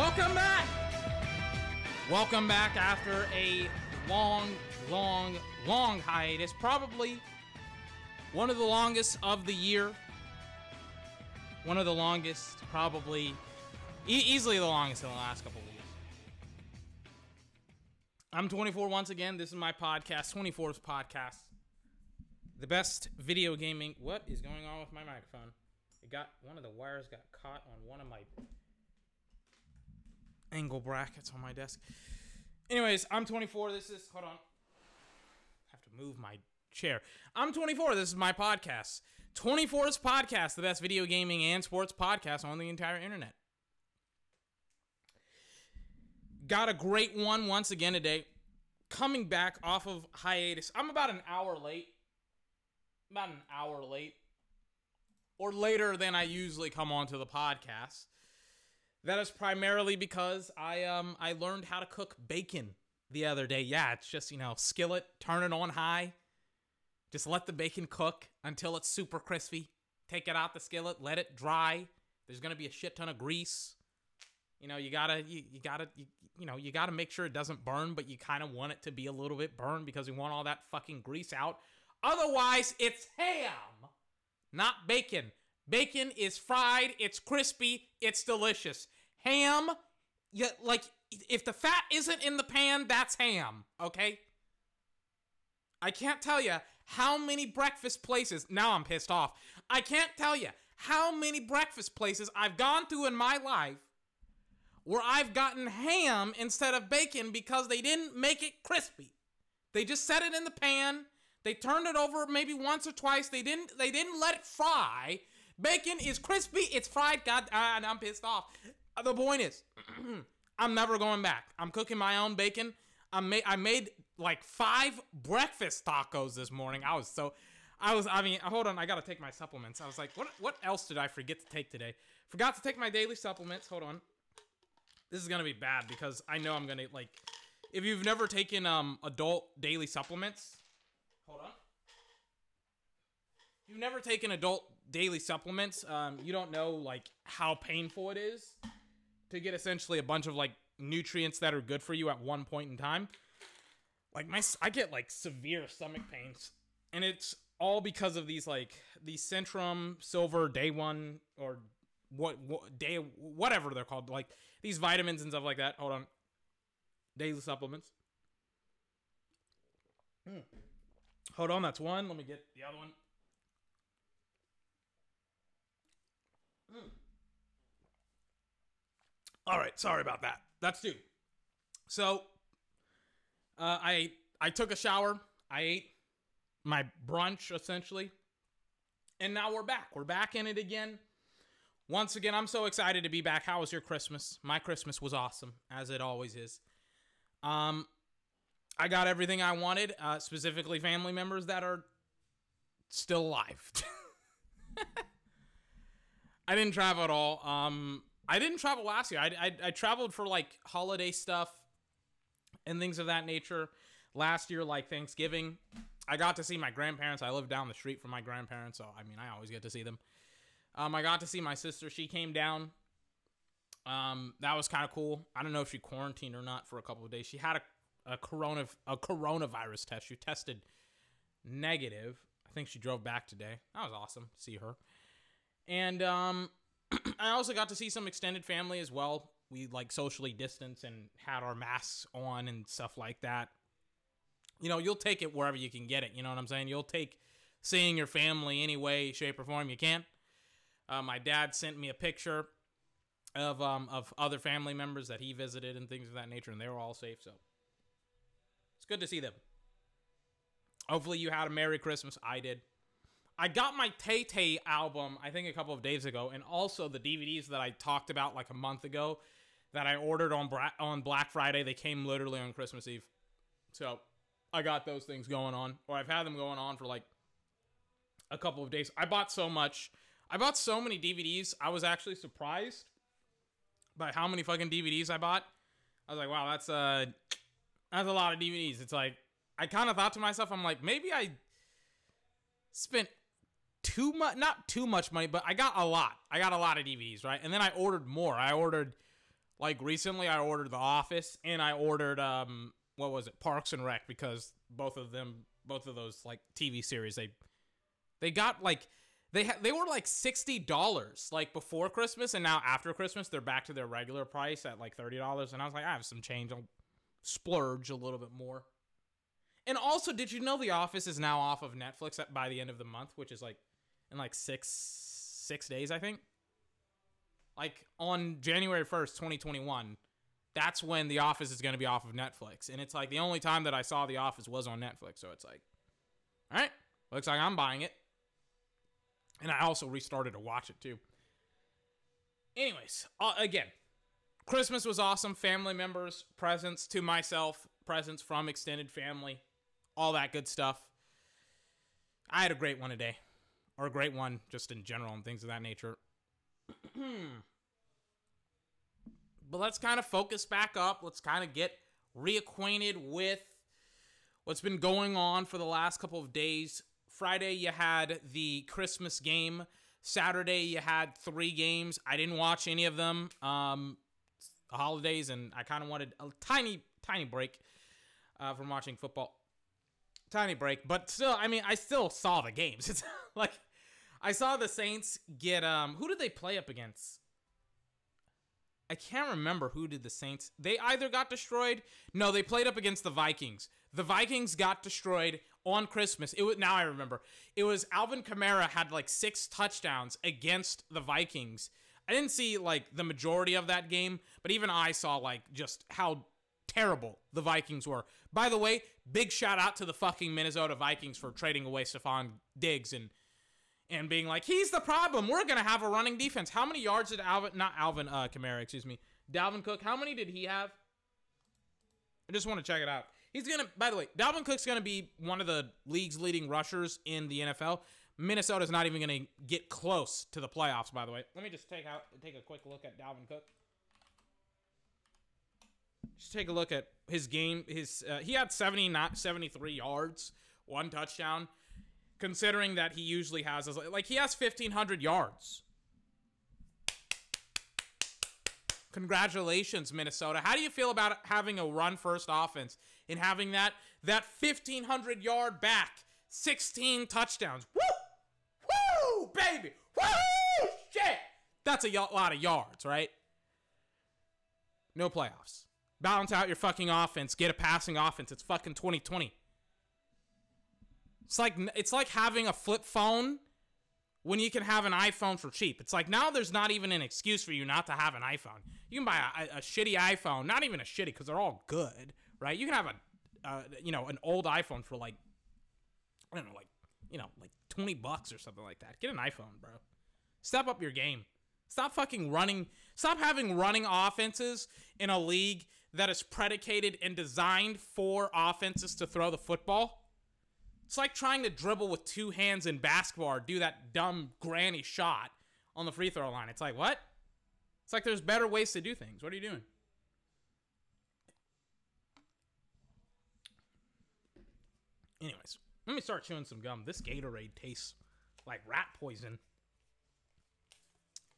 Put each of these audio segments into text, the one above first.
Welcome back. Welcome back after a long, long, long hiatus. Probably one of the longest of the year. One of the longest, probably e- easily the longest in the last couple of weeks. I'm 24 once again. This is my podcast, 24's podcast. The best video gaming. What is going on with my microphone? It got one of the wires got caught on one of my angle brackets on my desk. Anyways, I'm 24. This is hold on. I have to move my chair. I'm 24. This is my podcast. 24's podcast, the best video gaming and sports podcast on the entire internet. Got a great one once again today. Coming back off of hiatus. I'm about an hour late. About an hour late. Or later than I usually come onto the podcast. That is primarily because I um I learned how to cook bacon the other day. Yeah, it's just, you know, skillet, turn it on high. Just let the bacon cook until it's super crispy. Take it out the skillet, let it dry. There's going to be a shit ton of grease. You know, you gotta, you, you gotta, you, you know, you gotta make sure it doesn't burn, but you kind of want it to be a little bit burned because you want all that fucking grease out. Otherwise, it's ham, not bacon. Bacon is fried, it's crispy, it's delicious. Ham, you, like, if the fat isn't in the pan, that's ham, okay? I can't tell you how many breakfast places, now I'm pissed off. I can't tell you how many breakfast places I've gone through in my life where I've gotten ham instead of bacon because they didn't make it crispy. They just set it in the pan. They turned it over maybe once or twice. They didn't they didn't let it fry. Bacon is crispy, it's fried. God, and I'm pissed off. The point is, I'm never going back. I'm cooking my own bacon. I made I made like five breakfast tacos this morning. I was so I was I mean, hold on, I gotta take my supplements. I was like, what what else did I forget to take today? Forgot to take my daily supplements. Hold on. This is gonna be bad because I know I'm gonna like if you've never taken um adult daily supplements. Hold on. You've never taken adult daily supplements, um, you don't know like how painful it is to get essentially a bunch of like nutrients that are good for you at one point in time. Like my I get like severe stomach pains and it's all because of these like these Centrum Silver Day 1 or what, what day whatever they're called like these vitamins and stuff like that. Hold on. Daily supplements. Hmm. Hold on, that's one. Let me get the other one. All right, sorry about that. That's two. So, uh, I I took a shower. I ate my brunch essentially, and now we're back. We're back in it again. Once again, I'm so excited to be back. How was your Christmas? My Christmas was awesome, as it always is. Um, I got everything I wanted, uh, specifically family members that are still alive. I didn't travel at all. Um, I didn't travel last year. I, I, I traveled for like holiday stuff and things of that nature. Last year, like Thanksgiving, I got to see my grandparents. I live down the street from my grandparents, so I mean, I always get to see them. Um, I got to see my sister. She came down. Um, that was kind of cool. I don't know if she quarantined or not for a couple of days. She had a, a corona a coronavirus test. She tested negative. I think she drove back today. That was awesome to see her. And um, I also got to see some extended family as well. We like socially distanced and had our masks on and stuff like that. You know, you'll take it wherever you can get it. You know what I'm saying? You'll take seeing your family any way, shape, or form you can. Uh, my dad sent me a picture of um, of other family members that he visited and things of that nature, and they were all safe. So it's good to see them. Hopefully, you had a Merry Christmas. I did. I got my Tay Tay album, I think, a couple of days ago, and also the DVDs that I talked about like a month ago that I ordered on Bra- on Black Friday. They came literally on Christmas Eve, so I got those things going on, or I've had them going on for like a couple of days. I bought so much. I bought so many DVDs. I was actually surprised by how many fucking DVDs I bought. I was like, wow, that's a that's a lot of DVDs. It's like I kind of thought to myself, I'm like, maybe I spent too much, not too much money, but I got a lot. I got a lot of DVDs, right? And then I ordered more. I ordered Like recently, I ordered The Office and I ordered um what was it Parks and Rec because both of them both of those like TV series they they got like they ha- they were like sixty dollars like before Christmas and now after Christmas they're back to their regular price at like thirty dollars and I was like I have some change I'll splurge a little bit more. And also, did you know The Office is now off of Netflix by the end of the month, which is like in like six six days, I think. Like on January first, twenty twenty one, that's when The Office is going to be off of Netflix, and it's like the only time that I saw The Office was on Netflix. So it's like, all right, looks like I'm buying it, and I also restarted to watch it too. Anyways, uh, again, Christmas was awesome. Family members, presents to myself, presents from extended family, all that good stuff. I had a great one today, or a great one just in general and things of that nature. but let's kind of focus back up. Let's kind of get reacquainted with what's been going on for the last couple of days. Friday, you had the Christmas game. Saturday, you had three games. I didn't watch any of them. Um, holidays, and I kind of wanted a tiny, tiny break uh, from watching football. Tiny break, but still, I mean, I still saw the games. It's like I saw the Saints get um, who did they play up against? I can't remember who did the Saints. They either got destroyed. No, they played up against the Vikings. The Vikings got destroyed on Christmas. It was now I remember. It was Alvin Kamara had like six touchdowns against the Vikings. I didn't see like the majority of that game, but even I saw like just how terrible the Vikings were. By the way, big shout out to the fucking Minnesota Vikings for trading away Stefon Diggs and and being like, he's the problem. We're gonna have a running defense. How many yards did Alvin not Alvin uh Kamara, excuse me. Dalvin Cook, how many did he have? I just want to check it out. He's gonna by the way, Dalvin Cook's gonna be one of the league's leading rushers in the NFL. Minnesota's not even gonna get close to the playoffs, by the way. Let me just take out take a quick look at Dalvin Cook. Just take a look at his game. His uh, he had 70 not 73 yards, one touchdown considering that he usually has like he has 1500 yards. Congratulations, Minnesota. How do you feel about having a run first offense and having that that 1500 yard back, 16 touchdowns? Woo! Woo, baby. Woo! Shit. That's a y- lot of yards, right? No playoffs. Balance out your fucking offense. Get a passing offense. It's fucking 2020. It's like it's like having a flip phone when you can have an iPhone for cheap. It's like now there's not even an excuse for you not to have an iPhone. You can buy a, a shitty iPhone, not even a shitty because they're all good, right? You can have a, uh, you know, an old iPhone for like, I don't know, like, you know, like twenty bucks or something like that. Get an iPhone, bro. Step up your game. Stop fucking running. Stop having running offenses in a league that is predicated and designed for offenses to throw the football. It's like trying to dribble with two hands in basketball or do that dumb granny shot on the free throw line. It's like, what? It's like there's better ways to do things. What are you doing? Anyways, let me start chewing some gum. This Gatorade tastes like rat poison.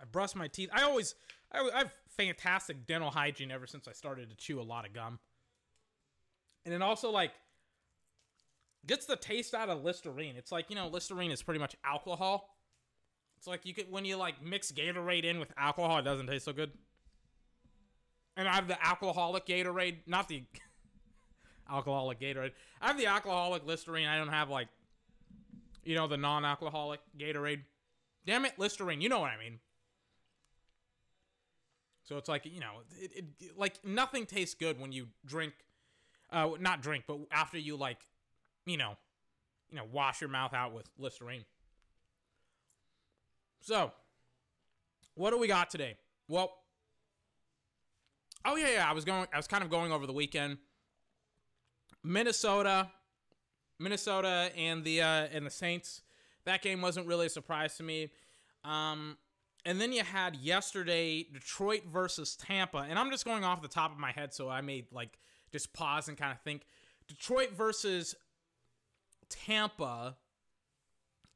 I brush my teeth. I always, I, I have fantastic dental hygiene ever since I started to chew a lot of gum. And then also, like, gets the taste out of Listerine. It's like, you know, Listerine is pretty much alcohol. It's like you could when you like mix Gatorade in with alcohol, it doesn't taste so good. And I have the alcoholic Gatorade, not the alcoholic Gatorade. I have the alcoholic Listerine. I don't have like you know, the non-alcoholic Gatorade. Damn it, Listerine, you know what I mean. So it's like, you know, it, it like nothing tastes good when you drink uh not drink, but after you like you know, you know, wash your mouth out with Listerine. So, what do we got today? Well, oh yeah, yeah, I was going, I was kind of going over the weekend. Minnesota, Minnesota, and the uh, and the Saints. That game wasn't really a surprise to me. Um, and then you had yesterday Detroit versus Tampa, and I'm just going off the top of my head, so I may like just pause and kind of think. Detroit versus Tampa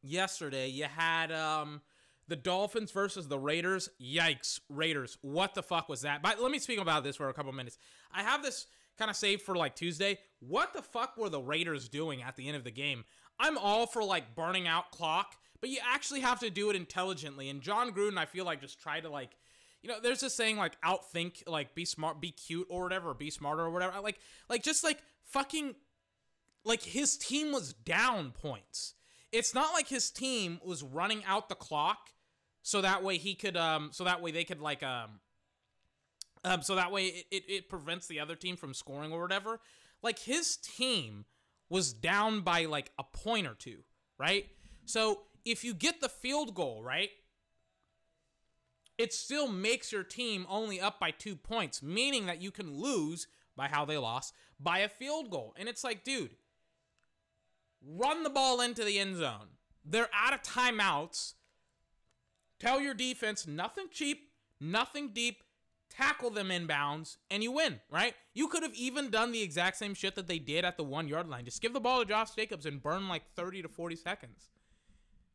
yesterday, you had um, The Dolphins versus the Raiders. Yikes, Raiders. What the fuck was that? But let me speak about this for a couple minutes. I have this kind of saved for like Tuesday. What the fuck were the Raiders doing at the end of the game? I'm all for like burning out clock, but you actually have to do it intelligently. And Jon Gruden, I feel like just try to like you know, there's this saying like outthink, like be smart, be cute or whatever, be smarter or whatever. Like, like just like fucking, like his team was down points. It's not like his team was running out the clock so that way he could, um, so that way they could like, um, um, so that way it, it, it prevents the other team from scoring or whatever. Like his team was down by like a point or two, right? So if you get the field goal, right? it still makes your team only up by two points, meaning that you can lose by how they lost by a field goal. And it's like, dude, run the ball into the end zone. They're out of timeouts. Tell your defense nothing cheap, nothing deep. Tackle them inbounds, and you win, right? You could have even done the exact same shit that they did at the one yard line. Just give the ball to Josh Jacobs and burn like 30 to 40 seconds.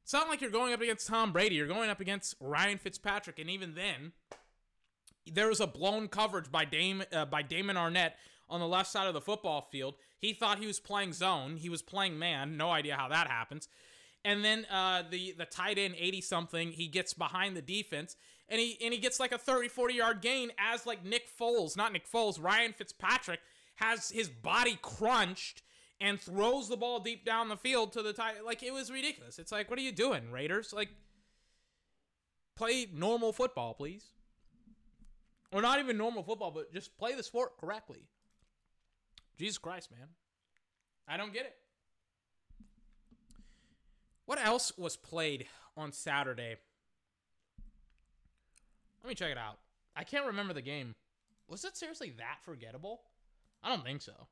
It's not like you're going up against Tom Brady. You're going up against Ryan Fitzpatrick, and even then, there was a blown coverage by Dame uh, by Damon Arnette on the left side of the football field. He thought he was playing zone. He was playing man. No idea how that happens. And then uh, the the tight end 80 something, he gets behind the defense and he and he gets like a 30 40 yard gain as like Nick Foles, not Nick Foles, Ryan Fitzpatrick has his body crunched and throws the ball deep down the field to the tie. Like it was ridiculous. It's like, what are you doing, Raiders? Like, play normal football, please. Or not even normal football, but just play the sport correctly. Jesus Christ, man. I don't get it. What else was played on Saturday? Let me check it out. I can't remember the game. Was it seriously that forgettable? I don't think so.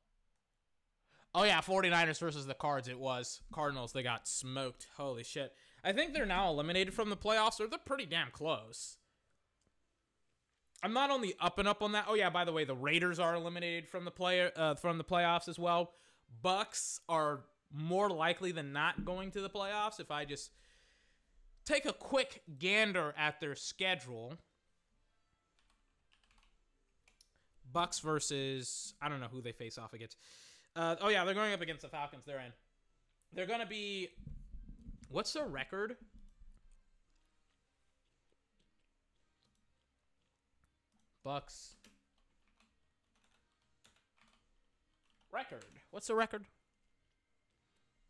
Oh yeah, 49ers versus the Cards it was. Cardinals, they got smoked. Holy shit. I think they're now eliminated from the playoffs, or they're pretty damn close. I'm not only up and up on that. Oh yeah, by the way, the Raiders are eliminated from the play uh, from the playoffs as well. Bucks are more likely than not going to the playoffs if I just take a quick gander at their schedule. Bucks versus I don't know who they face off against. Uh, oh yeah, they're going up against the Falcons. They're in. They're gonna be. What's their record? Bucks. Record. What's the record?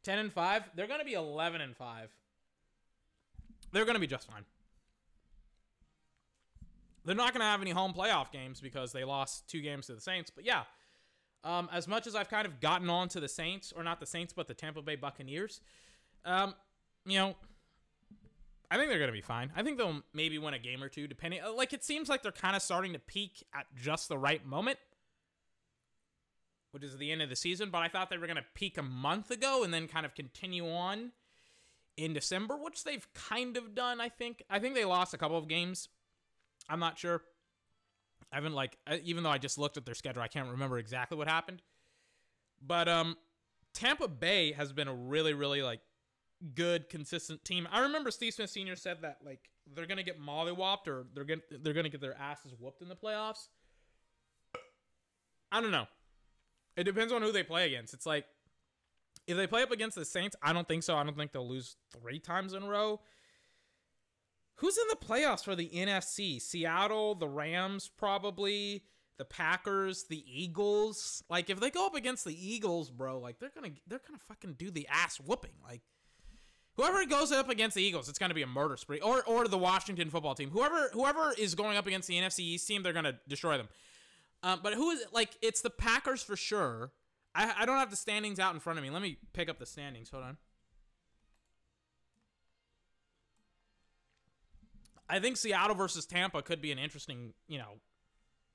10 and 5. They're going to be 11 and 5. They're going to be just fine. They're not going to have any home playoff games because they lost two games to the Saints. But yeah, um, as much as I've kind of gotten on to the Saints, or not the Saints, but the Tampa Bay Buccaneers, um, you know, I think they're going to be fine. I think they'll maybe win a game or two, depending. Uh, like, it seems like they're kind of starting to peak at just the right moment, which is the end of the season. But I thought they were going to peak a month ago and then kind of continue on in December, which they've kind of done, I think. I think they lost a couple of games. I'm not sure. I haven't like even though I just looked at their schedule, I can't remember exactly what happened. But um Tampa Bay has been a really really like good consistent team. I remember Steve Smith Sr. said that like they're to get mollywopped or they're gonna they're to get their asses whooped in the playoffs. I don't know. It depends on who they play against. It's like if they play up against the Saints, I don't think so. I don't think they'll lose 3 times in a row. Who's in the playoffs for the NFC? Seattle, the Rams, probably the Packers, the Eagles. Like if they go up against the Eagles, bro, like they're gonna they're gonna fucking do the ass whooping. Like whoever goes up against the Eagles, it's gonna be a murder spree. Or or the Washington football team. Whoever whoever is going up against the NFC East team, they're gonna destroy them. Um, but who is it? Like it's the Packers for sure. I I don't have the standings out in front of me. Let me pick up the standings. Hold on. I think Seattle versus Tampa could be an interesting, you know,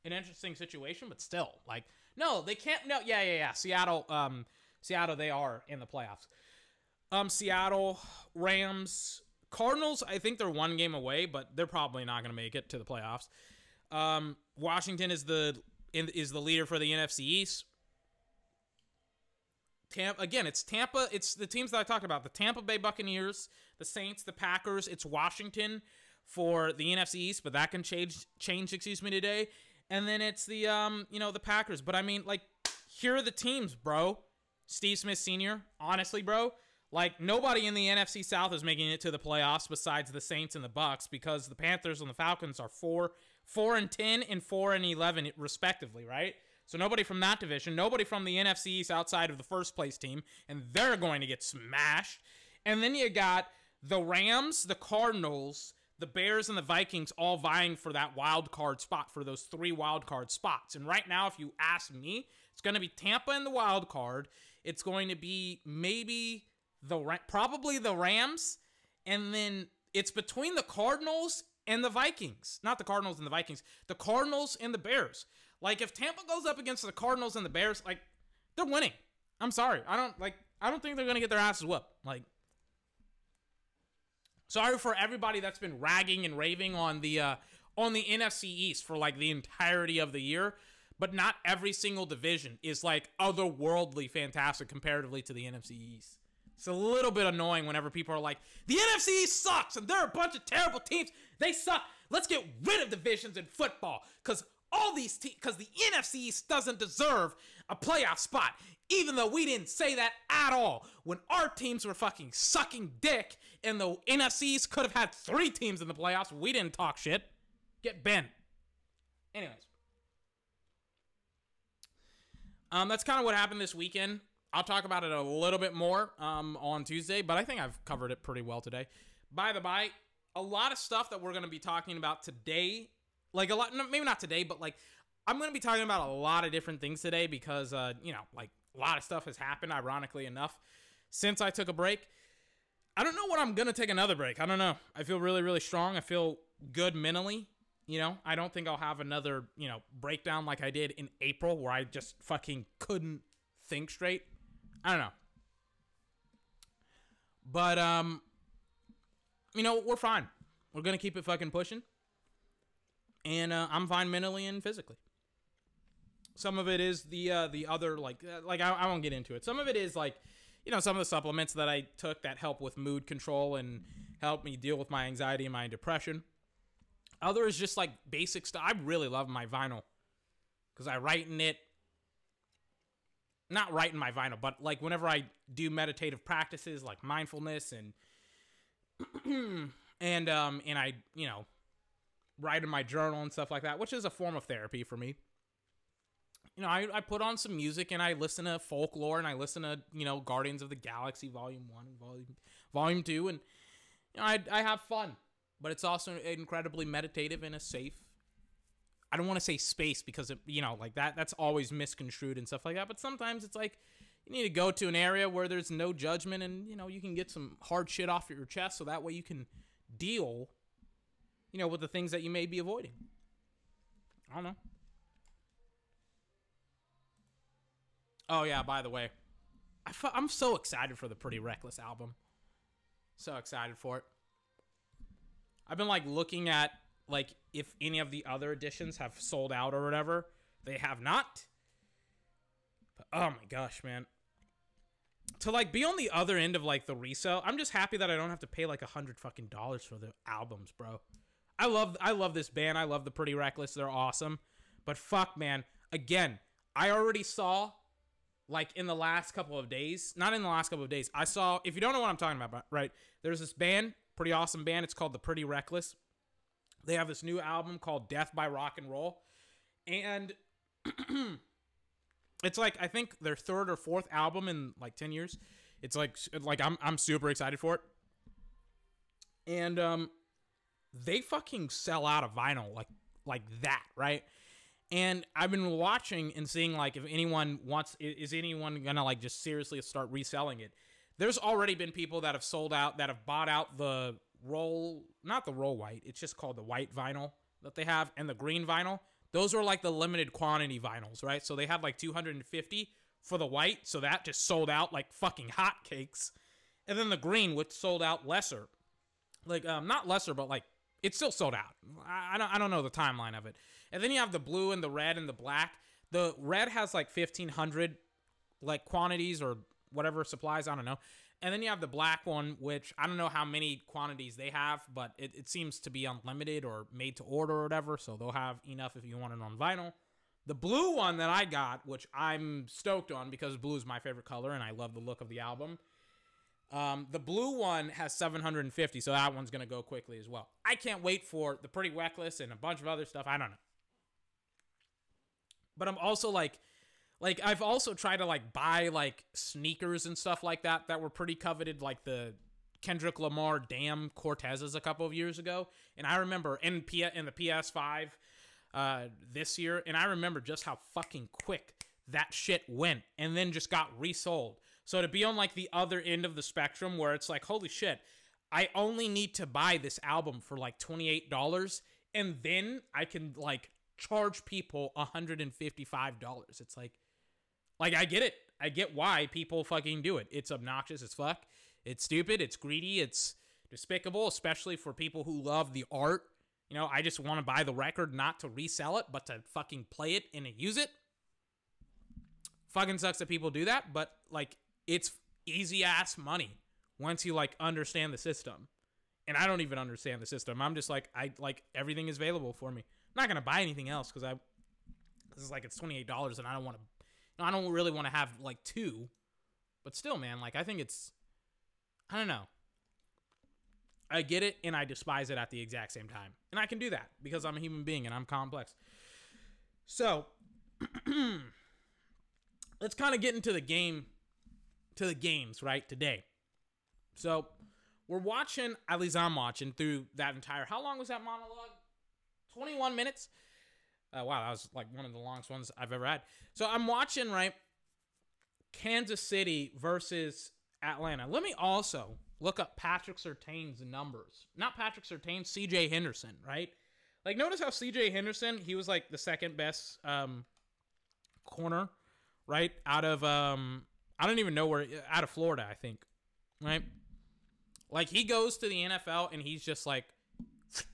an interesting situation, but still, like, no, they can't. No, yeah, yeah, yeah. Seattle, um, Seattle, they are in the playoffs. Um, Seattle, Rams, Cardinals. I think they're one game away, but they're probably not going to make it to the playoffs. Um, Washington is the is the leader for the NFC East. Tampa again, it's Tampa, it's the teams that I talked about, the Tampa Bay Buccaneers, the Saints, the Packers, it's Washington for the NFC East, but that can change change, excuse me, today. And then it's the um, you know, the Packers. But I mean, like, here are the teams, bro. Steve Smith Sr., honestly, bro, like nobody in the NFC South is making it to the playoffs besides the Saints and the Bucks because the Panthers and the Falcons are four, four and ten and four and eleven respectively, right? So nobody from that division, nobody from the NFC East outside of the first place team, and they're going to get smashed. And then you got the Rams, the Cardinals, the Bears, and the Vikings all vying for that wild card spot for those three wild card spots. And right now, if you ask me, it's going to be Tampa in the wild card. It's going to be maybe the probably the Rams, and then it's between the Cardinals and the Vikings. Not the Cardinals and the Vikings. The Cardinals and the Bears. Like if Tampa goes up against the Cardinals and the Bears, like they're winning. I'm sorry. I don't like I don't think they're going to get their asses whooped. Like Sorry for everybody that's been ragging and raving on the uh on the NFC East for like the entirety of the year, but not every single division is like otherworldly fantastic comparatively to the NFC East. It's a little bit annoying whenever people are like, the NFC sucks and they're a bunch of terrible teams. They suck. Let's get rid of divisions in football because all these teams, because the NFC East doesn't deserve a playoff spot. Even though we didn't say that at all. When our teams were fucking sucking dick and the NFCs could have had three teams in the playoffs, we didn't talk shit. Get bent. Anyways. Um, that's kind of what happened this weekend. I'll talk about it a little bit more um, on Tuesday, but I think I've covered it pretty well today. By the by, a lot of stuff that we're going to be talking about today, like a lot, maybe not today, but like I'm going to be talking about a lot of different things today because, uh, you know, like a lot of stuff has happened, ironically enough, since I took a break. I don't know when I'm going to take another break. I don't know. I feel really, really strong. I feel good mentally. You know, I don't think I'll have another, you know, breakdown like I did in April where I just fucking couldn't think straight. I don't know. But um you know, we're fine. We're to keep it fucking pushing. And uh, I'm fine mentally and physically. Some of it is the uh, the other like uh, like I, I won't get into it. Some of it is like you know some of the supplements that I took that help with mood control and help me deal with my anxiety and my depression. Other is just like basic stuff. I really love my vinyl because I write in it not writing my vinyl, but like whenever I do meditative practices like mindfulness and and um and I, you know, write in my journal and stuff like that, which is a form of therapy for me. You know, I, I put on some music and I listen to folklore and I listen to, you know, Guardians of the Galaxy Volume 1 and Volume Volume 2 and you know, I I have fun, but it's also incredibly meditative and a safe I don't want to say space because it, you know, like that that's always misconstrued and stuff like that, but sometimes it's like you need to go to an area where there's no judgment and you know, you can get some hard shit off your chest so that way you can deal you know, with the things that you may be avoiding. I don't know. Oh yeah, by the way, I f- I'm so excited for the Pretty Reckless album. So excited for it. I've been like looking at like if any of the other editions have sold out or whatever. They have not. But oh my gosh, man. To like be on the other end of like the resale, I'm just happy that I don't have to pay like a hundred fucking dollars for the albums, bro. I love I love this band. I love the Pretty Reckless. They're awesome. But fuck, man. Again, I already saw like in the last couple of days, not in the last couple of days. I saw if you don't know what I'm talking about, right? There's this band, pretty awesome band. It's called the Pretty Reckless. They have this new album called Death by Rock and Roll. And it's like I think their third or fourth album in like 10 years. It's like like I'm I'm super excited for it. And um they fucking sell out of vinyl like like that, right? And I've been watching and seeing like if anyone wants is anyone going to like just seriously start reselling it. There's already been people that have sold out that have bought out the roll, not the roll white. It's just called the white vinyl that they have, and the green vinyl. Those are like the limited quantity vinyls, right? So they had like 250 for the white, so that just sold out like fucking hotcakes. And then the green, which sold out lesser, like um, not lesser, but like it still sold out. I, I don't I don't know the timeline of it. And then you have the blue and the red and the black. The red has like 1500 like quantities or whatever supplies. I don't know. And then you have the black one, which I don't know how many quantities they have, but it, it seems to be unlimited or made to order or whatever. So they'll have enough if you want it on vinyl. The blue one that I got, which I'm stoked on because blue is my favorite color and I love the look of the album. Um, the blue one has 750, so that one's gonna go quickly as well. I can't wait for the Pretty Reckless and a bunch of other stuff. I don't know, but I'm also like, like I've also tried to like buy like sneakers and stuff like that that were pretty coveted, like the Kendrick Lamar Damn Cortezes a couple of years ago, and I remember in P in the PS5 uh, this year, and I remember just how fucking quick that shit went, and then just got resold. So to be on like the other end of the spectrum where it's like, holy shit, I only need to buy this album for like $28 and then I can like charge people $155. It's like like I get it. I get why people fucking do it. It's obnoxious as fuck. It's stupid, it's greedy, it's despicable, especially for people who love the art. You know, I just want to buy the record not to resell it, but to fucking play it and use it. Fucking sucks that people do that, but like it's easy ass money once you like understand the system. And I don't even understand the system. I'm just like I like everything is available for me. I'm not gonna buy anything else because I this is like it's twenty eight dollars and I don't want to. I don't really want to have like two, but still, man, like I think it's I don't know. I get it and I despise it at the exact same time. And I can do that because I'm a human being and I'm complex. So, let's kind of get into the game to the games, right? Today. So we're watching, at least I'm watching through that entire. How long was that monologue? 21 minutes. Uh, wow, that was like one of the longest ones I've ever had. So I'm watching, right? Kansas City versus Atlanta. Let me also look up Patrick Surtain's numbers. Not Patrick Surtain, CJ Henderson, right? Like, notice how CJ Henderson, he was like the second best um, corner, right? Out of um, I don't even know where out of Florida, I think. Right? Like he goes to the NFL and he's just like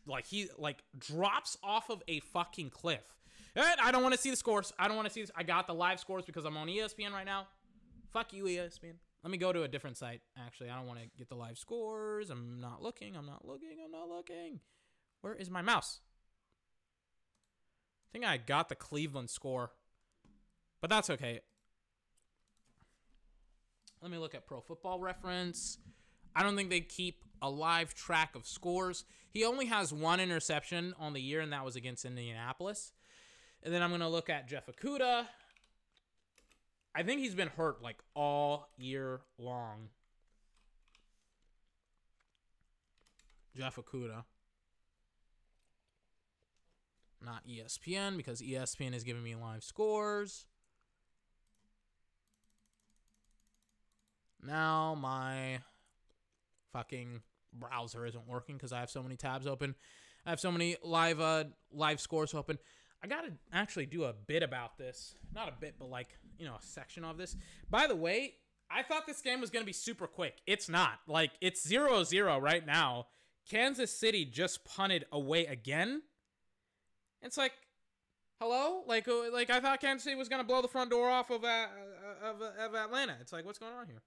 like he like drops off of a fucking cliff. And I don't want to see the scores. I don't want to see this. I got the live scores because I'm on ESPN right now. Fuck you, ESPN. Let me go to a different site. Actually, I don't want to get the live scores. I'm not looking. I'm not looking. I'm not looking. Where is my mouse? I think I got the Cleveland score. But that's okay. Let me look at Pro Football Reference. I don't think they keep a live track of scores. He only has one interception on the year, and that was against Indianapolis. And then I'm going to look at Jeff Okudah. I think he's been hurt like all year long. Jeff Okudah. Not ESPN because ESPN is giving me live scores. Now my fucking browser isn't working because I have so many tabs open. I have so many live uh live scores open. I gotta actually do a bit about this. Not a bit, but like, you know, a section of this. By the way, I thought this game was gonna be super quick. It's not. Like, it's 0-0 right now. Kansas City just punted away again. It's like, hello? Like, uh, like I thought Kansas City was gonna blow the front door off of uh, of, of Atlanta. It's like, what's going on here?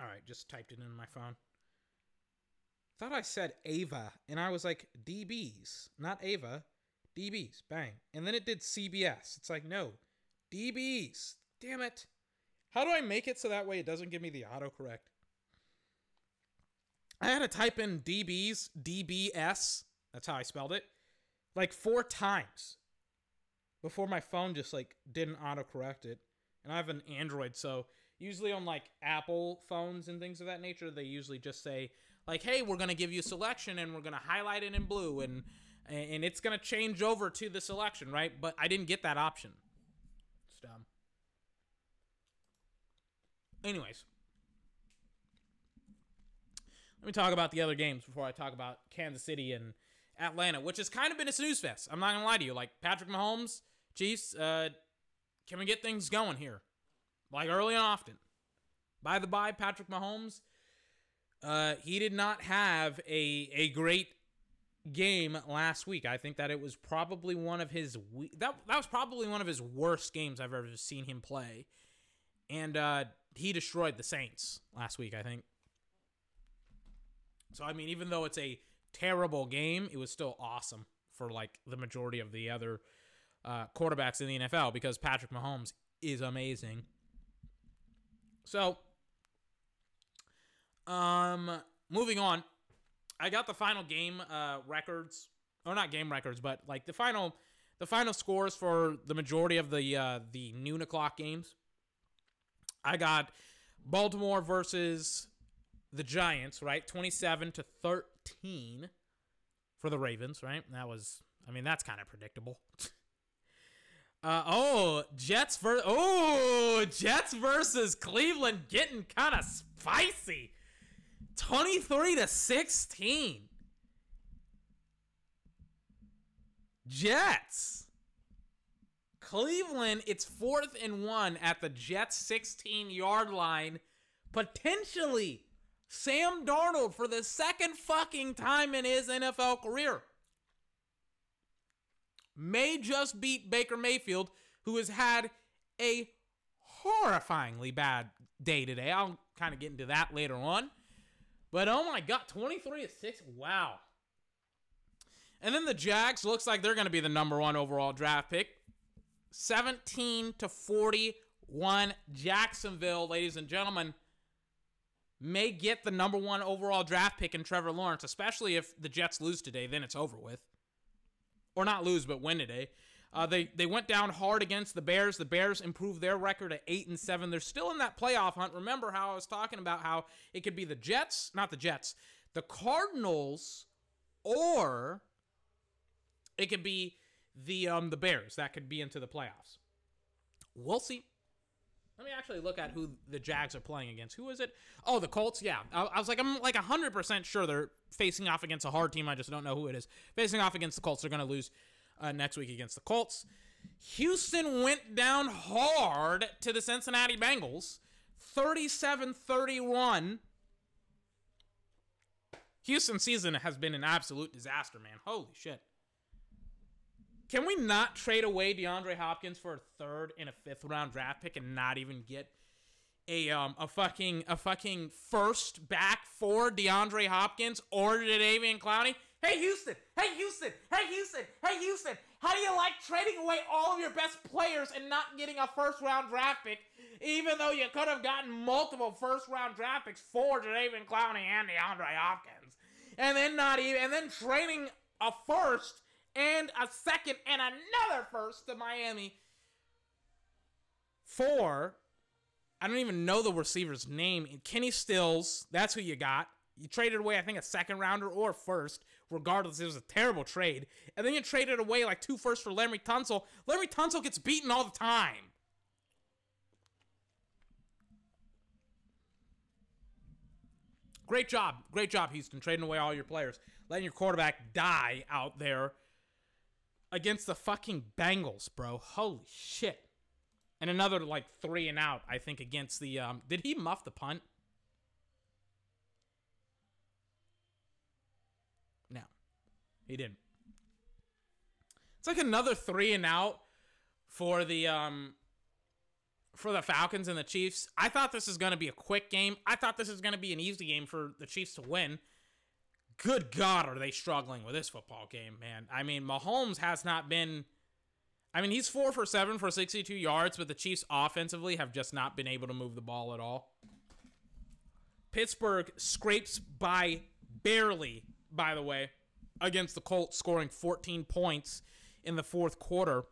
All right, just typed it in my phone. Thought I said Ava, and I was like DBs, not Ava, DBs. Bang, and then it did CBS. It's like no, DBs. Damn it! How do I make it so that way it doesn't give me the autocorrect? I had to type in DBs, DBS. That's how I spelled it, like four times before my phone just like didn't autocorrect it. And I have an Android, so usually on like Apple phones and things of that nature, they usually just say like, "Hey, we're gonna give you selection and we're gonna highlight it in blue and and it's gonna change over to the selection, right?" But I didn't get that option. It's dumb. Anyways, let me talk about the other games before I talk about Kansas City and Atlanta, which has kind of been a snooze fest. I'm not gonna lie to you. Like Patrick Mahomes, Chiefs, uh, can we get things going here? Like early and often. By the by, Patrick Mahomes, uh, he did not have a a great game last week. I think that it was probably one of his we- that that was probably one of his worst games I've ever seen him play. And uh he destroyed the Saints last week, I think. So I mean, even though it's a terrible game, it was still awesome for like the majority of the other uh, quarterbacks in the NFL because Patrick Mahomes is amazing. So, um, moving on, I got the final game uh, records, or not game records, but like the final, the final scores for the majority of the uh, the noon o'clock games. I got Baltimore versus the Giants, right? 27 to 13 for the Ravens, right? That was, I mean, that's kind of predictable. uh, oh, Jets ver- oh, Jets versus Cleveland getting kind of spicy. 23 to 16. Jets. Cleveland, it's fourth and one at the Jets 16 yard line. Potentially Sam Darnold for the second fucking time in his NFL career may just beat Baker Mayfield, who has had a horrifyingly bad day today. I'll kind of get into that later on. But oh my god, 23 to 6. Wow. And then the Jags looks like they're going to be the number 1 overall draft pick. 17 to 41 Jacksonville, ladies and gentlemen may get the number one overall draft pick in Trevor Lawrence, especially if the Jets lose today. Then it's over with, or not lose, but win today. Uh, they they went down hard against the Bears. The Bears improved their record to eight and seven. They're still in that playoff hunt. Remember how I was talking about how it could be the Jets, not the Jets, the Cardinals, or it could be the um the Bears that could be into the playoffs. We'll see. Let me actually look at who the Jags are playing against. Who is it? Oh, the Colts. Yeah, I, I was like, I'm like 100% sure they're facing off against a hard team. I just don't know who it is. Facing off against the Colts. They're going to lose uh, next week against the Colts. Houston went down hard to the Cincinnati Bengals, 37 31. Houston season has been an absolute disaster, man. Holy shit. Can we not trade away DeAndre Hopkins for a third and a fifth round draft pick and not even get a um a fucking a fucking first back for DeAndre Hopkins or Jadeveon Clowney? Hey Houston! Hey Houston! Hey Houston! Hey Houston! How do you like trading away all of your best players and not getting a first round draft pick, even though you could have gotten multiple first round draft picks for Jadeveon Clowney and DeAndre Hopkins, and then not even and then trading a first and a second and another first to Miami for I don't even know the receiver's name. Kenny Stills, that's who you got. You traded away, I think, a second rounder or first. Regardless, it was a terrible trade. And then you traded away like two firsts for Laremy Tunsil. Laremy Tunsil gets beaten all the time. Great job. Great job, Houston, trading away all your players. Letting your quarterback die out there against the fucking Bengals, bro. Holy shit. And another like three and out, I think, against the um did he muff the punt? No. He didn't. It's like another three and out for the um for the Falcons and the Chiefs. I thought this is gonna be a quick game. I thought this is gonna be an easy game for the Chiefs to win good God, are they struggling with this football game, man? I mean, Mahomes has not been. I mean, he's four for seven for 62 yards, but the Chiefs offensively have just not been able to move the ball at all. Pittsburgh scrapes by barely, by the way, against the Colts, scoring 14 points in the fourth quarter.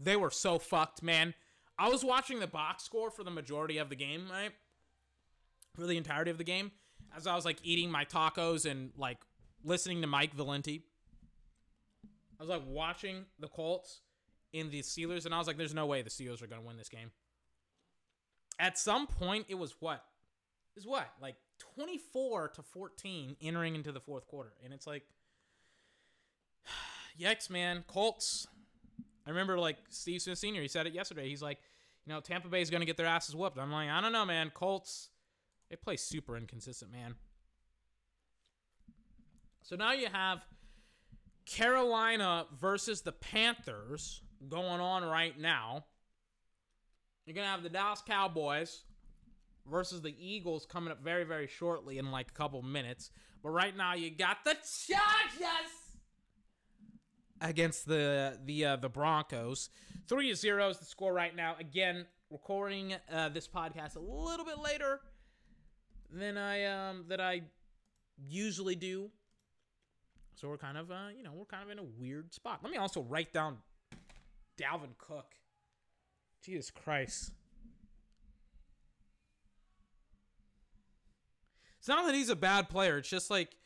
They were so fucked, man. I was watching the box score for the majority of the game, right? For the entirety of the game as I was like eating my tacos and like listening to Mike Valenti. I was like watching the Colts in the Steelers, and I was like, "There's no way the Steelers are going to win this game." At some point, it was what? Was what? Like 24 to 14 entering into the fourth quarter, and it's like, yikes, man, Colts. I remember like Steve Smith Senior. He said it yesterday. He's like, you know, Tampa Bay is going to get their asses whooped. I'm like, I don't know, man. Colts they play super inconsistent, man. So now you have Carolina versus the Panthers going on right now. You're going to have the Dallas Cowboys versus the Eagles coming up very, very shortly in like a couple minutes. But right now, you got the Chargers against the the uh, the Broncos. Three to zero is the score right now. Again, recording uh, this podcast a little bit later than I um that I usually do. So we're kind of uh you know we're kind of in a weird spot. Let me also write down Dalvin Cook. Jesus Christ. It's not that he's a bad player. It's just like,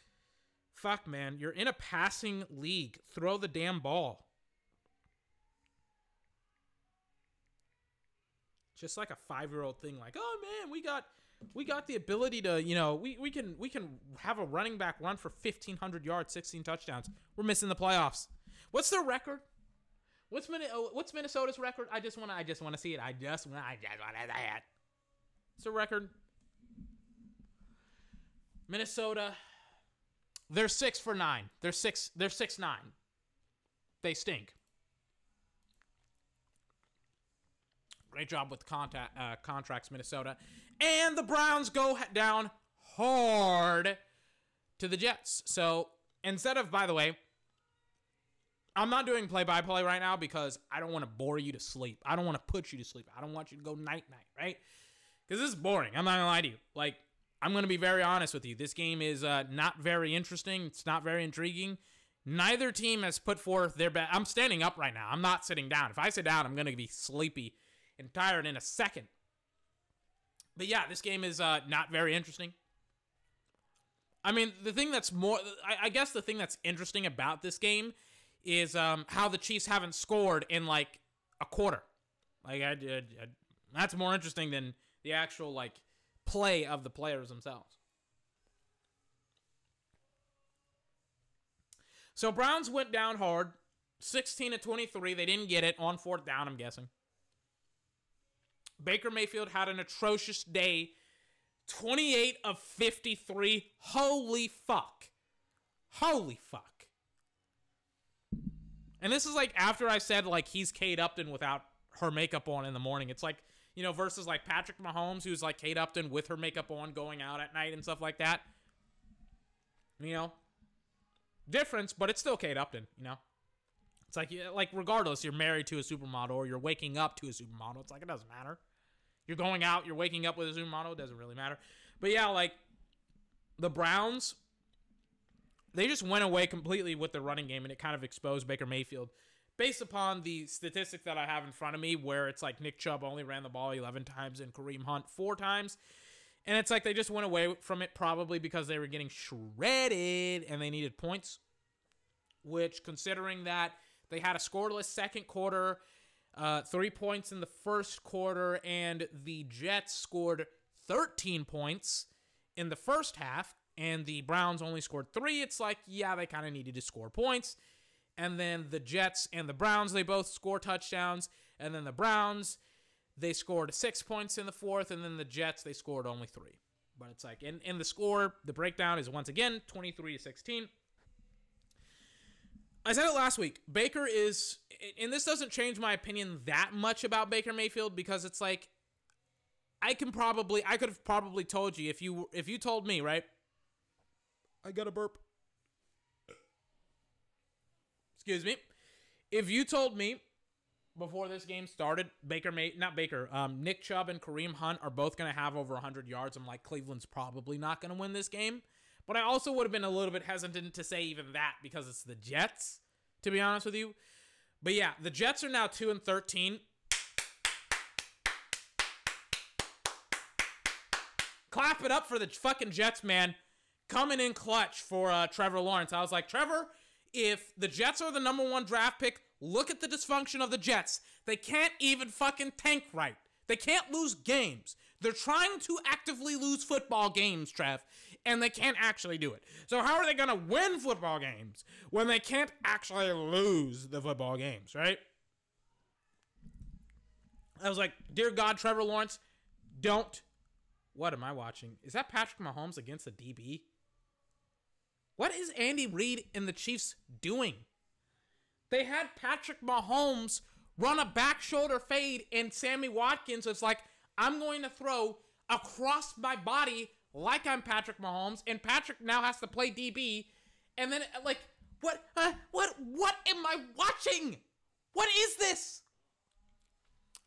fuck, man. You're in a passing league. Throw the damn ball. Just like a five year old thing, like, oh man, we got we got the ability to, you know, we, we can we can have a running back run for fifteen hundred yards, sixteen touchdowns. We're missing the playoffs. What's their record? What's Min- uh, what's Minnesota's record? I just want to I just want to see it. I just want I just want to that. What's the record? Minnesota. They're six for nine. They're six. They're six nine. They stink. Great job with contact, uh, contracts, Minnesota. And the Browns go down hard to the Jets. So instead of, by the way, I'm not doing play by play right now because I don't want to bore you to sleep. I don't want to put you to sleep. I don't want you to go night night, right? Because this is boring. I'm not going to lie to you. Like, I'm going to be very honest with you. This game is uh, not very interesting. It's not very intriguing. Neither team has put forth their best. I'm standing up right now. I'm not sitting down. If I sit down, I'm going to be sleepy and tired in a second. But yeah, this game is uh, not very interesting. I mean, the thing that's more, I, I guess the thing that's interesting about this game is um, how the Chiefs haven't scored in like a quarter. Like, I, I, I, that's more interesting than the actual like play of the players themselves. So Browns went down hard, 16 to 23. They didn't get it on fourth down, I'm guessing. Baker Mayfield had an atrocious day. 28 of 53. Holy fuck. Holy fuck. And this is like after I said like he's Kate Upton without her makeup on in the morning. It's like, you know, versus like Patrick Mahomes, who's like Kate Upton with her makeup on going out at night and stuff like that. You know, difference, but it's still Kate Upton, you know? It's like, like regardless, you're married to a supermodel or you're waking up to a supermodel. It's like, it doesn't matter. You're going out, you're waking up with a supermodel. It doesn't really matter. But yeah, like the Browns, they just went away completely with the running game and it kind of exposed Baker Mayfield based upon the statistic that I have in front of me, where it's like Nick Chubb only ran the ball 11 times and Kareem Hunt four times. And it's like they just went away from it probably because they were getting shredded and they needed points. Which, considering that they had a scoreless second quarter, uh, three points in the first quarter, and the Jets scored 13 points in the first half, and the Browns only scored three, it's like, yeah, they kind of needed to score points. And then the Jets and the Browns, they both score touchdowns. And then the Browns, they scored six points in the fourth. And then the Jets, they scored only three. But it's like, in, in the score, the breakdown is once again 23 to 16. I said it last week. Baker is, and this doesn't change my opinion that much about Baker Mayfield because it's like, I can probably, I could have probably told you if you if you told me right. I got a burp. Excuse me. If you told me before this game started, Baker May not Baker, um, Nick Chubb and Kareem Hunt are both going to have over 100 yards. I'm like, Cleveland's probably not going to win this game. But I also would have been a little bit hesitant to say even that because it's the Jets, to be honest with you. But yeah, the Jets are now 2 and 13. Clap it up for the fucking Jets, man. Coming in clutch for uh, Trevor Lawrence. I was like, Trevor, if the Jets are the number one draft pick, look at the dysfunction of the Jets. They can't even fucking tank right. They can't lose games. They're trying to actively lose football games, Trev, and they can't actually do it. So how are they going to win football games when they can't actually lose the football games, right? I was like, dear God, Trevor Lawrence, don't. What am I watching? Is that Patrick Mahomes against the DB? What is Andy Reid and the Chiefs doing? They had Patrick Mahomes run a back shoulder fade, and Sammy Watkins was like, I'm going to throw across my body like I'm Patrick Mahomes, and Patrick now has to play DB, and then like, what, uh, what, what am I watching? What is this?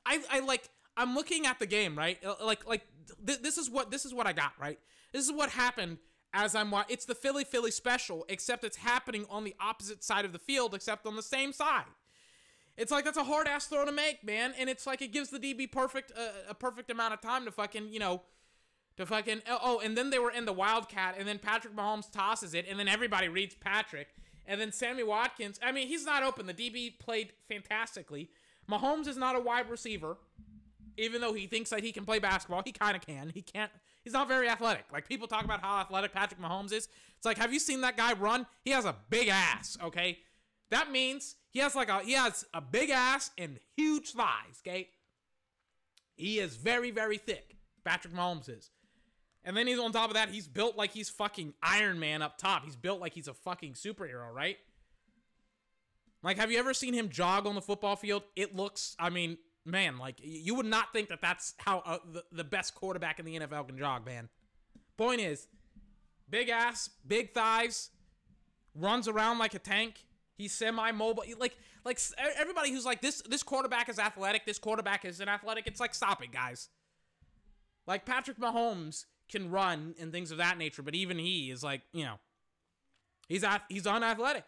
I, I like, I'm looking at the game, right? Uh, like, like th- this is what this is what I got, right? This is what happened as I'm watching. It's the Philly Philly special, except it's happening on the opposite side of the field, except on the same side. It's like that's a hard ass throw to make, man, and it's like it gives the DB perfect uh, a perfect amount of time to fucking you know to fucking oh, oh and then they were in the wildcat and then Patrick Mahomes tosses it and then everybody reads Patrick and then Sammy Watkins. I mean he's not open. The DB played fantastically. Mahomes is not a wide receiver, even though he thinks that he can play basketball. He kind of can. He can't. He's not very athletic. Like people talk about how athletic Patrick Mahomes is. It's like, have you seen that guy run? He has a big ass. Okay, that means he has like a he has a big ass and huge thighs. Okay, he is very very thick. Patrick Mahomes is. And then he's on top of that, he's built like he's fucking Iron Man up top. He's built like he's a fucking superhero, right? Like, have you ever seen him jog on the football field? It looks, I mean, man, like you would not think that that's how uh, the, the best quarterback in the NFL can jog, man. Point is, big ass, big thighs, runs around like a tank. He's semi-mobile. Like, like everybody who's like this, this quarterback is athletic. This quarterback is an athletic. It's like, stop it, guys. Like Patrick Mahomes can run and things of that nature, but even he is like, you know, he's at, he's unathletic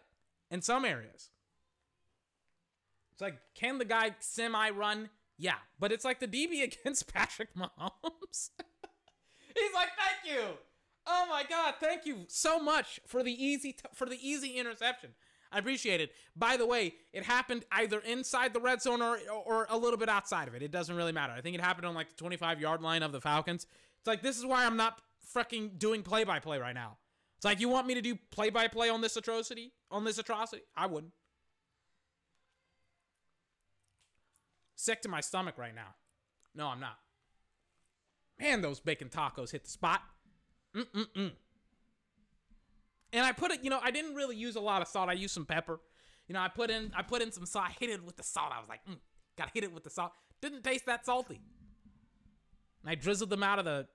in some areas. It's like, can the guy semi run? Yeah, but it's like the DB against Patrick Mahomes. He's like, thank you. Oh my god, thank you so much for the easy t- for the easy interception. I appreciate it. By the way, it happened either inside the red zone or or a little bit outside of it. It doesn't really matter. I think it happened on like the 25 yard line of the Falcons. It's like this is why I'm not freaking doing play by play right now. It's like you want me to do play by play on this atrocity, on this atrocity? I wouldn't. Sick to my stomach right now. No, I'm not. Man, those bacon tacos hit the spot. Mm-mm-mm. And I put it, you know, I didn't really use a lot of salt. I used some pepper. You know, I put in, I put in some salt. I hit it with the salt. I was like, mm, gotta hit it with the salt. Didn't taste that salty. And I drizzled them out of the,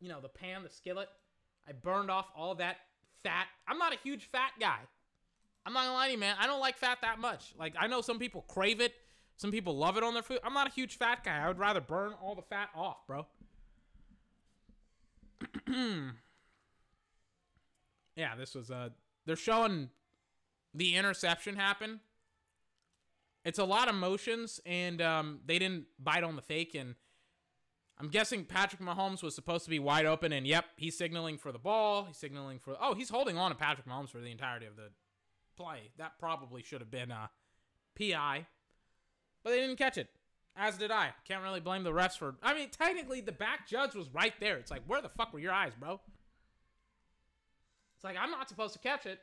you know, the pan, the skillet. I burned off all that fat. I'm not a huge fat guy. I'm not gonna lie to you, man. I don't like fat that much. Like I know some people crave it. Some people love it on their food. I'm not a huge fat guy. I would rather burn all the fat off, bro. yeah, this was uh they're showing the interception happen. It's a lot of motions and um they didn't bite on the fake and I'm guessing Patrick Mahomes was supposed to be wide open and yep, he's signaling for the ball. He's signaling for Oh, he's holding on to Patrick Mahomes for the entirety of the play. That probably should have been uh, a PI. But they didn't catch it. As did I. Can't really blame the refs for. I mean, technically, the back judge was right there. It's like, where the fuck were your eyes, bro? It's like, I'm not supposed to catch it.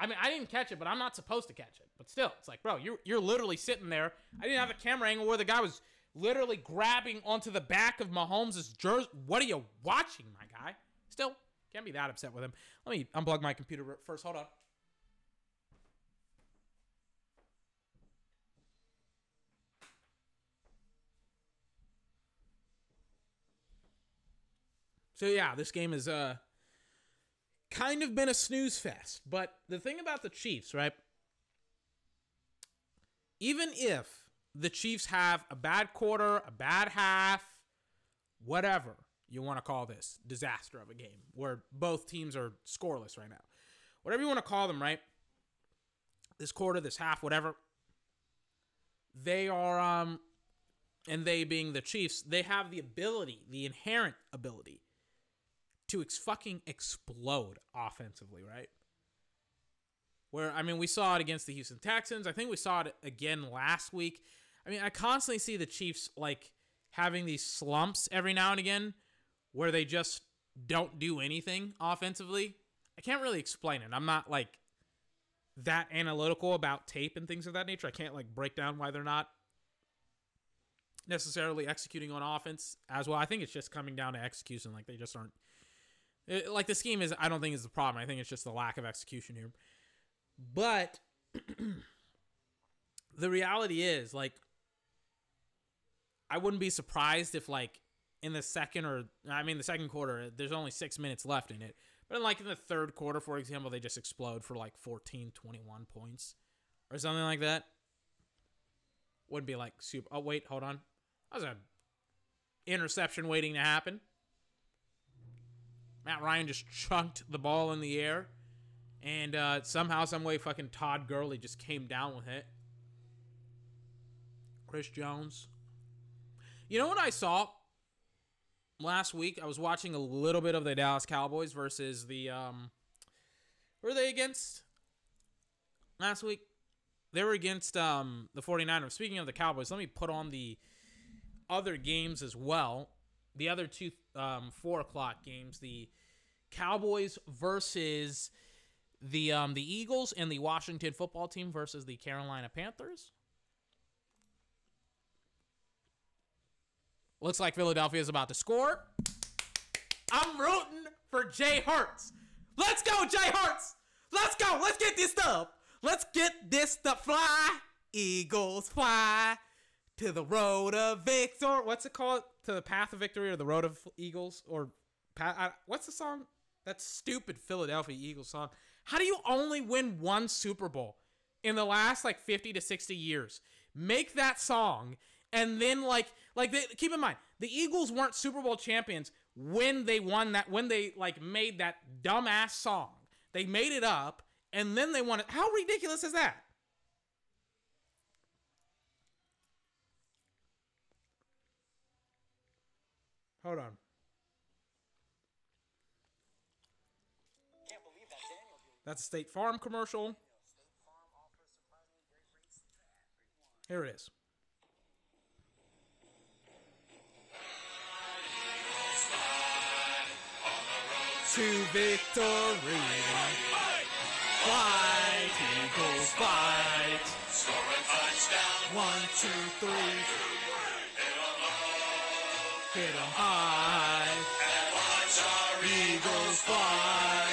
I mean, I didn't catch it, but I'm not supposed to catch it. But still, it's like, bro, you're, you're literally sitting there. I didn't have a camera angle where the guy was literally grabbing onto the back of Mahomes' jersey. What are you watching, my guy? Still, can't be that upset with him. Let me unplug my computer first. Hold on. So yeah, this game has uh kind of been a snooze fest. But the thing about the Chiefs, right? Even if the Chiefs have a bad quarter, a bad half, whatever you want to call this disaster of a game where both teams are scoreless right now. Whatever you want to call them, right? This quarter, this half, whatever. They are um and they being the Chiefs, they have the ability, the inherent ability to ex- fucking explode offensively, right? Where I mean, we saw it against the Houston Texans. I think we saw it again last week. I mean, I constantly see the Chiefs like having these slumps every now and again where they just don't do anything offensively. I can't really explain it. I'm not like that analytical about tape and things of that nature. I can't like break down why they're not necessarily executing on offense as well. I think it's just coming down to execution. Like they just aren't It- like the scheme is, I don't think is the problem. I think it's just the lack of execution here. But the reality is, like, I wouldn't be surprised if, like, in the second or I mean the second quarter, there's only six minutes left in it. But like in the third quarter, for example, they just explode for like 14, 21 points or something like that. Wouldn't be like super. Oh wait, hold on. That was a interception waiting to happen. Matt Ryan just chunked the ball in the air, and uh, somehow, some way, fucking Todd Gurley just came down with it. Chris Jones. You know what I saw last week? I was watching a little bit of the Dallas Cowboys versus the um. were they against? Last week, they were against um the 49ers. Speaking of the Cowboys, let me put on the other games as well. The other two um four o'clock games. The Cowboys versus the um the Eagles and the Washington football team versus the Carolina Panthers. Looks like Philadelphia is about to score. I'm rooting for Jalen Hurts. Let's go, Jalen Hurts. Let's go. Let's get this stuff. Let's get this stuff. Fly, Eagles, fly to the road of victory. What's it called? To the path of victory or the road of Eagles or I, what's the song? That stupid Philadelphia Eagles song. How do you only win one Super Bowl in the last like 50 to 60 years? Make that song and then like like they, keep in mind the Eagles weren't Super Bowl champions when they won that when they like made that dumbass song. They made it up and then they won it. How ridiculous is that? Hold on. That's a State Farm commercial. Here it is. To victory. Fight, Eagles, fight. Score a touchdown. One, two, three. Hit 'em high. And watch our Eagles fly.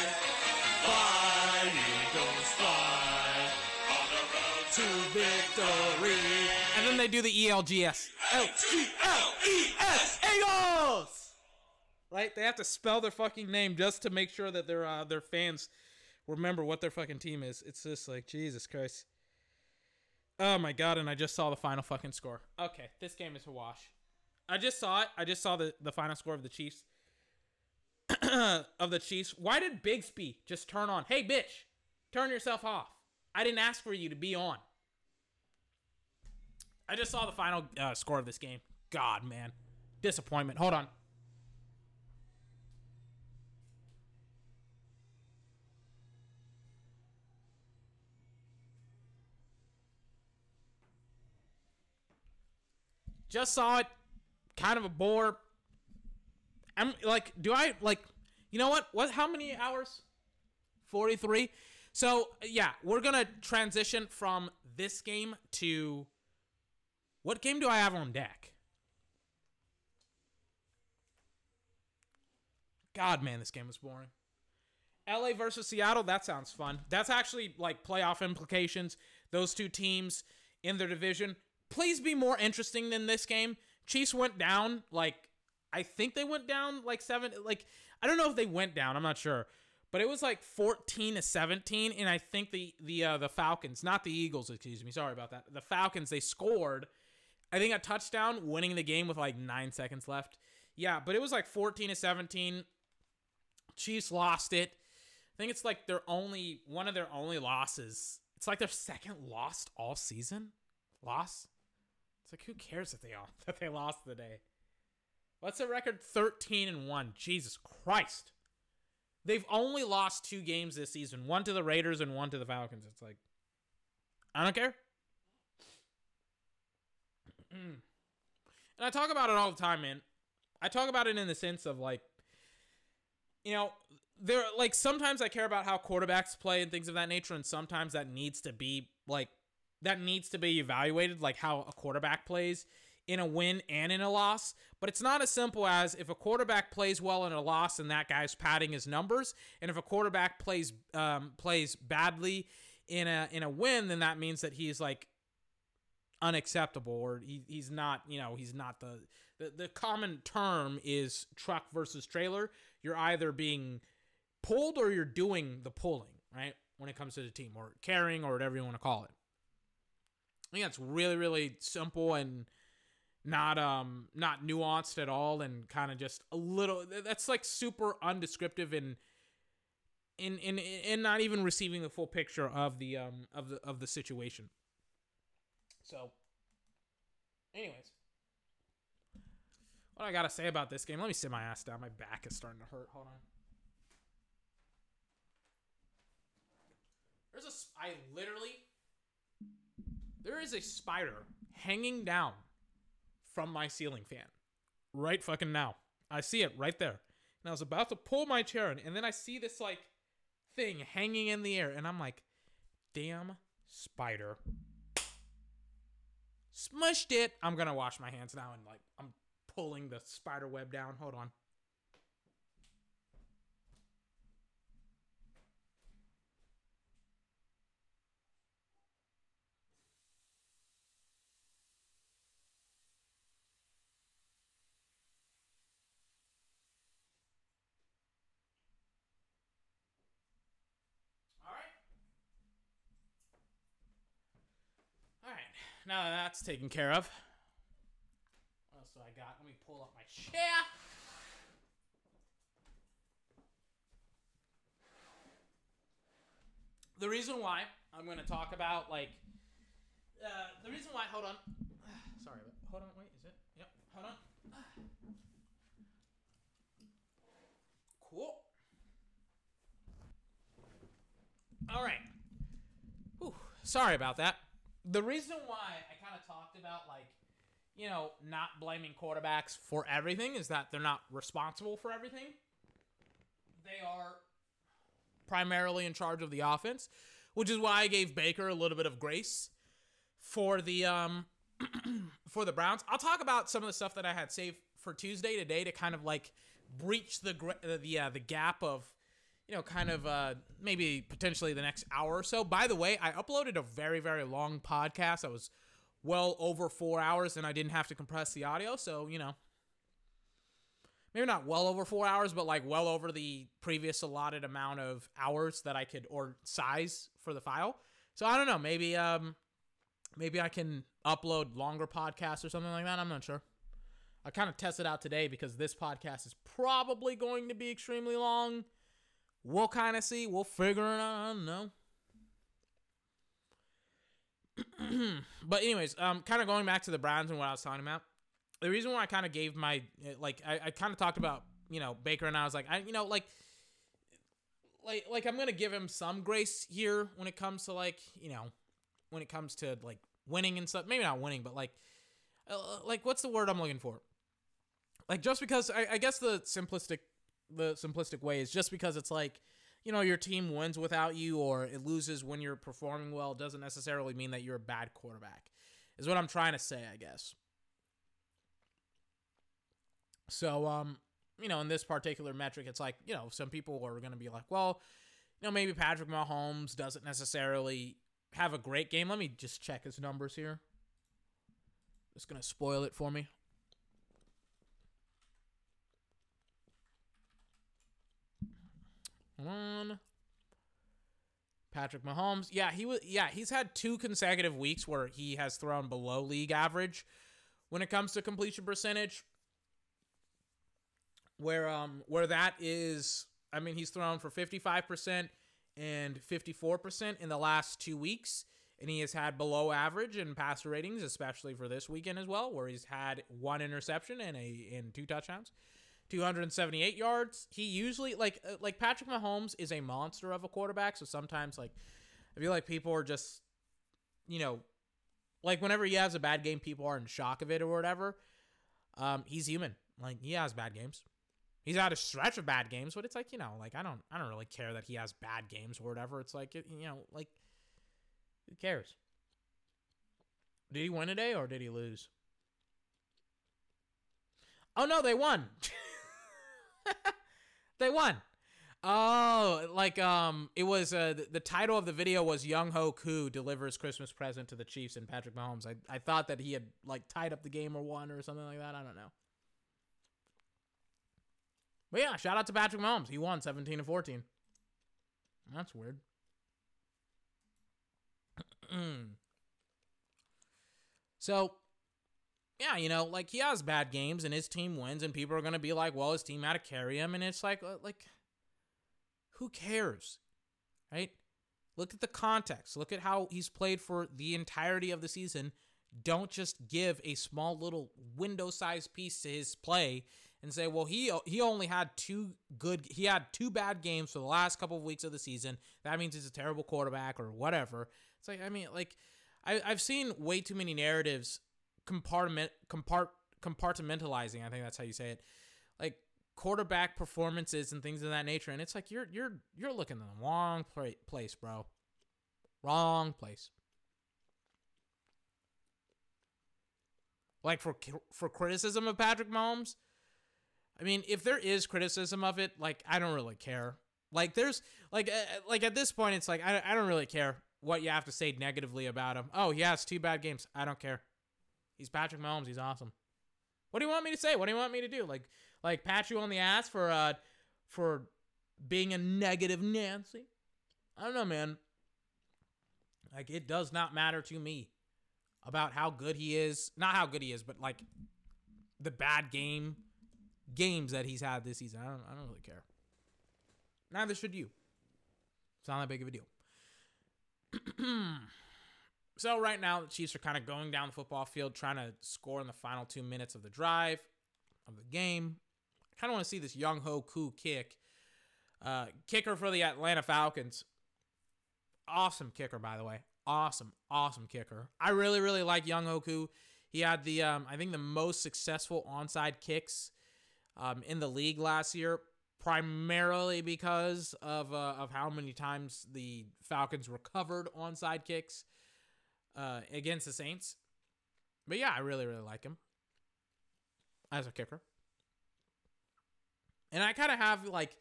Fly, Eagles fly. on the road To victory. And then they do the E ELGS. L G L E S Eagles. Right? They have to spell their fucking name just to make sure that their uh, their fans remember what their fucking team is. It's just like Jesus Christ. Oh my god! And I just saw the final fucking score. Okay, this game is a wash. I just saw it. I just saw the the final score of the Chiefs. of the Chiefs. Why did Bixby just turn on? Hey, bitch, turn yourself off. I didn't ask for you to be on. I just saw the final uh, score of this game. God, man, disappointment. Hold on. Just saw it. Kind of a bore. I'm like, do I like? You know what? What? How many hours? Forty-three. So yeah, we're gonna transition from this game to what game do I have on deck? God, man, this game was boring. LA versus Seattle, that sounds fun. That's actually like playoff implications. Those two teams in their division. Please be more interesting than this game. Chiefs went down like I think they went down like 7 like I don't know if they went down, I'm not sure. But it was like 14 to 17 and I think the the uh, the Falcons, not the Eagles, excuse me. Sorry about that. The Falcons they scored I think a touchdown winning the game with like 9 seconds left. Yeah, but it was like 14 to 17. Chiefs lost it. I think it's like their only one of their only losses. It's like their second lost all season. Loss. It's like who cares if they all that they lost. What's the record? 13 and 1. Jesus Christ. They've only lost two games this season. One to the Raiders and one to the Falcons. It's like I don't care. and I talk about it all the time, man. I talk about it in the sense of like you know, there like sometimes I care about how quarterbacks play and things of that nature, and sometimes that needs to be like that needs to be evaluated, like how a quarterback plays in a win and in a loss, but it's not as simple as if a quarterback plays well in a loss and that guy's padding his numbers, and if a quarterback plays um, plays badly in a in a win, then that means that he's like unacceptable or he, he's not you know he's not the, the the common term is truck versus trailer. You're either being pulled or you're doing the pulling right when it comes to the team or carrying or whatever you want to call it think that's really really simple and not um not nuanced at all and kind of just a little that's like super undescriptive and in in in not even receiving the full picture of the um of the of the situation so, anyways, what I gotta say about this game? Let me sit my ass down. My back is starting to hurt. Hold on. There's a. I literally. There is a spider hanging down from my ceiling fan, right fucking now. I see it right there, and I was about to pull my chair in, and then I see this like thing hanging in the air, and I'm like, "Damn spider." smushed it. I'm gonna wash my hands now and like I'm pulling the spider web down. Hold on. All right. All right. Now that that's taken care of. What else do I got? Let me pull up my chair. The reason why I'm going to talk about like uh, the reason why. Hold on. Sorry. but- Hold on. Wait. Is it? Yep. Hold on. Cool. All right. Whew, sorry about that. The reason why I kind of talked about like, you know, not blaming quarterbacks for everything is that they're not responsible for everything. They are primarily in charge of the offense, which is why I gave Baker a little bit of grace for the um for the Browns. I'll talk about some of the stuff that I had saved for Tuesday today to kind of like breach the the uh, the gap of you know, kind of uh, maybe potentially the next hour or so. By the way, I uploaded a very, very long podcast. I was well over four hours and I didn't have to compress the audio. So, you know, maybe not well over four hours, but like well over the previous allotted amount of hours that I could or size for the file. So I don't know. Maybe, um, maybe I can upload longer podcasts or something like that. I'm not sure. I kind of tested out today because this podcast is probably going to be extremely long. We'll kind of see. We'll figure it out. I don't know. but anyways, um, kind of going back to the Browns and what I was talking about. The reason why I kind of gave my eh, like I, I kind of talked about you know Baker and I was like I you know like like like I'm gonna give him some grace here when it comes to like you know when it comes to like winning and stuff. Maybe not winning, but like uh, like what's the word I'm looking for? Like just because I, I guess the simplistic the simplistic way is just because it's like you know your team wins without you or it loses when you're performing well doesn't necessarily mean that you're a bad quarterback is what i'm trying to say i guess. So um you know in this particular metric it's like you know some people are going to be like well you know maybe patrick mahomes doesn't necessarily have a great game. Let me just check his numbers here. Just going to spoil it for me Hold on. Patrick Mahomes. Yeah, he was yeah, he's had two consecutive weeks where he has thrown below league average when it comes to completion percentage. Where um where that is I mean he's thrown for 55% and 54% in the last 2 weeks and he has had below average in passer ratings especially for this weekend as well where he's had one interception and a and two touchdowns. 278 yards. He usually like uh, like Patrick Mahomes is a monster of a quarterback, so sometimes like I feel like people are just you know like whenever he has a bad game, people are in shock of it or whatever. Um, he's human. Like he has bad games. He's had a stretch of bad games, but it's like you know, like I don't, I don't really care that he has bad games or whatever. It's like you know, like who cares? Did he win today or did he lose? Oh no, they won. they won. Oh, like um, it was uh, the, the title of the video was Younghoe delivers Christmas present to the Chiefs and Patrick Mahomes. I I thought that he had like tied up the game or won or something like that. I don't know. But yeah, shout out to Patrick Mahomes. He won 17 to 14. That's weird. so, yeah, you know, like he has bad games and his team wins, and people are gonna be like, "Well, his team had to carry him," and it's like, uh, like, who cares, right? Look at the context. Look at how he's played for the entirety of the season. Don't just give a small little window-sized piece to his play and say, "Well, he he only had two good, he had two bad games for the last couple of weeks of the season. That means he's a terrible quarterback or whatever." It's like, I mean, like, I, I've seen way too many narratives compartment compart compartmentalizing. I think that's how you say it. Like quarterback performances and things of that nature, and it's like you're you're you're looking in the wrong place, bro. Wrong place. Like for for criticism of Patrick Mahomes, I mean, if there is criticism of it, like I don't really care. Like there's like uh, like at this point, it's like I I don't really care what you have to say negatively about him. Oh, he has two bad games. I don't care. He's Patrick Mahomes. He's awesome. What do you want me to say? What do you want me to do? Like like pat you on the ass for uh for being a negative Nancy? I don't know, man. Like it does not matter to me about how good he is. Not how good he is, but like the bad game games that he's had this season. I don't I don't really care. Neither should you. It's not that big of a deal. so right now the Chiefs are kind of going down the football field trying to score in the final two minutes of the drive of the game. I kind of want to see this Younghoe Koo kick. Uh, kicker for the Atlanta Falcons. Awesome kicker, by the way. Awesome, awesome kicker. I really, really like Younghoe Koo. He had the, um, I think, the most successful onside kicks um, in the league last year, primarily because of uh, of how many times the Falcons recovered onside kicks uh, against the Saints. But yeah, I really, really like him as a kicker. And I kind of have like,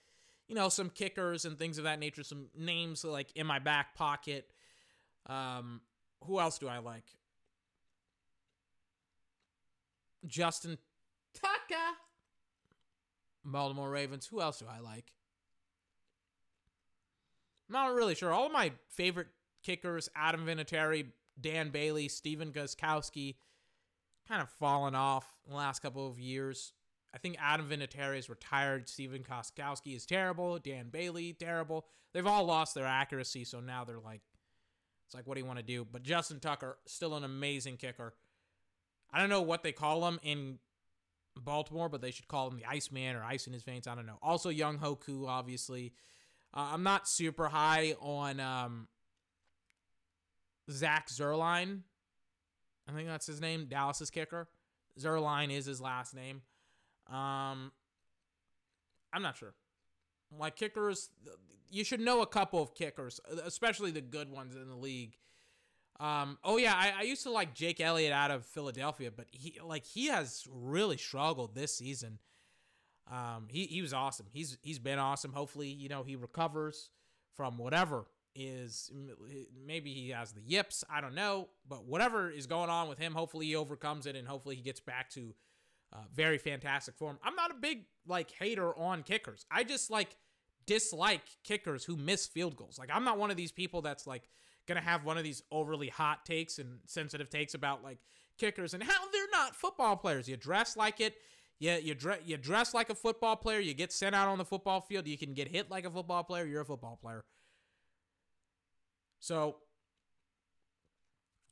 you know, some kickers and things of that nature, some names like in my back pocket. Um, who else do I like? Justin Tucker. Baltimore Ravens. Who else do I like? I'm Not really sure. All of my favorite kickers, Adam Vinatieri, Dan Bailey, Stephen Gostkowski, kind of fallen off in the last couple of years. I think Adam Vinatieri is retired. Stephen Gostkowski is terrible. Dan Bailey, terrible. They've all lost their accuracy, so now they're like, it's like, what do you want to do? But Justin Tucker, still an amazing kicker. I don't know what they call him in Baltimore, but they should call him the Iceman or Ice in his veins. I don't know. Also, Younghoe Koo, obviously. Uh, I'm not super high on um, Zach Zuerlein. I think that's his name, Dallas's kicker. Zuerlein is his last name. Um, I'm not sure. Like kickers, you should know a couple of kickers, especially the good ones in the league. Um, oh yeah, I, I used to like Jake Elliott out of Philadelphia, but he like he has really struggled this season. Um, he he was awesome. He's he's been awesome. Hopefully, you know he recovers from whatever is maybe he has the yips. I don't know, but whatever is going on with him, hopefully he overcomes it, and hopefully he gets back to uh, very fantastic form. I'm not a big like hater on kickers. I just like dislike kickers who miss field goals. Like I'm not one of these people that's like gonna have one of these overly hot takes and sensitive takes about like kickers and how they're not football players. You dress like it. Yeah, you, dress you dress like a football player. You get sent out on the football field. You can get hit like a football player. You're a football player. So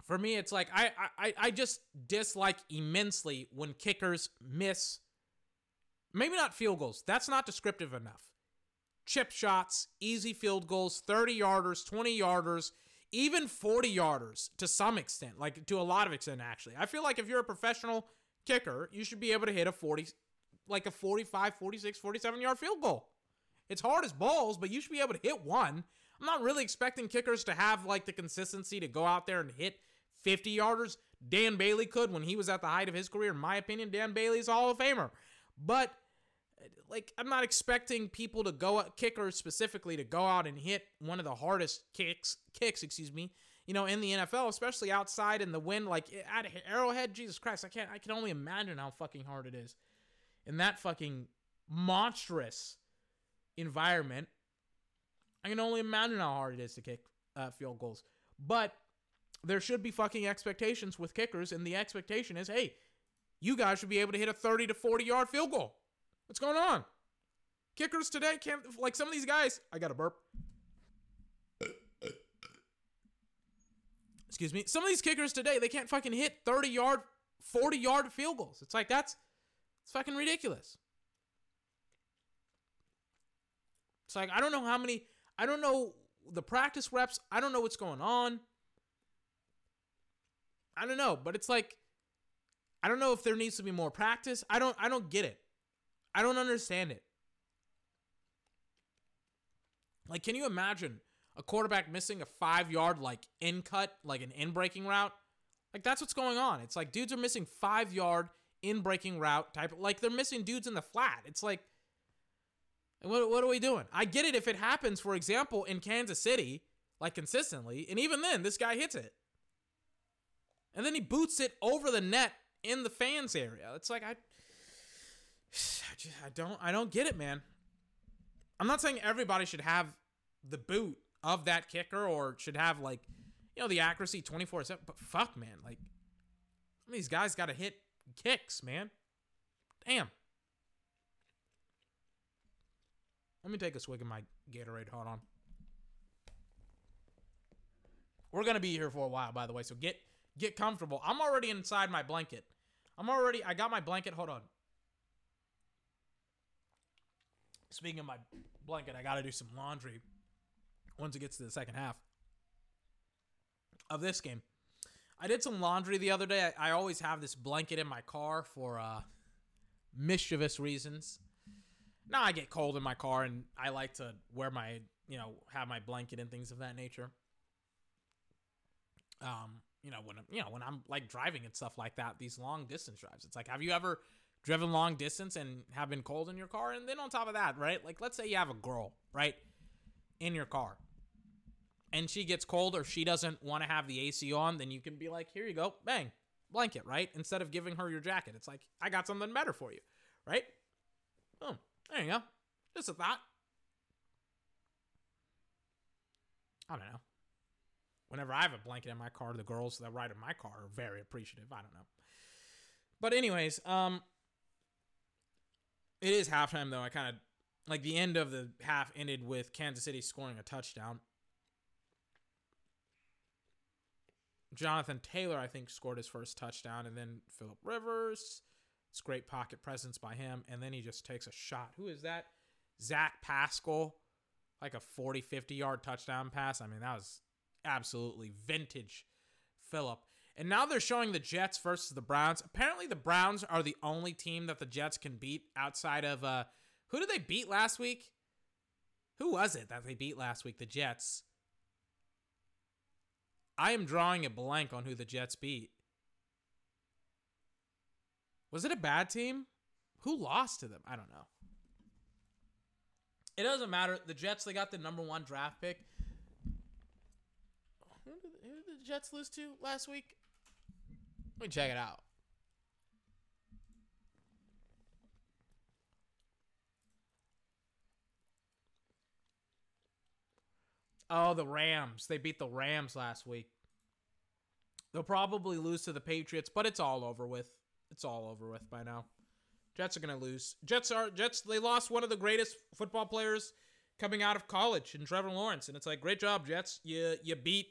for me, it's like I, I I just dislike immensely when kickers miss. Maybe not field goals. That's not descriptive enough. Chip shots, easy field goals, 30 yarders, 20 yarders, even 40 yarders to some extent, like to a lot of extent, actually. I feel like if you're a professional kicker, you should be able to hit a 40, like a 45, 46, 47 yard field goal. It's hard as balls, but you should be able to hit one. I'm not really expecting kickers to have like the consistency to go out there and hit 50 yarders. Dan Bailey could when he was at the height of his career. In my opinion, Dan Bailey's a Hall of Famer. But like I'm not expecting people to go out kickers specifically to go out and hit one of the hardest kicks kicks, excuse me, you know, in the NFL, especially outside in the wind like at Arrowhead, Jesus Christ, I can't I can only imagine how fucking hard it is. In that fucking monstrous environment, I can only imagine how hard it is to kick uh, field goals. But there should be fucking expectations with kickers, and the expectation is, hey, you guys should be able to hit a 30 to 40 yard field goal. What's going on? Kickers today can't like some of these guys. I got a burp. Excuse me. Some of these kickers today, they can't fucking hit 30 yard, 40 yard field goals. It's like that's it's fucking ridiculous. It's like I don't know how many I don't know the practice reps. I don't know what's going on. I don't know, but it's like I don't know if there needs to be more practice. I don't I don't get it. I don't understand it. Like can you imagine a quarterback missing a 5-yard like in cut, like an in breaking route? Like that's what's going on. It's like dudes are missing 5-yard in breaking route type like they're missing dudes in the flat. It's like what what are we doing? I get it if it happens for example in Kansas City like consistently and even then this guy hits it. And then he boots it over the net in the fans area. It's like I, I, just, I don't I don't get it, man. I'm not saying everybody should have the boot of that kicker or should have like you know the accuracy 24 7 but fuck man like these guys got to hit kicks man damn let me take a swig of my gatorade hold on we're gonna be here for a while by the way so get get comfortable i'm already inside my blanket i'm already i got my blanket hold on speaking of my blanket i gotta do some laundry once it gets to the second half of this game. I did some laundry the other day. I, I always have this blanket in my car for uh, mischievous reasons. Now I get cold in my car, and I like to wear my, you know, have my blanket and things of that nature. Um, you know, when I'm, you know, when I'm like driving and stuff like that, these long distance drives. It's like, have you ever driven long distance and have been cold in your car? And then on top of that, right? Like, let's say you have a girl, right, in your car and she gets cold or she doesn't want to have the AC on, then you can be like, here you go, bang, blanket, right? Instead of giving her your jacket. It's like, I got something better for you, right? Oh, there you go. Just a thought. I don't know. Whenever I have a blanket in my car, the girls that ride in my car are very appreciative. I don't know. But anyways, um it is halftime though. I kind of like the end of the half ended with Kansas City scoring a touchdown. Jonathan Taylor, I think, scored his first touchdown, and then Philip Rivers. It's great pocket presence by him, and then he just takes a shot. Who is that? Zach Pascal, like a 40, 50 yard touchdown pass. I mean, that was absolutely vintage Philip. And now they're showing the Jets versus the Browns. Apparently, the Browns are the only team that the Jets can beat outside of uh, who did they beat last week? Who was it that they beat last week? The Jets. I am drawing a blank on who the Jets beat. Was it a bad team? Who lost to them? I don't know. It doesn't matter. The Jets, they got the number one draft pick. Who did, who did the Jets lose to last week? Let me check it out. Oh, the Rams. They beat the Rams last week. They'll probably lose to the Patriots, but it's all over with. It's all over with by now. Jets are going to lose. Jets are Jets they lost one of the greatest football players coming out of college in Trevor Lawrence and it's like great job Jets. You you beat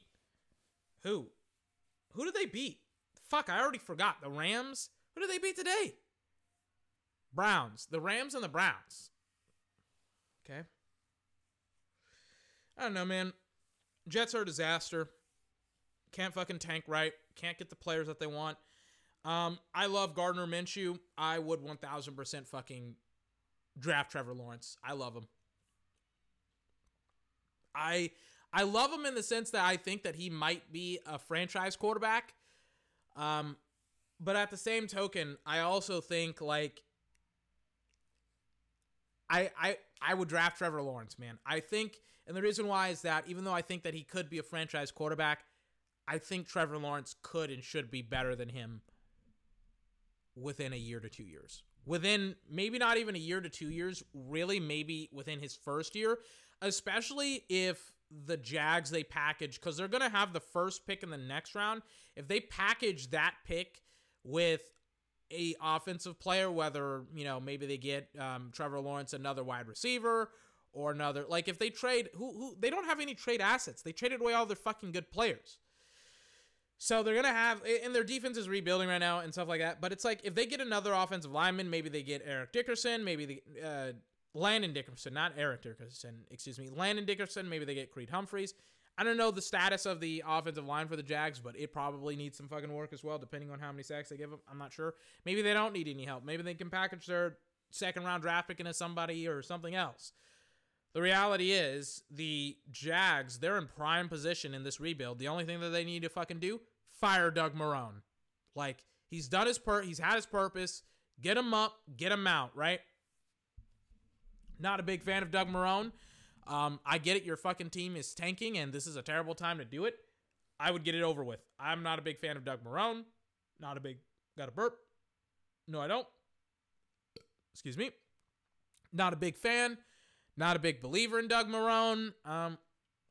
who? Who did they beat? Fuck, I already forgot. The Rams? Who did they beat today? Browns. The Rams and the Browns. Okay. I don't know, man. Jets are a disaster. Can't fucking tank right. Can't get the players that they want. Um, I love Gardner Minshew. I would 1000% fucking draft Trevor Lawrence. I love him. I I love him in the sense that I think that he might be a franchise quarterback. Um, but at the same token, I also think like I, I I would draft Trevor Lawrence, man. I think, and the reason why is that even though I think that he could be a franchise quarterback, I think Trevor Lawrence could and should be better than him within a year to two years. Within maybe not even a year to two years, really, maybe within his first year, especially if the Jags they package, because they're going to have the first pick in the next round. If they package that pick with a offensive player, whether you know maybe they get um, Trevor Lawrence another wide receiver or another like if they trade who who they don't have any trade assets. They traded away all their fucking good players. So they're gonna have and their defense is rebuilding right now and stuff like that. But it's like if they get another offensive lineman, maybe they get Eric Dickerson, maybe the uh, Landon Dickerson, not Eric Dickerson, excuse me, Landon Dickerson. Maybe they get Creed Humphreys. I don't know the status of the offensive line for the Jags, but it probably needs some fucking work as well, depending on how many sacks they give them. I'm not sure. Maybe they don't need any help. Maybe they can package their second round draft pick into somebody or something else. The reality is, the Jags, they're in prime position in this rebuild. The only thing that they need to fucking do, fire Doug Marrone. Like, he's done his per he's had his purpose. Get him up, get him out, right? Not a big fan of Doug Marrone. Um, I get it. Your fucking team is tanking, and this is a terrible time to do it. I would get it over with. I'm not a big fan of Doug Marrone. Not a big. Got a burp? No, I don't. Excuse me. Not a big fan. Not a big believer in Doug Marrone. Um,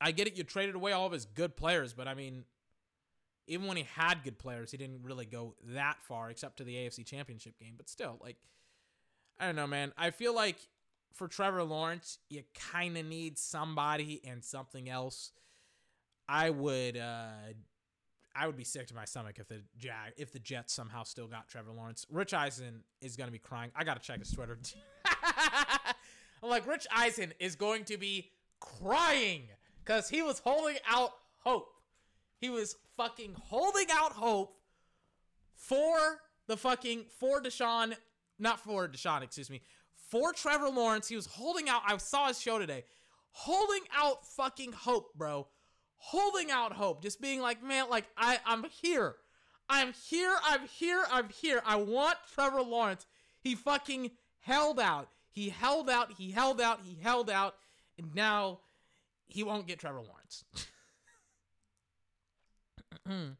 I get it. You traded away all of his good players, but I mean, even when he had good players, he didn't really go that far, except to the AFC Championship game. But still, like, I don't know, man. I feel like for Trevor Lawrence, you kind of need somebody and something else. I would uh I would be sick to my stomach if the Jag if the Jets somehow still got Trevor Lawrence. Rich Eisen is gonna be crying. I gotta check his Twitter. I'm like, Rich Eisen is going to be crying because he was holding out hope. He was fucking holding out hope for the fucking for Deshaun, not for Deshaun, excuse me, for Trevor Lawrence. He was holding out. I saw his show today, holding out fucking hope, bro. Holding out hope, just being like, man, like I, I'm here, I'm here, I'm here, I'm here. I want Trevor Lawrence. He fucking held out. He held out. He held out. He held out, and now he won't get Trevor Lawrence. Mm.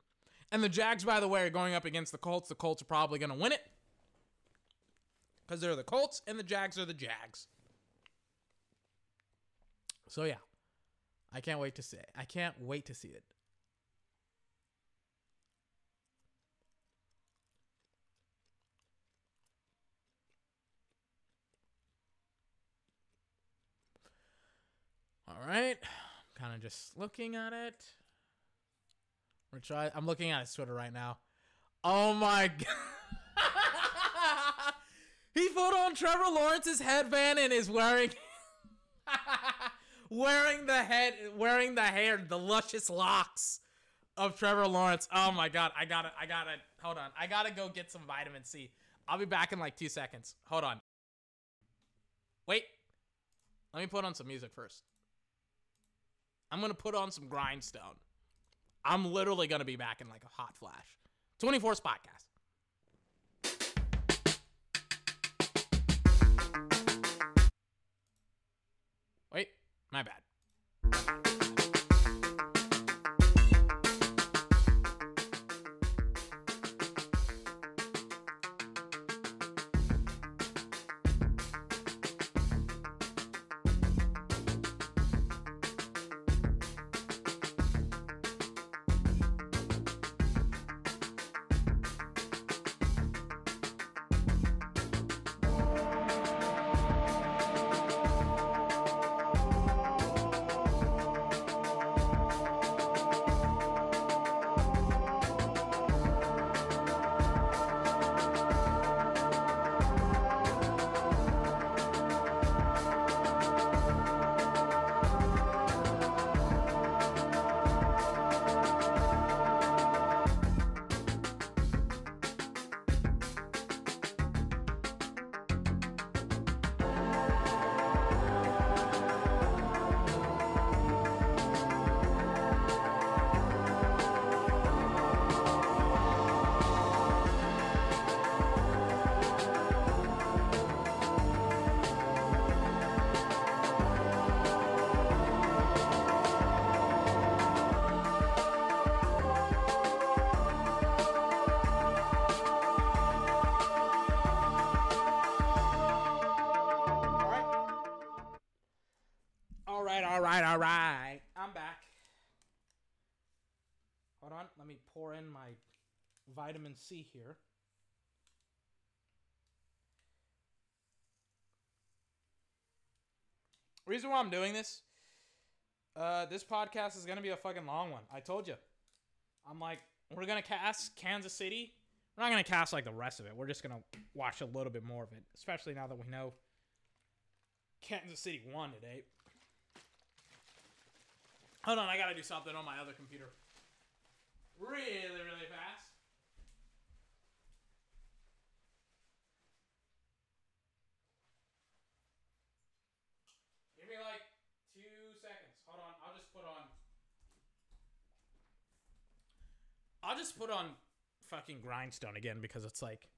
and the Jags, by the way, are going up against the Colts. The Colts are probably going to win it because they're the Colts and the Jags are the Jags. So yeah, I can't wait to see it. I can't wait to see it. All right, kind of just looking at it. I'm looking at his Twitter right now. Oh my god. He put on Trevor Lawrence's headband and is wearing wearing the head wearing the hair, the luscious locks of Trevor Lawrence. Oh my god, I gotta I gotta hold on. I gotta go get some vitamin C. I'll be back in like two seconds. Hold on. Wait. Let me put on some music first. I'm gonna put on some grindstone. I'm literally gonna be back in like a hot flash. 24 podcast. Wait, my bad. Right, all right. Alright. I'm back. Hold on, let me pour in my vitamin C here. Reason why I'm doing this, uh, this podcast is gonna be a fucking long one. I told you. I'm like, we're gonna cast Kansas City. We're not gonna cast like the rest of it. We're just gonna watch a little bit more of it, especially now that we know Kansas City won today. Hold on, I gotta do something on my other computer. Really, really fast. Give me like two seconds. Hold on, I'll just put on. I'll just put on fucking grindstone again because it's like.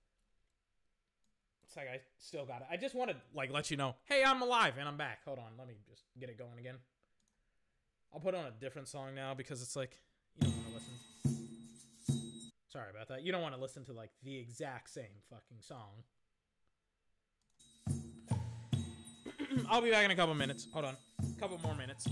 It's like I still got it. I just want to like let you know, hey, I'm alive and I'm back. Hold on, let me just get it going again. I'll put on a different song now because it's like you don't want to listen. Sorry about that. You don't want to listen to like the exact same fucking song. I'll be back in a couple minutes. Hold on. A couple more minutes.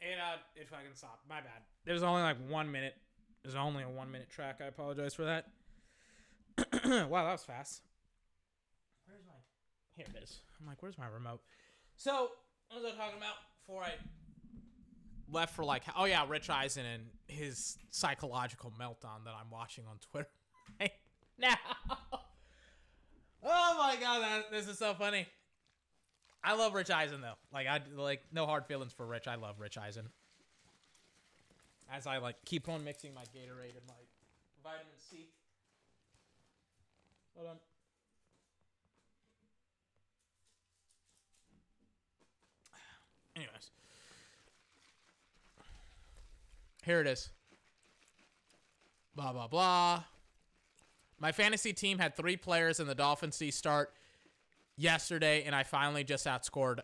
It uh it fucking stopped. My bad. There's only like one minute. There's only a one minute track. I apologize for that. wow, that was fast. Where's my here it is. I'm like, where's my remote? So, what was I talking about before I left for like oh yeah, Rich Eisen and his psychological meltdown that I'm watching on Twitter right now. oh my god, that, this is so funny. I love Rich Eisen though. Like I like no hard feelings for Rich. I love Rich Eisen. As I like keep on mixing my Gatorade and my vitamin C. Hold on. Anyways. Here it is. Blah blah blah. My fantasy team had three players in the Dolphins C start yesterday, and I finally just outscored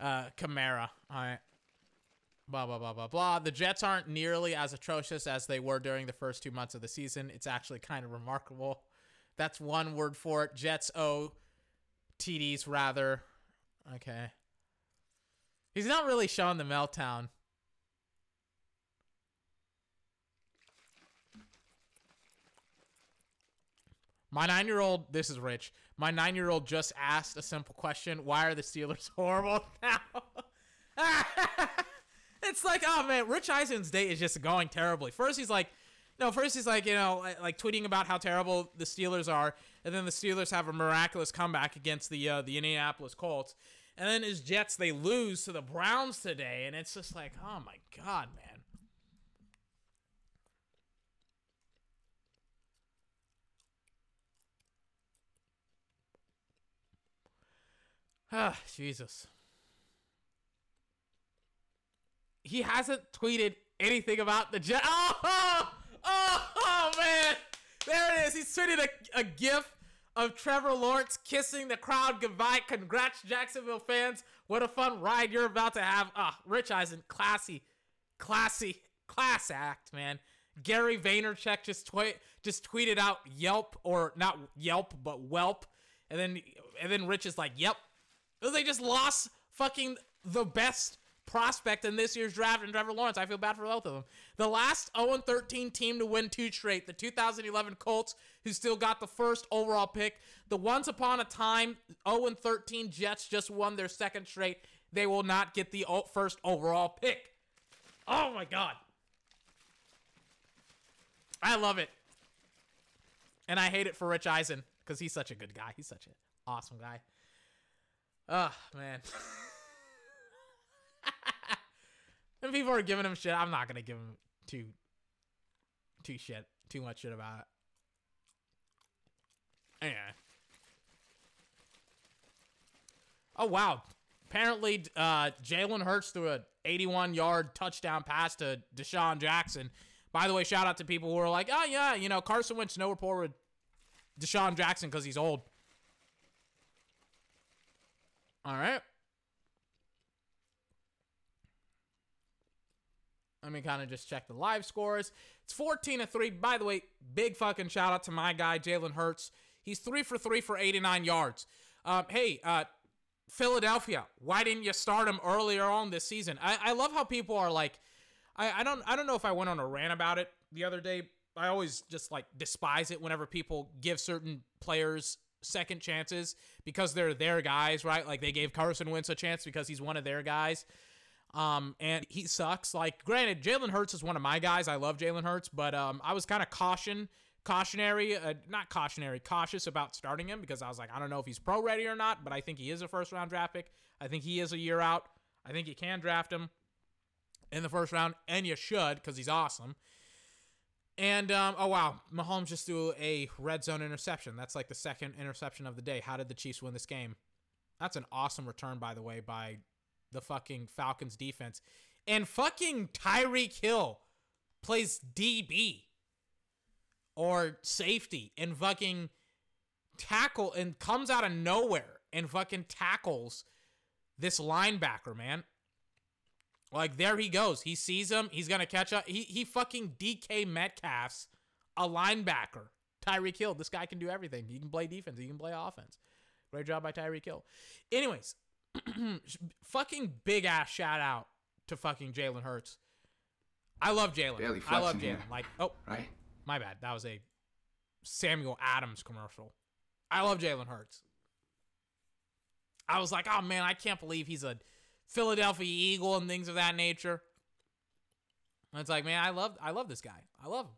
uh, Kamara. All right. Blah, blah, blah, blah, blah. The Jets aren't nearly as atrocious as they were during the first two months of the season. It's actually kind of remarkable. That's one word for it. Jets owe TDs, rather. Okay. He's not really showing the meltdown. My nine year old, this is rich. My nine year old just asked a simple question Why are the Steelers horrible now? it's like, oh man, Rich Eisen's day is just going terribly. First, he's like, no, first he's like, you know, like- tweeting about how terrible the Steelers are, and then the Steelers have a miraculous comeback against the uh, the Indianapolis Colts, and then his Jets they lose to the Browns today, and it's just like, oh my god, man. Ah, Jesus. He hasn't tweeted anything about the Jet. Oh, oh, oh, man. There it is. He's tweeted a, a gif of Trevor Lawrence kissing the crowd goodbye. Congrats, Jacksonville fans. What a fun ride you're about to have. Ah, Rich Eisen, classy, classy, class act, man. Gary Vaynerchuk just tweet just tweeted out Yelp or not Yelp but Whelp, and then and then Rich is like, "Yep, they just lost fucking the best prospect in this year's draft and Trevor Lawrence. I feel bad for both of them. The last 0-13 team to win two straight, the 2011 Colts, who still got the first overall pick. The once upon a time 0-13 Jets just won their second straight. They will not get the first overall pick. Oh my god. I love it. And I hate it for Rich Eisen because he's such a good guy. He's such an awesome guy. Oh, man. and people are giving him shit. I'm not gonna give him too too shit too much shit about it. Anyway. Oh wow. Apparently uh Jalen Hurts threw a 81 yard touchdown pass to DeSean Jackson. By the way, shout out to people who are like, oh yeah, you know, Carson Wentz no rapport with DeSean Jackson because he's old. All right. Let me kind of just check the live scores. It's 14 to 3. By the way, big fucking shout out to my guy, Jalen Hurts. He's 3 for 3 for 89 yards. Um, hey, uh, Philadelphia, why didn't you start him earlier on this season? I, I love how people are like, I, I don't I don't know if I went on a rant about it the other day. I always just like despise it whenever people give certain players second chances because they're their guys, right? Like they gave Carson Wentz a chance because he's one of their guys. Um, and he sucks. Like, granted, Jalen Hurts is one of my guys. I love Jalen Hurts, but um, I was kind of caution, cautionary, uh, not cautionary, cautious about starting him because I was like, I don't know if he's pro ready or not, but I think he is a first round draft pick. I think he is a year out. I think you can draft him in the first round, and you should because he's awesome. And um, oh wow, Mahomes just threw a red zone interception. That's like the second interception of the day. How did the Chiefs win this game? That's an awesome return, by the way, by the fucking Falcons defense. And fucking Tyreek Hill plays DB or safety and fucking tackle and comes out of nowhere and fucking tackles this linebacker, man. Like there he goes. He sees him. He's gonna catch up. He he fucking DK Metcalf's a linebacker. Tyreek Hill. This guy can do everything. He can play defense. He can play offense. Great job by Tyreek Hill. Anyways, fucking big ass shout out to fucking Jalen Hurts. I love Jalen. I love. Jalen. Like, oh, right? my bad. That was a Samuel Adams commercial. I love Jalen Hurts. I was like, oh man, I can't believe he's a Philadelphia Eagle and things of that nature. And it's like, man, I love, I love this guy. I love him.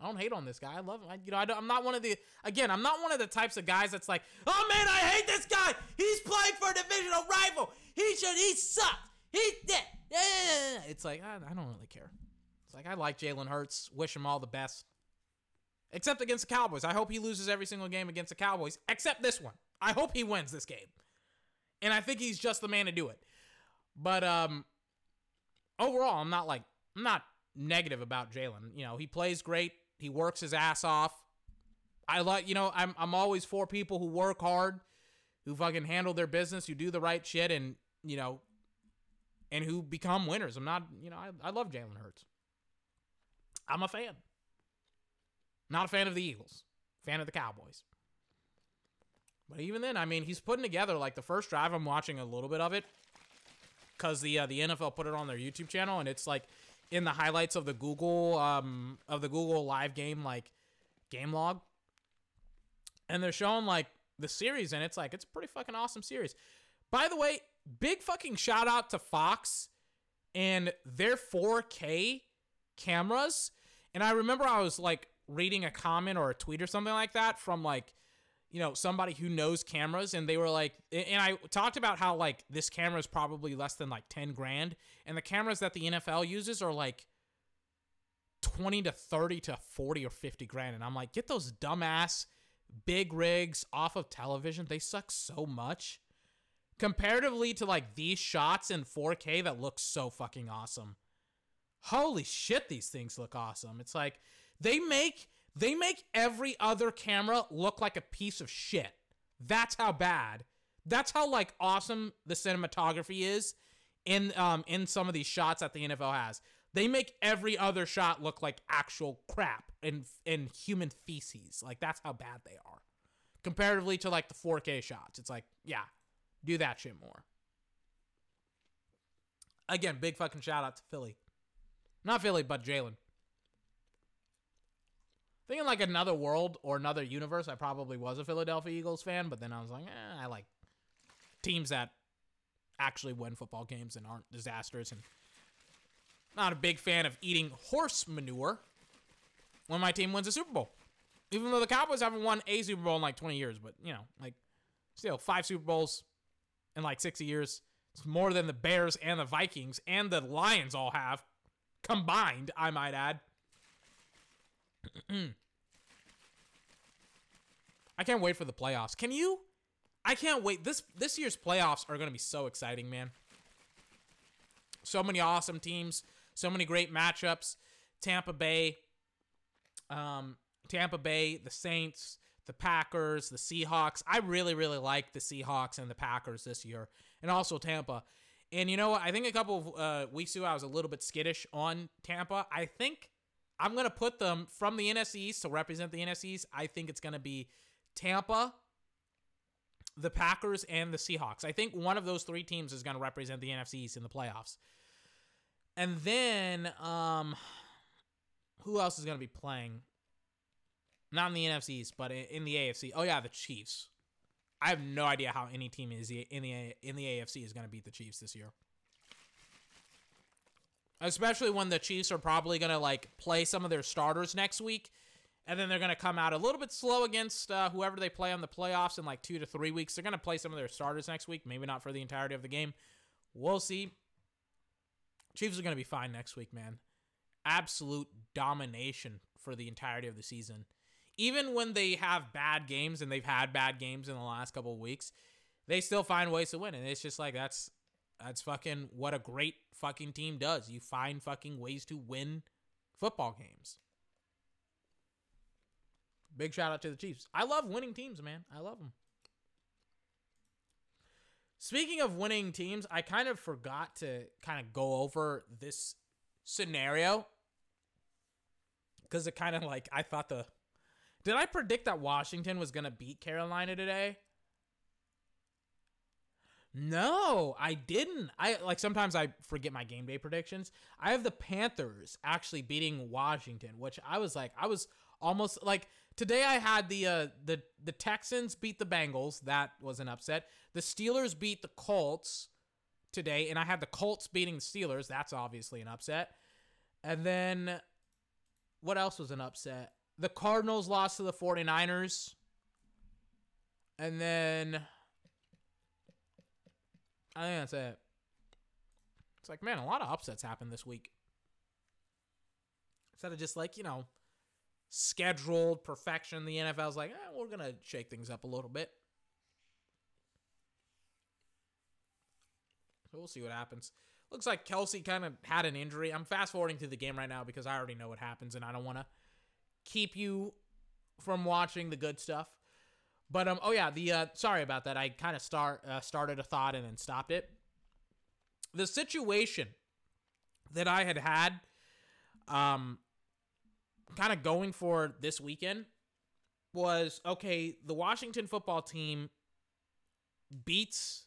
I don't hate on this guy. I love him. I, you know, I I'm not one of the. Again, I'm not one of the types of guys that's like, oh man, I hate this guy. He's playing for a divisional rival. He should. He. Yeah, yeah, yeah, yeah. It's like I, I don't really care. It's like I like Jalen Hurts. Wish him all the best. Except against the Cowboys. I hope he loses every single game against the Cowboys, except this one. I hope he wins this game. And I think he's just the man to do it. But um overall, I'm not like I'm not negative about Jalen. You know, he plays great. He works his ass off. I like, you know, I'm I'm always for people who work hard, who fucking handle their business, who do the right shit, and you know, and who become winners. I'm not, you know, I, I love Jalen Hurts. I'm a fan. Not a fan of the Eagles. Fan of the Cowboys. But even then, I mean, he's putting together like the first drive. I'm watching a little bit of it because the uh, the NFL put it on their YouTube channel, and it's like in the highlights of the Google um of the Google Live game like game log, and they're showing like the series, and it's like it's a pretty fucking awesome series. By the way, big fucking shout out to Fox and their 4K cameras. And I remember I was like reading a comment or a tweet or something like that from like, you know, somebody who knows cameras. And they were like, and I talked about how like this camera is probably less than like 10 grand. And the cameras that the NFL uses are like 20 to 30 to 40 or 50 grand. And I'm like, get those dumbass big rigs off of television. They suck so much. comparatively to like these shots in 4K that look so fucking awesome. Holy shit, these things look awesome. It's like they make they make every other camera look like a piece of shit. That's how bad. That's how like awesome the cinematography is in um in some of these shots that the NFL has. They make every other shot look like actual crap and and human feces. Like that's how bad they are. Comparatively to like the 4K shots. It's like, yeah, do that shit more. Again, big fucking shout out to Philly. Not Philly, but Jalen. Thinking like another world or another universe, I probably was a Philadelphia Eagles fan, but then I was like, eh, I like teams that actually win football games and aren't disasters. And not a big fan of eating horse manure when my team wins a Super Bowl. Even though the Cowboys haven't won a Super Bowl in like 20 years, but you know, like still five Super Bowls in like 60 years. It's more than the Bears and the Vikings and the Lions all have combined, I might add. I can't wait for the playoffs. Can you? I can't wait. This this year's playoffs are going to be so exciting, man. So many awesome teams, so many great matchups. Tampa Bay, um, Tampa Bay, the Saints, the Packers, the Seahawks. I really, really like the Seahawks and the Packers this year, and also Tampa. And you know what? I think a couple of uh, weeks ago I was a little bit skittish on Tampa. I think I'm gonna put them from the NFC East to represent the NFC East. I think it's gonna be Tampa, the Packers, and the Seahawks. I think one of those three teams is gonna represent the NFC East in the playoffs. And then, um, who else is gonna be playing? Not in the NFC East, but in the AFC. Oh yeah, the Chiefs. I have no idea how any team is in the in the AFC is gonna beat the Chiefs this year. Especially when the Chiefs are probably going to like play some of their starters next week. And then they're going to come out a little bit slow against uh, whoever they play on the playoffs in like two to three weeks. They're going to play some of their starters next week. Maybe not for the entirety of the game. We'll see. Chiefs are going to be fine next week, man. Absolute domination for the entirety of the season. Even when they have bad games, and they've had bad games in the last couple of weeks, they still find ways to win. And it's just like that's that's fucking what a great fucking team does. You find fucking ways to win football games. Big shout out to the Chiefs. I love winning teams, man. I love them. Speaking of winning teams, I kind of forgot to kind of go over this scenario because it kind of like I thought the did I predict that Washington was gonna beat Carolina today? No, I didn't. I like sometimes I forget my game day predictions. I have the Panthers actually beating Washington, which I was like, I was almost like today. I had the uh, the the Texans beat the Bengals. That was an upset. The Steelers beat the Colts today, and I had the Colts beating the Steelers. That's obviously an upset. And then what else was an upset? The Cardinals lost to the 49ers. And then I think that's it. It's like, man, a lot of upsets happened this week. Instead of just like, you know, scheduled perfection, the NFL's like, eh, we're going to shake things up a little bit. So we'll see what happens. Looks like Kelce kind of had an injury. I'm fast forwarding to the game right now because I already know what happens and I don't want to keep you from watching the good stuff. But um, oh yeah, the uh, sorry about that. I kind of start uh, started a thought and then stopped it. The situation that I had had, um, kind of going for this weekend was okay. The Washington football team beats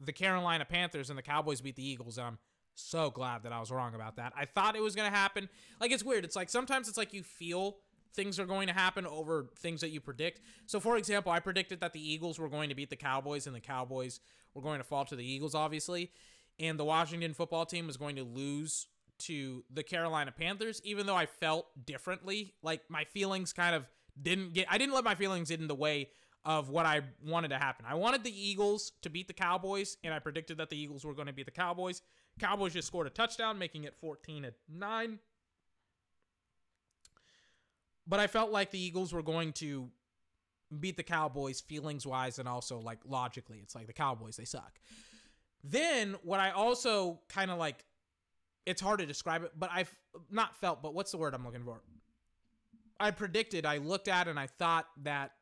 the Carolina Panthers and the Cowboys beat the Eagles. And I'm so glad that I was wrong about that. I thought it was gonna happen. Like it's weird. It's like sometimes it's like you feel things are going to happen over things that you predict. So, for example, I predicted that the Eagles were going to beat the Cowboys and the Cowboys were going to fall to the Eagles, obviously. And the Washington football team was going to lose to the Carolina Panthers, even though I felt differently. Like, my feelings kind of didn't get, I didn't let my feelings get in the way of what I wanted to happen. I wanted the Eagles to beat the Cowboys, and I predicted that the Eagles were going to beat the Cowboys. Cowboys just scored a touchdown, making it 14 at 9. But I felt like the Eagles were going to beat the Cowboys feelings wise and also like logically. It's like the Cowboys, they suck. Then what I also kind of like, it's hard to describe it, but I've not felt, but what's the word I'm looking for? I predicted, I looked at and I thought that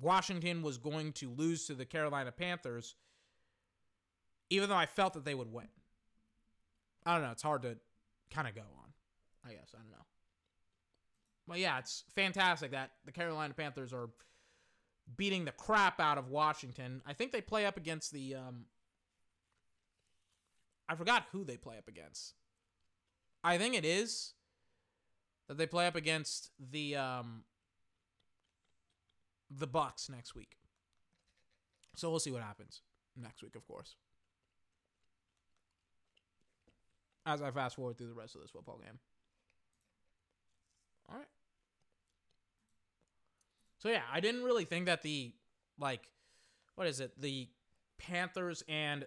Washington was going to lose to the Carolina Panthers, even though I felt that they would win. I don't know. It's hard to kind of go on. I guess. I don't know. But yeah, it's fantastic that the Carolina Panthers are beating the crap out of Washington. I think they play up against the. Um, I forgot who they play up against. I think it is that they play up against the um, the Bucks next week. So we'll see what happens next week, of course. As I fast forward through the rest of this football game. All right. So yeah, I didn't really think that the like what is it? The Panthers and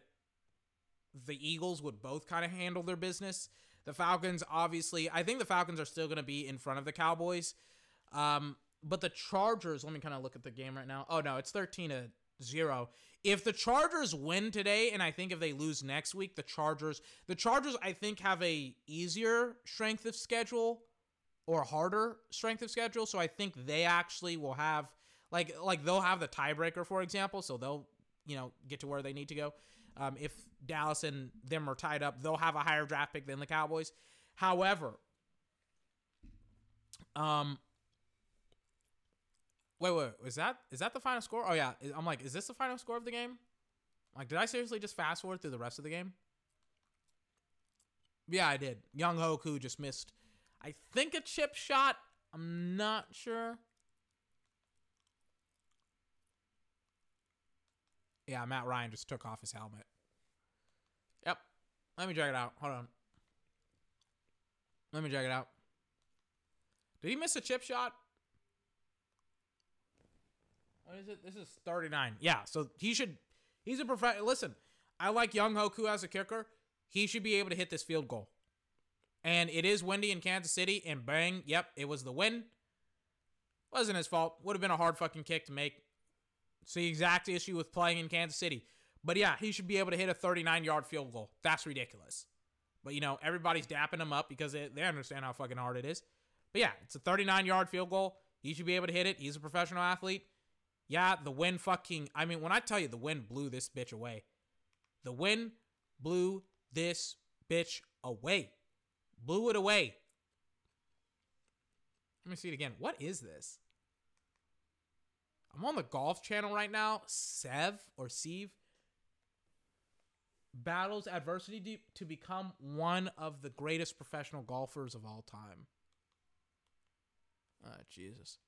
the Eagles would both kind of handle their business. The Falcons obviously, I think the Falcons are still going to be in front of the Cowboys. Um but the Chargers, let me kind of look at the game right now. Oh no, it's 13 to 0. If the Chargers win today and I think if they lose next week, the Chargers, the Chargers I think have a easier strength of schedule or harder strength of schedule, so I think they actually will have like like they'll have the tiebreaker for example, so they'll, you know, get to where they need to go. Um, if Dallas and them are tied up, they'll have a higher draft pick than the Cowboys. However, um, Wait, wait, is that is that the final score? Oh yeah, I'm like, is this the final score of the game? Like, did I seriously just fast forward through the rest of the game? Yeah, I did. Younghoe Koo just missed, I think a chip shot. I'm not sure. Yeah, Matt Ryan just took off his helmet. Yep. Let me check it out. Hold on. Let me check it out. Did he miss a chip shot? What is it? This is 39. Yeah, so he should. He's a professional. Listen, I like Younghoe Koo as a kicker. He should be able to hit this field goal. And it is windy in Kansas City, and bang, yep, it was the wind. Wasn't his fault. Would have been a hard fucking kick to make. It's the exact issue with playing in Kansas City. But yeah, he should be able to hit a 39 yard field goal. That's ridiculous. But you know, everybody's dapping him up because they, they understand how fucking hard it is. But yeah, it's a 39 yard field goal. He should be able to hit it. He's a professional athlete. Yeah, the wind fucking. I mean, when I tell you the wind blew this bitch away, the wind blew this bitch away. Blew it away. Let me see it again. What is this? I'm on the golf channel right now. Sev or Sev battles adversity to become one of the greatest professional golfers of all time. Oh, Jesus.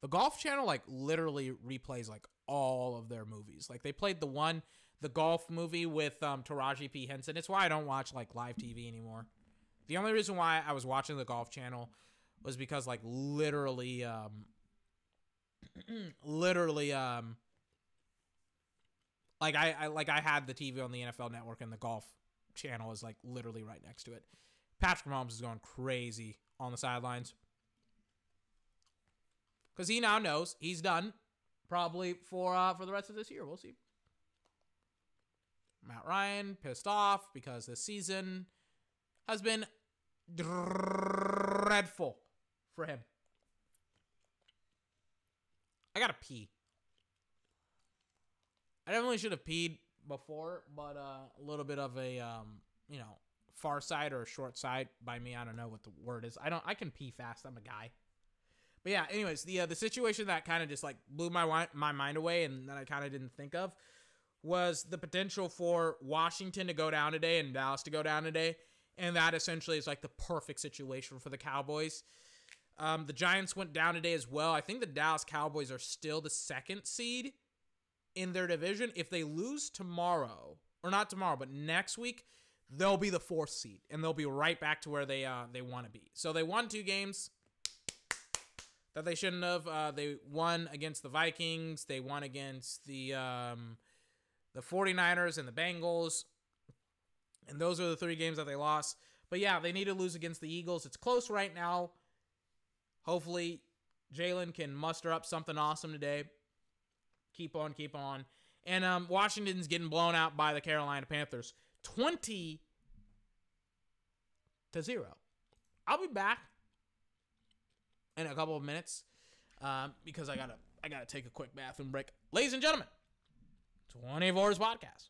The Golf Channel like literally replays like all of their movies. Like they played the one, the golf movie with um, Taraji P Henson. It's why I don't watch like live TV anymore. The only reason why I was watching the Golf Channel was because like literally, um, literally, um, like I, I like I had the TV on the NFL Network and the Golf Channel is like literally right next to it. Patrick Mahomes is going crazy on the sidelines because he now knows he's done probably for uh, for the rest of this year. We'll see. Matt Ryan pissed off because this season has been dreadful for him. I gotta pee. I definitely should have peed before, but uh, a little bit of a um, you know far side or short side by me. I don't know what the word is. I don't. I can pee fast. I'm a guy. But yeah, anyways, the uh, the situation that kind of just like blew my my mind away, and that I kind of didn't think of, was the potential for Washington to go down today and Dallas to go down today, and that essentially is like the perfect situation for the Cowboys. Um, the Giants went down today as well. I think the Dallas Cowboys are still the second seed in their division. If they lose tomorrow, or not tomorrow, but next week, they'll be the fourth seed, and they'll be right back to where they uh, they want to be. So they won two games that they shouldn't have. Uh, they won against the Vikings. They won against the um, the 49ers and the Bengals. And those are the three games that they lost. But yeah, they need to lose against the Eagles. It's close right now. Hopefully, Jalen can muster up something awesome today. keep on, keep on. And um, Washington's getting blown out by the Carolina Panthers, twenty to zero. I'll be back in a couple of minutes um, because I gotta I gotta take a quick bathroom break, ladies and gentlemen. Twenty fours podcast.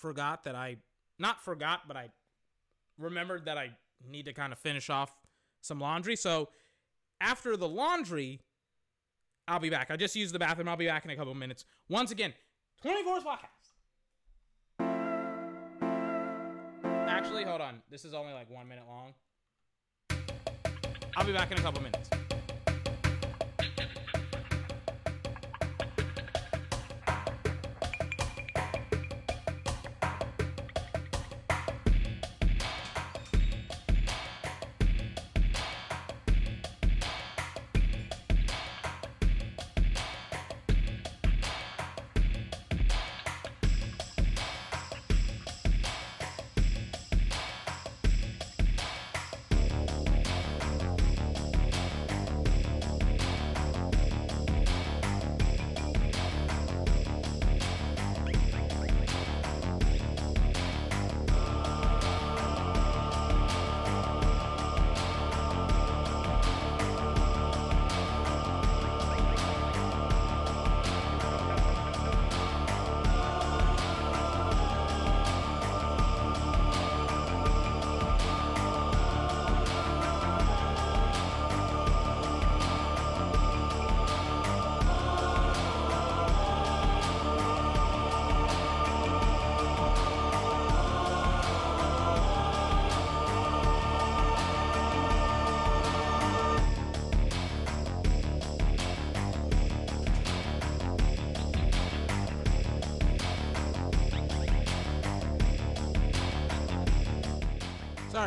Forgot that I not forgot, but I remembered that I need to kind of finish off some laundry. So after the laundry, I'll be back. I just used the bathroom. I'll be back in a couple minutes. Once again, 24's podcast. Actually, hold on. This is only like one minute long. I'll be back in a couple minutes.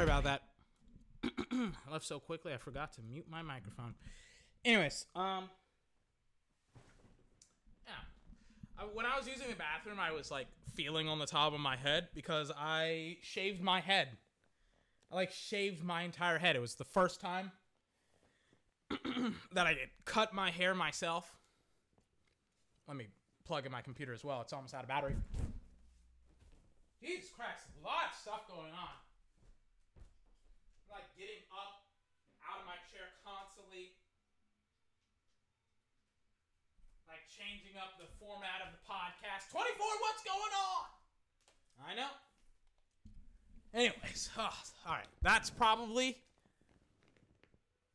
Sorry about that. I left so quickly I forgot to mute my microphone. Anyways, um yeah. I, when I was using the bathroom, I was like feeling on the top of my head because I shaved my head. I like shaved my entire head. It was the first time that I did cut my hair myself. Let me plug in my computer as well. It's almost out of battery. Jesus Christ, a lot of stuff going on. Like getting up out of my chair constantly. Like changing up the format of the podcast. 24, what's going on? I know. Anyways, oh, all right. That's probably.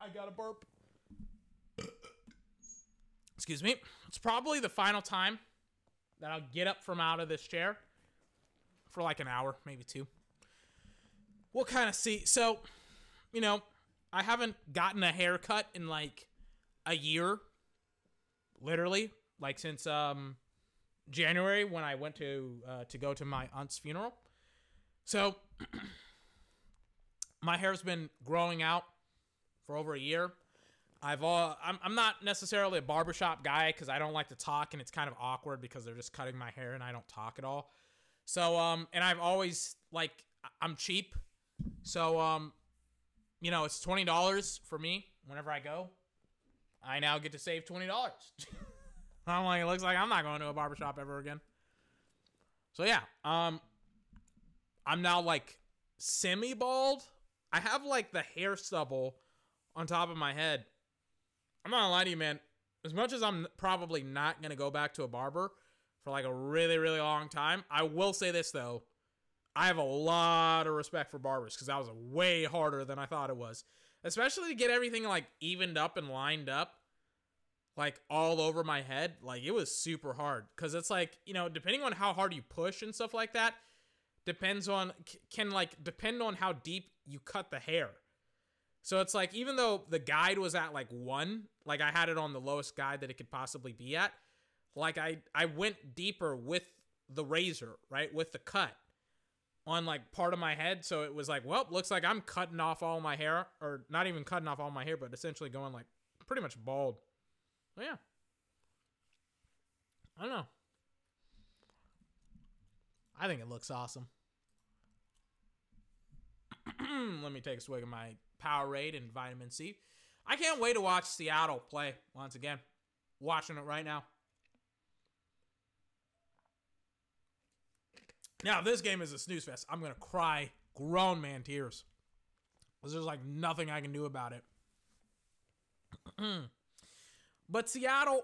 I got a burp. Excuse me. It's probably the final time that I'll get up from out of this chair for like an hour, maybe two. We'll kind of see. So, you know, I haven't gotten a haircut in like a year, literally, like since um January when I went to uh, to go to my aunt's funeral. So, my hair's been growing out for over a year. I've all I'm, I'm not necessarily a barbershop guy because I don't like to talk and it's kind of awkward because they're just cutting my hair and I don't talk at all. So um and I've always like I'm cheap. So um you know it's twenty dollars for me whenever I go. I now get to save twenty dollars. I'm like it looks like I'm not going to a barbershop ever again. So yeah, um I'm now like semi bald. I have like the hair stubble on top of my head. I'm not gonna lie to you, man. As much as I'm probably not gonna go back to a barber for like a really, really long time, I will say this though. I have a lot of respect for barbers because that was way harder than I thought it was. Especially to get everything like evened up and lined up, like all over my head. Like it was super hard because it's like, you know, depending on how hard you push and stuff like that, depends on, can like depend on how deep you cut the hair. So it's like even though the guide was at like one, like I had it on the lowest guide that it could possibly be at, like I I went deeper with the razor, right? With the cut on like part of my head, so it was like, well, looks like I'm cutting off all my hair or not even cutting off all my hair, but essentially going like pretty much bald. So yeah. I don't know. I think it looks awesome. Let me take a swig of my Powerade and vitamin C. I can't wait to watch Seattle play once again. Watching it right now. Now, if this game is a snooze fest, I'm gonna cry grown man tears. Cause there's like nothing I can do about it. but Seattle,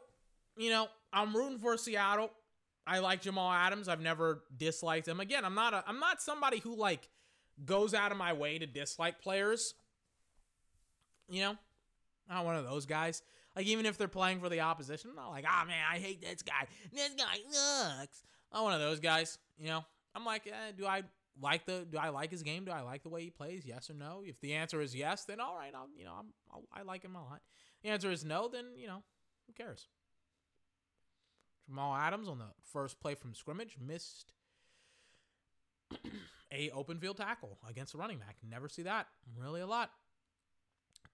you know, I'm rooting for Seattle. I like Jamal Adams. I've never disliked him. Again, I'm not a I'm not somebody who like goes out of my way to dislike players. You know, I'm not one of those guys. Like even if they're playing for the opposition, I'm not like, ah man, I hate this guy. This guy sucks. I'm one of those guys. You know, I'm like, eh, do I like the? Do I like his game? Do I like the way he plays? Yes or no? If the answer is yes, then all right, I'll you know I'm I'll, I like him a lot. The answer is no, then you know who cares? Jamal Adams on the first play from scrimmage missed a open field tackle against a running back. Never see that really a lot.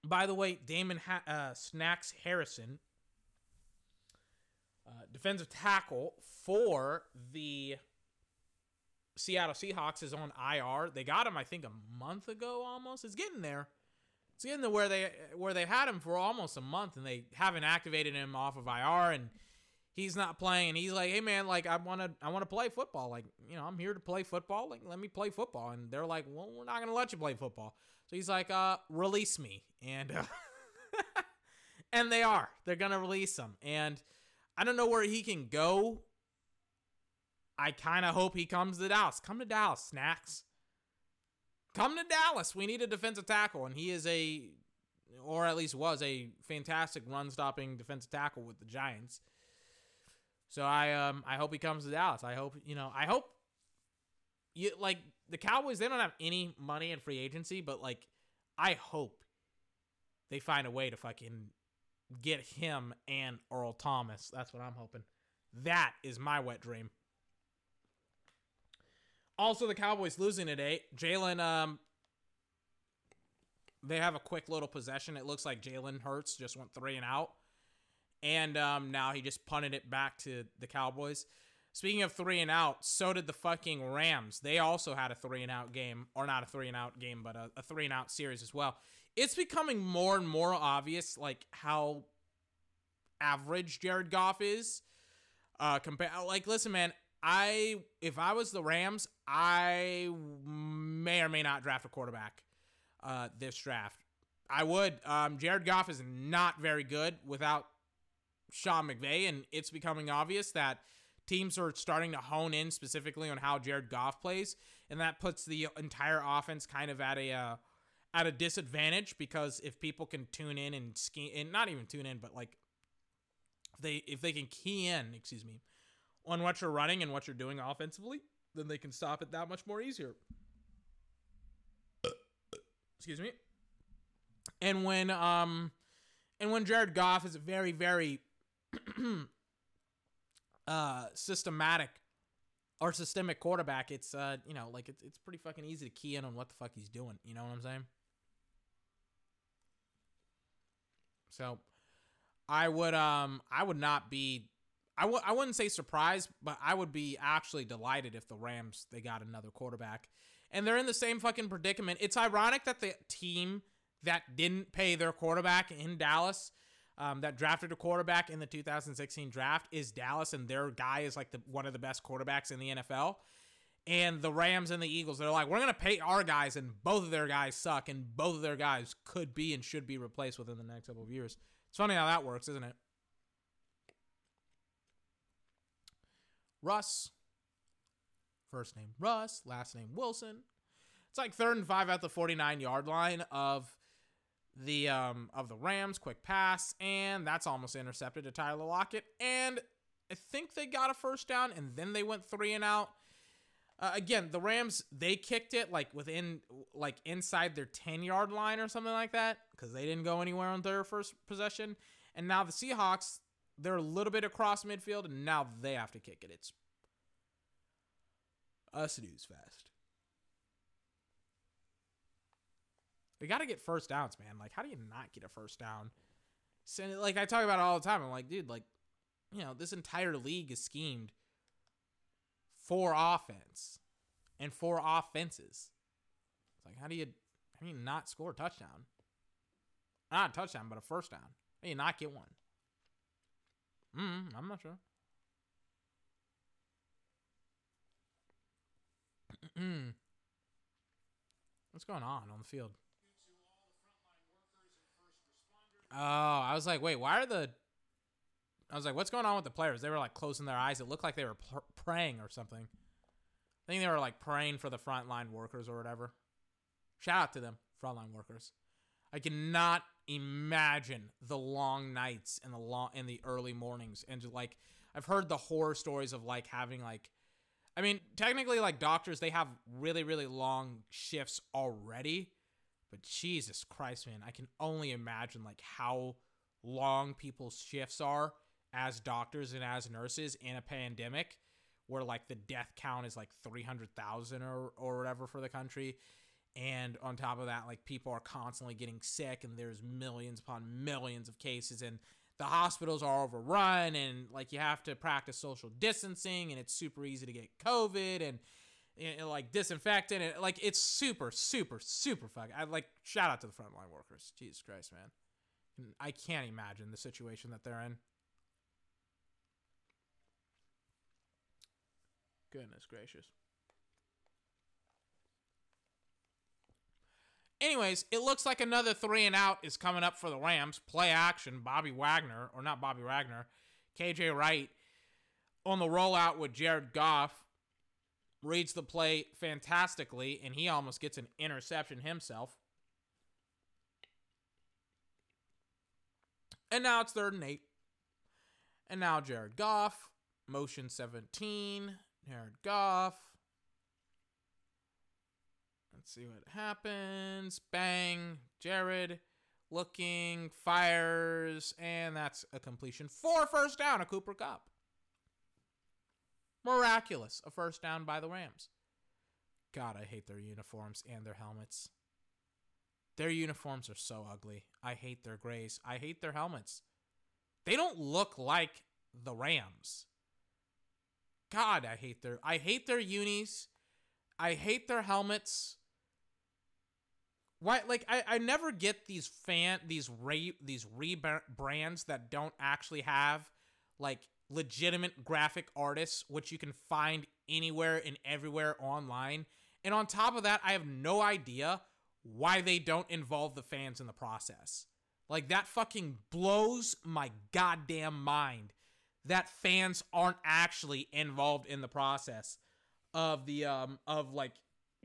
By the way, Damon ha- uh, Snacks Harrison, uh, defensive tackle for the Seattle Seahawks, is on IR. They got him, I think, a month ago. Almost, it's getting there. It's getting to where they where they've had him for almost a month, and they haven't activated him off of IR, and he's not playing. And he's like, "Hey, man, like I want to, I want to play football. Like, you know, I'm here to play football. Like, let me play football." And they're like, "Well, we're not gonna let you play football." So he's like, uh, release me. And uh, and they are. They're gonna release him. And I don't know where he can go. I kind of hope he comes to Dallas. Come to Dallas, snacks. Come to Dallas. We need a defensive tackle, and he is a, or at least was a fantastic run-stopping defensive tackle with the Giants. So I um I hope he comes to Dallas. I hope you know I hope you like the Cowboys. They don't have any money in free agency, but like I hope they find a way to fucking get him and Earl Thomas. That's what I'm hoping. That is my wet dream. Also, the Cowboys losing today. Jalen, um, they have a quick little possession. It looks like Jalen Hurts just went three and out, and um, now he just punted it back to the Cowboys. Speaking of three and out, so did the fucking Rams. They also had a three and out game, or not a three and out game, but a, a three and out series as well. It's becoming more and more obvious, like how average Jared Goff is. Uh, compare like, listen, man. I if I was the Rams, I may or may not draft a quarterback uh, this draft. I would. Um, Jared Goff is not very good without Sean McVay, and it's becoming obvious that teams are starting to hone in specifically on how Jared Goff plays, and that puts the entire offense kind of at a uh, at a disadvantage because if people can tune in and ski and not even tune in, but like if they if they can key in, excuse me, on what you're running and what you're doing offensively, then they can stop it that much more easier. Excuse me. And when um and when Jared Goff is a very very uh systematic or systemic quarterback, it's uh, you know, like it's it's pretty fucking easy to key in on what the fuck he's doing. You know what I'm saying? So, I would um, I would not be, I w- I wouldn't say surprised, but I would be actually delighted if the Rams they got another quarterback, and they're in the same fucking predicament. It's ironic that the team that didn't pay their quarterback in Dallas. Um, that drafted a quarterback in the 2016 draft is Dallas, and their guy is like the one of the best quarterbacks in the NFL. And the Rams and the Eagles, they're like, we're gonna pay our guys, and both of their guys suck, and both of their guys could be and should be replaced within the next couple of years. It's funny how that works, isn't it? Russ, first name Russ, last name Wilson. It's like third and five at the 49 yard line of the um of the Rams. Quick pass, and that's almost intercepted to Tyler Lockett. And I think they got a first down, and then they went three and out. Uh, again, the Rams they kicked it like within like inside their 10 yard line or something like that because they didn't go anywhere on their first possession. And now the Seahawks they're a little bit across midfield, and now they have to kick it. It's a snooze fest. We got to get first downs, man. Like, how do you not get a first down? Like, I talk about it all the time. I'm like, dude, like, you know, this entire league is schemed for offense and for offenses. It's like, how do you, how do you not score a touchdown? Not a touchdown, but a first down. How do you not get one? Mm, I'm not sure. What's going on on the field? Oh, I was like, wait, why are the? I was like, what's going on with the players? They were like closing their eyes. It looked like they were pr- praying or something. I think they were like praying for the frontline workers or whatever. Shout out to them, frontline workers. I cannot imagine the long nights and the long in the early mornings. And just like I've heard the horror stories of like having like I mean, technically like doctors they have really really long shifts already, but Jesus Christ, man, I can only imagine like how long people's shifts are as doctors and as nurses in a pandemic where like the death count is like 300,000 or or whatever for the country and on top of that like people are constantly getting sick and there's millions upon millions of cases and the hospitals are overrun and like you have to practice social distancing and it's super easy to get covid and, and like disinfectant and like it's super super super fucking i like shout out to the frontline workers. Jesus christ man. I can't imagine the situation that they're in. Goodness gracious Anyways, it looks like another three and out is coming up for the Rams. Play action. Bobby Wagner, or not Bobby Wagner, KJ Wright on the rollout with Jared Goff reads the play fantastically, and he almost gets an interception himself. And now it's third and eight. And now Jared Goff, motion 17. Jared Goff. See what happens. Bang. Jared looking, fires, and that's a completion for first down, a Cooper Kupp. Miraculous. A first down by the Rams. God, I hate their uniforms and their helmets. Their uniforms are so ugly. I hate their grays. I hate their helmets. They don't look like the Rams. God, I hate their I hate their unis. I hate their helmets. Why like I, I never get these fan these re these rebrands that don't actually have like legitimate graphic artists which you can find anywhere and everywhere online. And on top of that, I have no idea why they don't involve the fans in the process. Like that fucking blows my goddamn mind that fans aren't actually involved in the process of the um of like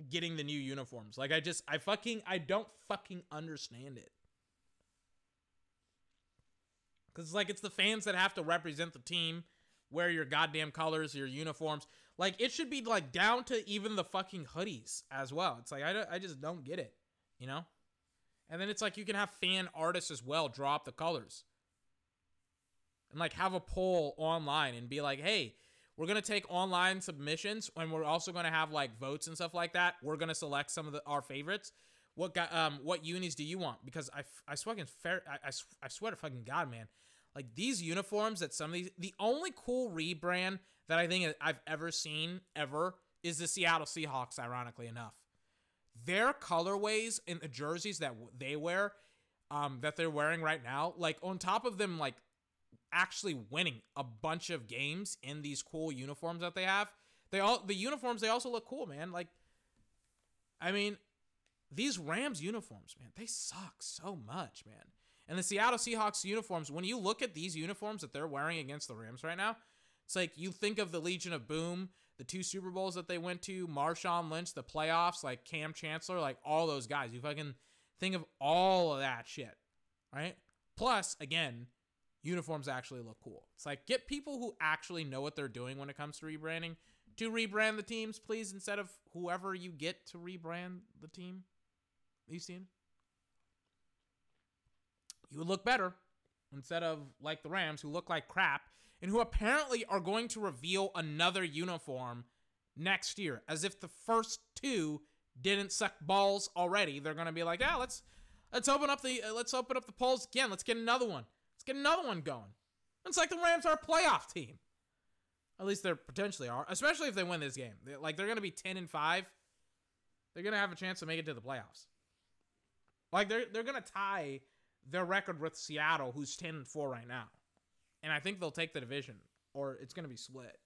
getting the new uniforms. Like I just I fucking I don't fucking understand it. Cuz it's like it's the fans that have to represent the team, wear your goddamn colors, your uniforms. Like it should be like down to even the fucking hoodies as well. It's like I I just don't get it, you know? And then it's like you can have fan artists as well drop the colors. And like have a poll online and be like, "Hey, We're gonna take online submissions, and we're also gonna have like votes and stuff like that. We're gonna select some of the, our favorites. What guy, um, what unis do you want? Because I, I fucking fair, I, I, I swear to fucking god, man, like these uniforms that some of these, the only cool rebrand that I think I've ever seen ever is the Seattle Seahawks. Ironically enough, their colorways in the jerseys that they wear, um, that they're wearing right now, like on top of them, like actually winning a bunch of games in these cool uniforms that they have. They all the uniforms they also look cool, man. Like I mean, these Rams uniforms, man, they suck so much, man. And the Seattle Seahawks uniforms, when you look at these uniforms that they're wearing against the Rams right now, it's like you think of the Legion of Boom, the two Super Bowls that they went to, Marshawn Lynch, the playoffs, like Kam Chancellor, like all those guys. You fucking think of all of that shit, right? Plus, again, uniforms actually look cool. It's like get people who actually know what they're doing when it comes to rebranding to rebrand the teams, please, instead of whoever you get to rebrand the team. These teams. You would look better instead of like the Rams, who look like crap and who apparently are going to reveal another uniform next year, as if the first two didn't suck balls already. They're gonna be like, yeah, let's let's open up the uh, let's open up the polls again. Let's get another one. Get another one going. It's like the Rams are a playoff team. At least they potentially are, especially if they win this game. They're, like they're gonna be ten and five. They're gonna have a chance to make it to the playoffs. Like they're they're gonna tie their record with Seattle, who's ten and four right now, and I think they'll take the division, or it's gonna be split.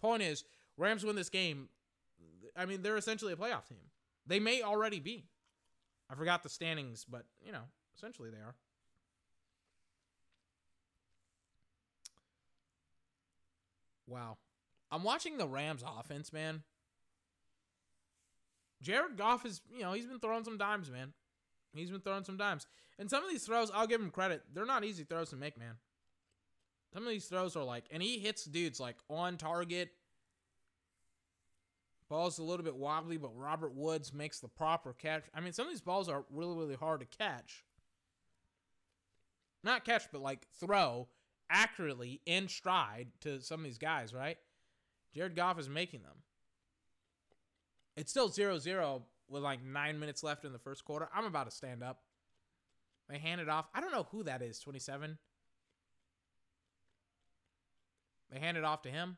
Point is, Rams win this game. I mean, they're essentially a playoff team. They may already be. I forgot the standings, but you know, essentially they are. Wow. I'm watching the Rams offense, man. Jared Goff is, you know, he's been throwing some dimes, man. He's been throwing some dimes. And some of these throws, I'll give him credit. They're not easy throws to make, man. Some of these throws are like, and he hits dudes like on target. Ball's a little bit wobbly, but Robert Woods makes the proper catch. I mean, some of these balls are really, really hard to catch. Not catch, but like throw accurately in stride to some of these guys, right? Jared Goff is making them. It's still 0 0 with like nine minutes left in the first quarter. I'm about to stand up. They hand it off. I don't know who that is, 27. They hand it off to him.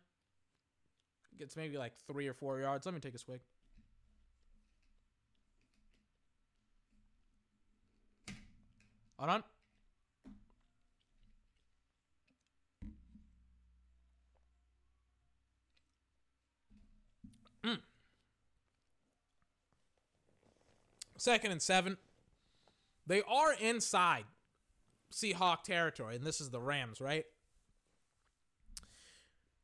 Gets maybe like three or four yards. Let me take a swig. Hold on. Mm. Second and seven. They are inside Seahawk territory, and this is the Rams, right?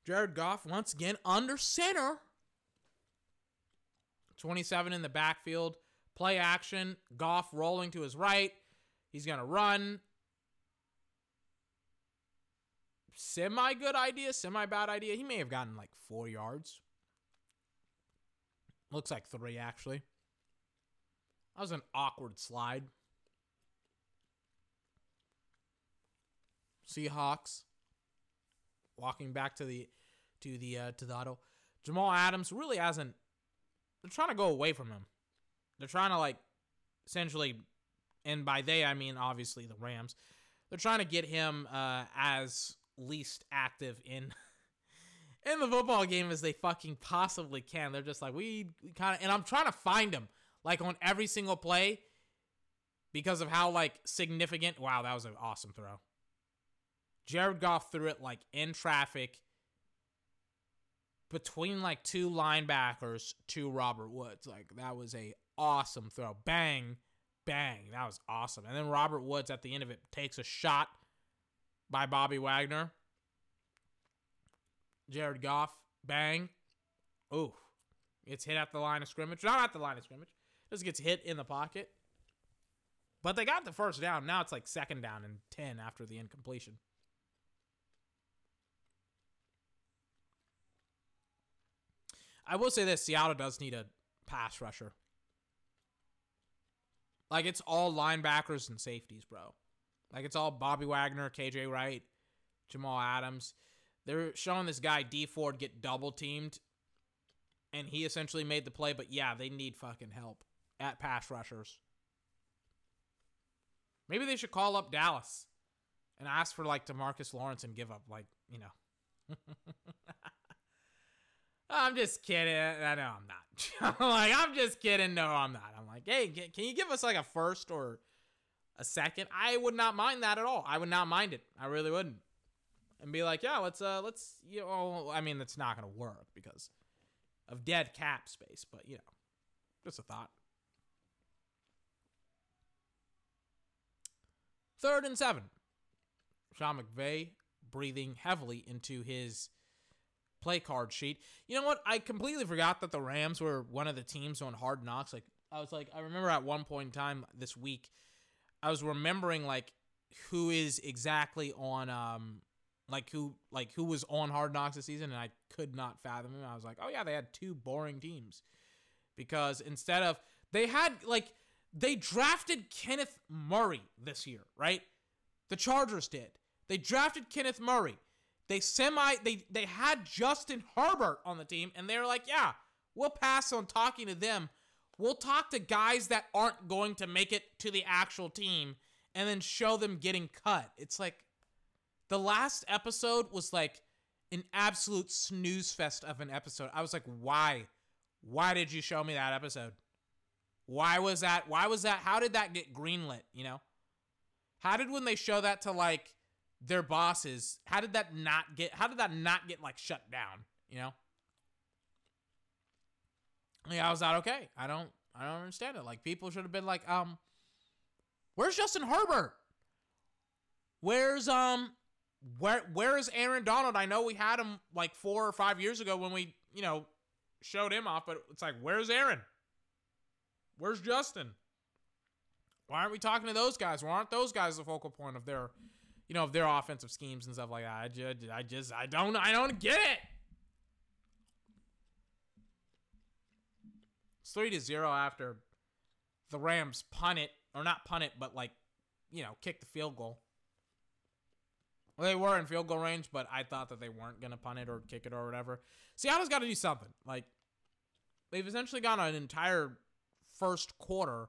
Jared Goff once again under center. 27 in the backfield. Play action. Goff rolling to his right. He's going to run. Semi good idea, semi bad idea. He may have gotten like four yards. Looks like three, actually. That was an awkward slide. Seahawks walking back to the to the uh, to the auto. Jamal Adams really hasn't. They're trying to go away from him. They're trying to like essentially, and by they I mean obviously the Rams. They're trying to get him uh, as least active in in the football game as they fucking possibly can. They're just like we, kind of, and I'm trying to find him like on every single play because of how like significant. Wow, that was an awesome throw. Jared Goff threw it like in traffic between like two linebackers to Robert Woods. Like that was a awesome throw. Bang, bang. That was awesome. And then Robert Woods at the end of it takes a shot by Bobby Wagner. Jared Goff, bang. Ooh. Gets hit at the line of scrimmage. Not at the line of scrimmage. Just gets hit in the pocket. But they got the first down. Now it's like second down and 10 after the incompletion. I will say this Seattle does need a pass rusher. Like it's all linebackers and safeties, bro. Like it's all Bobby Wagner, KJ Wright, Jamal Adams. They're showing this guy D Ford get double teamed, and he essentially made the play. But yeah, they need fucking help at pass rushers. Maybe they should call up Dallas and ask for like DeMarcus Lawrence and give up like you know. I'm just kidding. I know I'm not. I'm like I'm just kidding. No, I'm not. I'm like, hey, can can you give us like a first or a second? I would not mind that at all. I would not mind it. I really wouldn't. And be like, yeah, let's uh, let's you know. I mean, that's not gonna work because of dead cap space. But you know, just a thought. Third and seven. Sean McVay breathing heavily into his play card sheet. You know what? I completely forgot that the Rams were one of the teams on Hard Knocks. Like I was like, I remember at one point in time this week, I was remembering like who is exactly on um like who like who was on Hard Knocks this season, and I could not fathom him. I was like, oh yeah, they had two boring teams because instead of they had like they drafted Kenneth Murray this year, right? The Chargers did. They drafted Kenneth Murray. They semi they they had Justin Herbert on the team and they're like, "Yeah, we'll pass on talking to them. We'll talk to guys that aren't going to make it to the actual team and then show them getting cut." It's like the last episode was like an absolute snooze fest of an episode. I was like, "Why? Why did you show me that episode?" Why was that? Why was that? How did that get greenlit? You know, how did when they show that to like their bosses, how did that not get? How did that not get like shut down? You know. Yeah, I was not okay. I don't. I don't understand it. Like people should have been like, um, where's Justin Herbert? Where's um, where where is Aaron Donald? I know we had him like four or five years ago when we you know showed him off, but it's like, where's Aaron? Where's Justin? Why aren't we talking to those guys? Why aren't those guys the focal point of their, you know, of their offensive schemes and stuff like that? I just, I just, I don't, I don't get it. It's three to zero after the Rams punt it, or not punt it, but like, you know, kick the field goal. Well, they were in field goal range, but I thought that they weren't gonna punt it or kick it or whatever. Seattle's got to do something. Like, they've essentially got an entire first quarter.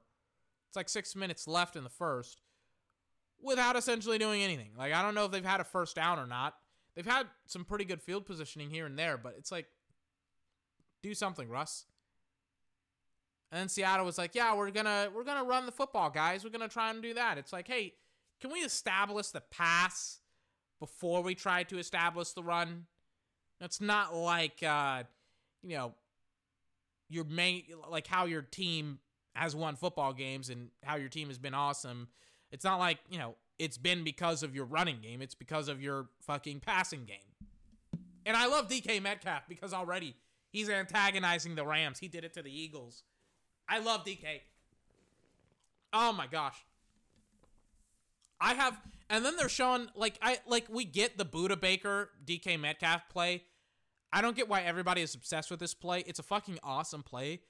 It's like six minutes left in the first without essentially doing anything. Like, I don't know if they've had a first down or not. They've had some pretty good field positioning here and there, but it's like, do something, Russ. And then Seattle was like, "Yeah, we're gonna we're gonna run the football, guys. We're gonna try and do that." It's like, hey, can we establish the pass before we try to establish the run? It's not like uh, you know your main like how your team has won football games and how your team has been awesome. It's not like, you know, it's been because of your running game, it's because of your fucking passing game. And I love DK Metcalf because already he's antagonizing the Rams. He did it to the Eagles. I love DK. Oh my gosh. I have and then they're showing like I like we get the Budda Baker DK Metcalf play. I don't get why everybody is obsessed with this play. It's a fucking awesome play.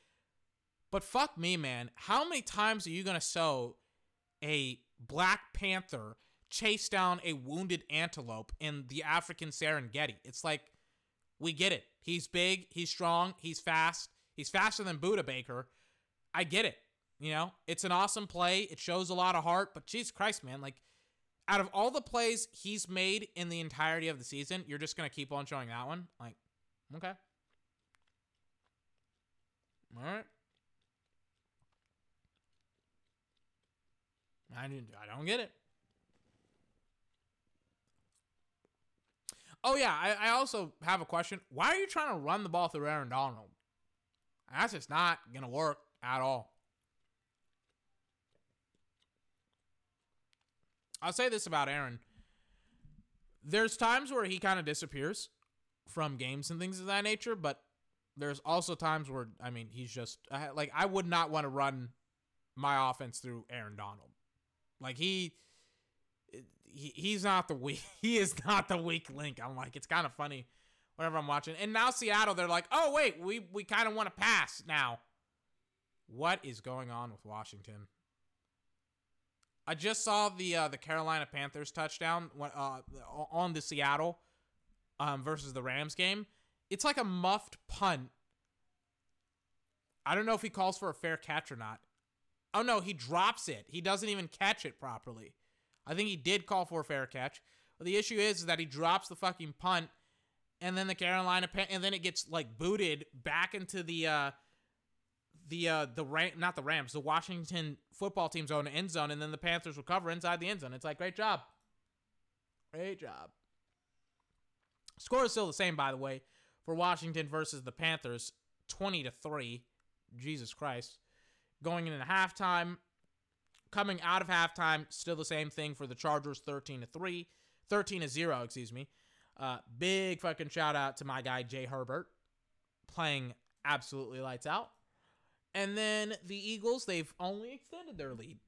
But fuck me, man. How many times are you to show a Black Panther chase down a wounded antelope in the African Serengeti? It's like, we get it. He's big, he's strong, he's fast. He's faster than Budda Baker. I get it. You know, it's an awesome play. It shows a lot of heart, but Jesus Christ, man, like out of all the plays he's made in the entirety of the season, you're just to keep on showing that one? Like Okay. All right. I didn't. I don't get it. Oh yeah, I, I also have a question. Why are you trying to run the ball through Aaron Donald? That's just not gonna work at all. I'll say this about Aaron. There's times where he kind of disappears from games and things of that nature, but there's also times where I mean he's just like I would not want to run my offense through Aaron Donald. Like he, he he's not the weak he is not the weak link. I'm like it's kind of funny whenever I'm watching. And now Seattle they're like, "Oh wait, we we kind of want to pass now." What is going on with Washington? I just saw the uh, the Carolina Panthers touchdown uh, on the Seattle um, versus the Rams game. It's like a muffed punt. I don't know if he calls for a fair catch or not. Oh no, he drops it. He doesn't even catch it properly. I think he did call for a fair catch. But the issue is, is that he drops the fucking punt, and then the Carolina Pan- and then it gets like booted back into the uh the uh the Ram not the Rams, the Washington football team's own end zone, and then the Panthers recover inside the end zone. It's like great job. Great job. Score is still the same, by the way, for Washington versus the Panthers, twenty to three. Jesus Christ. Going into halftime, coming out of halftime, still the same thing for the Chargers, thirteen to three, 13 to zero, excuse me. Uh, big fucking shout out to my guy Jay Herbert, playing absolutely lights out. And then the Eagles, they've only extended their lead,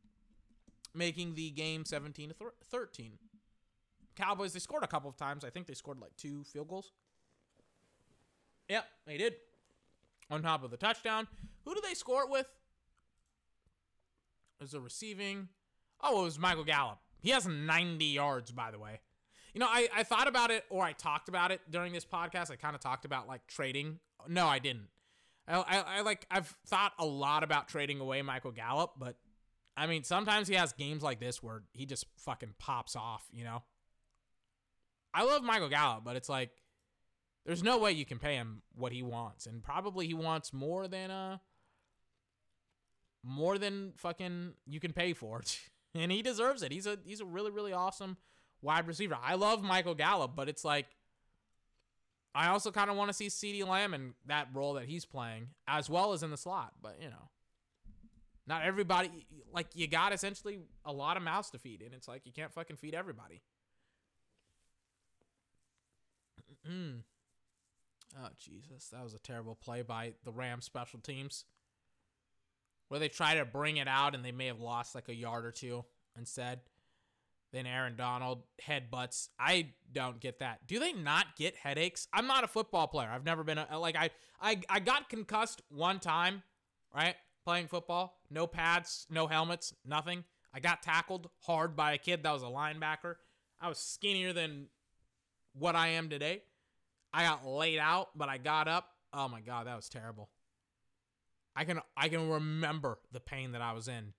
making the game 17 to 13. Cowboys, they scored a couple of times. I think they scored like two field goals. Yep, they did. On top of the touchdown. Who do they score it with? Is a receiving. Oh, it was Michael Gallup. He has 90 yards, by the way. You know, I, I thought about it or I talked about it during this podcast. I kind of talked about like trading. No, I didn't. I, I, I like I've thought a lot about trading away Michael Gallup, but I mean sometimes he has games like this where he just fucking pops off, you know. I love Michael Gallup, but it's like there's no way you can pay him what he wants, and probably he wants more than uh more than fucking you can pay for it, and he deserves it. He's a he's a really really awesome wide receiver. I love Michael Gallup, but it's like I also kind of want to see CeeDee Lamb in that role that he's playing, as well as in the slot. But you know, not everybody. Like you got essentially a lot of mouths to feed, and it's like you can't fucking feed everybody. Oh Jesus, that was a terrible play by the Rams special teams, where they try to bring it out and they may have lost like a yard or two instead. Then Aaron Donald headbutts. I don't get that. Do they not get headaches? I'm not a football player. I've never been a, like I I I got concussed one time, right? Playing football, no pads, no helmets, nothing. I got tackled hard by a kid that was a linebacker. I was skinnier than what I am today. I got laid out, but I got up. Oh my god, that was terrible. I can I can remember the pain that I was in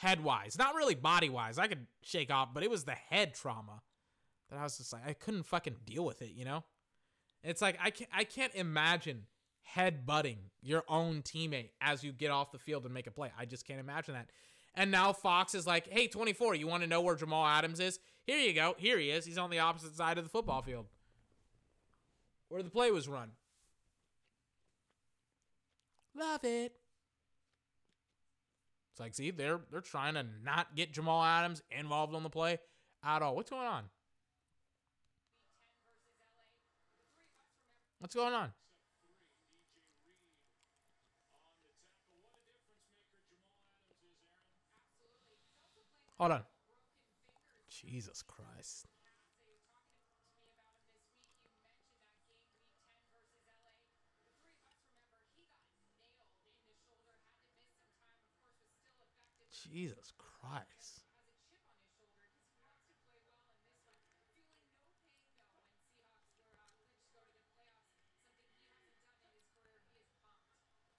head wise, not really body wise. I could shake off, but it was the head trauma that I was just like I couldn't fucking deal with it, you know? It's like I can't I can't imagine head butting your own teammate as you get off the field and make a play. I just can't imagine that. And now Fox is like, "Hey, 24, you want to know where Jamal Adams is? Here you go. Here he is. He's on the opposite side of the football field." Where the play was run. Love it. It's like, see, they're they're trying to not get Jamal Adams involved on the play at all. What's going on? What's going on? Hold on. Jesus Christ. Jesus Christ.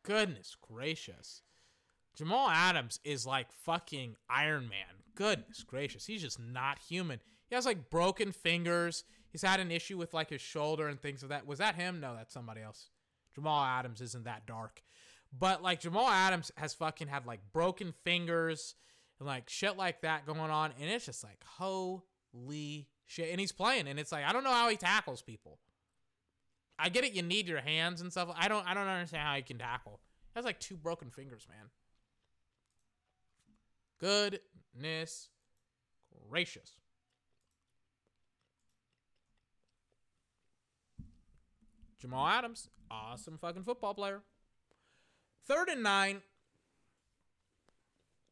Goodness gracious. Jamal Adams is like fucking Iron Man. Goodness gracious. He's just not human. He has like broken fingers. He's had an issue with like his shoulder and things of that. Was that him? No, that's somebody else. Jamal Adams isn't that dark. But like Jamal Adams has fucking had like broken fingers and like shit like that going on. And it's just like, holy shit. And he's playing. And it's like, I don't know how he tackles people. I get it, you need your hands and stuff. I don't I don't understand how he can tackle. He has like two broken fingers, man. Goodness gracious. Jamal Adams, awesome fucking football player. Third and nine.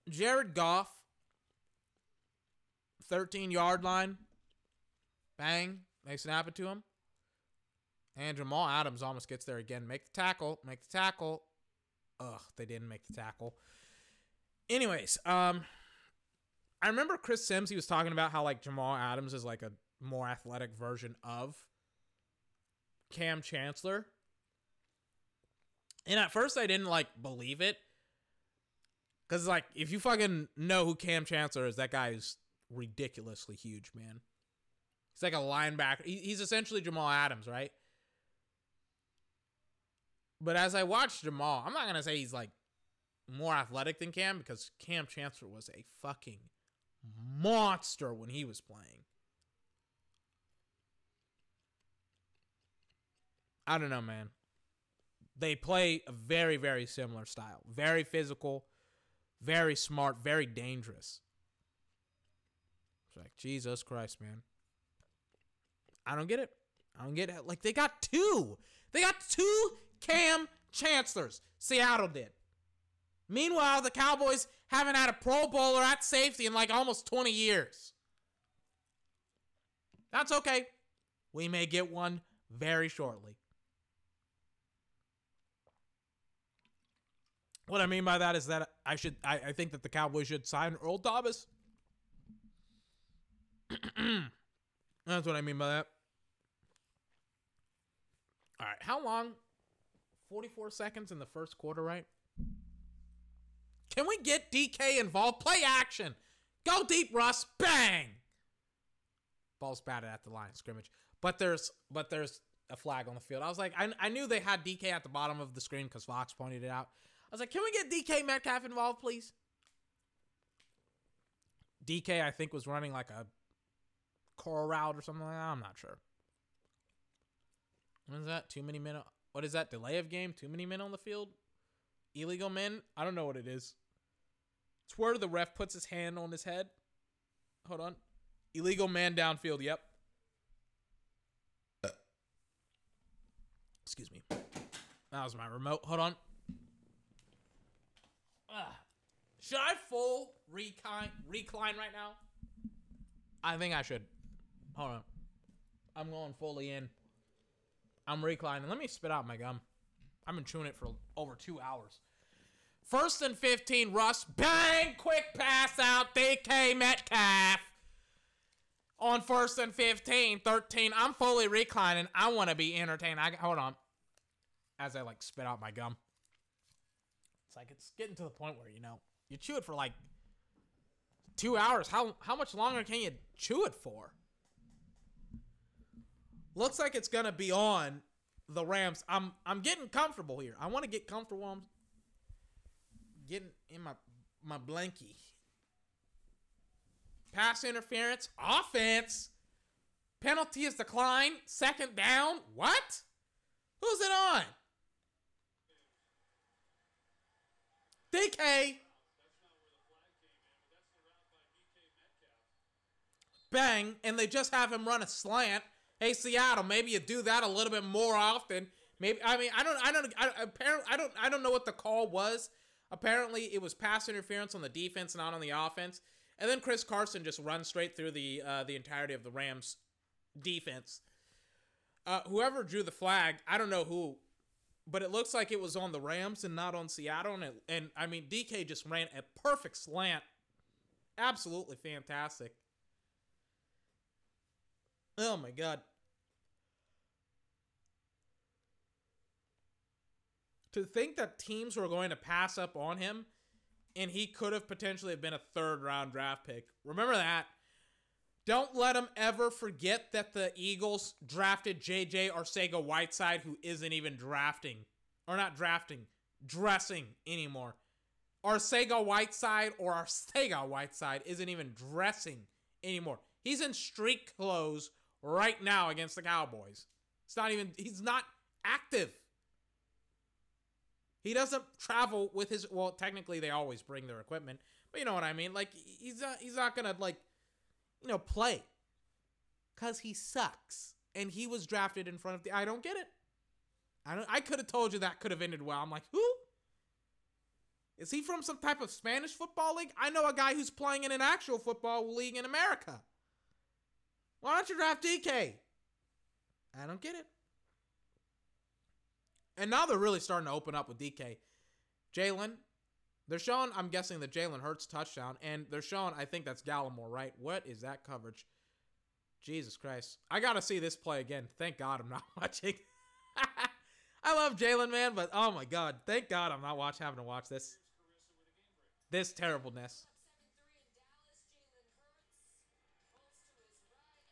Jared Goff, 13 yard line. Bang. They snap it to him. And Jamal Adams almost gets there again. Make the tackle. Make the tackle. Ugh, they didn't make the tackle. Anyways, um, I remember Chris Sims. He was talking about how like Jamal Adams is like a more athletic version of Kam Chancellor. And at first I didn't like believe it. Cause like if you fucking know who Kam Chancellor is, that guy is ridiculously huge, man. He's like a linebacker. He's essentially Jamal Adams, right? But as I watched Jamal, I'm not gonna say he's like more athletic than Kam because Kam Chancellor was a fucking monster when he was playing. I don't know, man. They play a very, very similar style. Very physical, very smart, very dangerous. It's like, Jesus Christ, man. I don't get it. I don't get it. Like, they got two. They got two Kam Chancellors. Seattle did. Meanwhile, the Cowboys haven't had a Pro Bowler at safety in like almost 20 years. That's okay. We may get one very shortly. What I mean by that is that I should I, I think that the Cowboys should sign Earl Thomas. That's what I mean by that. All right, how long? 44 seconds in the first quarter, right? Can we get DK involved? Play action. Go deep, Russ. Bang. Ball's batted at the line of scrimmage. But there's but there's a flag on the field. I was like, I, I knew they had DK at the bottom of the screen because Fox pointed it out. I was like, can we get DK Metcalf involved, please? DK, I think, was running like a core route or something like that. I'm not sure. What is that? Too many men. What is that? Delay of game? Too many men on the field? Illegal men? I don't know what it is. It's where the ref puts his hand on his head. Hold on. Illegal man downfield. Yep. Uh. Excuse me. That was my remote. Hold on. Ah. Should I full recline recline right now? I think I should. Hold on. I'm going fully in. I'm reclining. Let me spit out my gum. I've been chewing it for over two hours. First and 15, Russ. Bang! Quick pass out. DK Metcalf. On first and 15, 13. I'm fully reclining. I want to be entertained. I hold on. As I like spit out my gum. It's like it's getting to the point where, you know, you chew it for like two hours. How how much longer can you chew it for? Looks like it's gonna be on the Rams. I'm I'm getting comfortable here. I want to get comfortable. I'm getting in my my blankie. Pass interference, offense. Penalty is declined. Second down. What? Who's it on? DK. Bang, and they just have him run a slant. Hey Seattle, maybe you do that a little bit more often. Maybe I mean I don't I don't I, apparently I don't I don't know what the call was. Apparently it was pass interference on the defense, not on the offense. And then Chris Carson just runs straight through the uh, the entirety of the Rams defense. Uh, whoever drew the flag, I don't know who, but it looks like it was on the Rams and not on Seattle. And, it, and I mean, DK just ran a perfect slant. Absolutely fantastic. Oh my God. To think that teams were going to pass up on him and he could have potentially been a third round draft pick. Remember that. Don't let them ever forget that the Eagles drafted JJ Arcega Whiteside, who isn't even drafting, or not drafting, dressing anymore. Arcega Whiteside or Arcega Whiteside isn't even dressing anymore. He's in street clothes right now against the Cowboys. It's not even, he's not active. He doesn't travel with his, well, technically they always bring their equipment, but you know what I mean? Like, he's not, he's not gonna, like, you know, play. Cause he sucks. And he was drafted in front of the I don't get it. I don't I could have told you that could have ended well. I'm like, who? Is he from some type of Spanish football league? I know a guy who's playing in an actual football league in America. Why don't you draft DK? I don't get it. And now they're really starting to open up with DK. Jalen, they're showing, I'm guessing, the Jalen Hurts touchdown, and they're showing, I think that's Gallimore, right? What is that coverage? Jesus Christ. I got to see this play again. Thank God I'm not watching. I love Jalen, man, but oh my god, thank God I'm not watch having to watch this. This terribleness.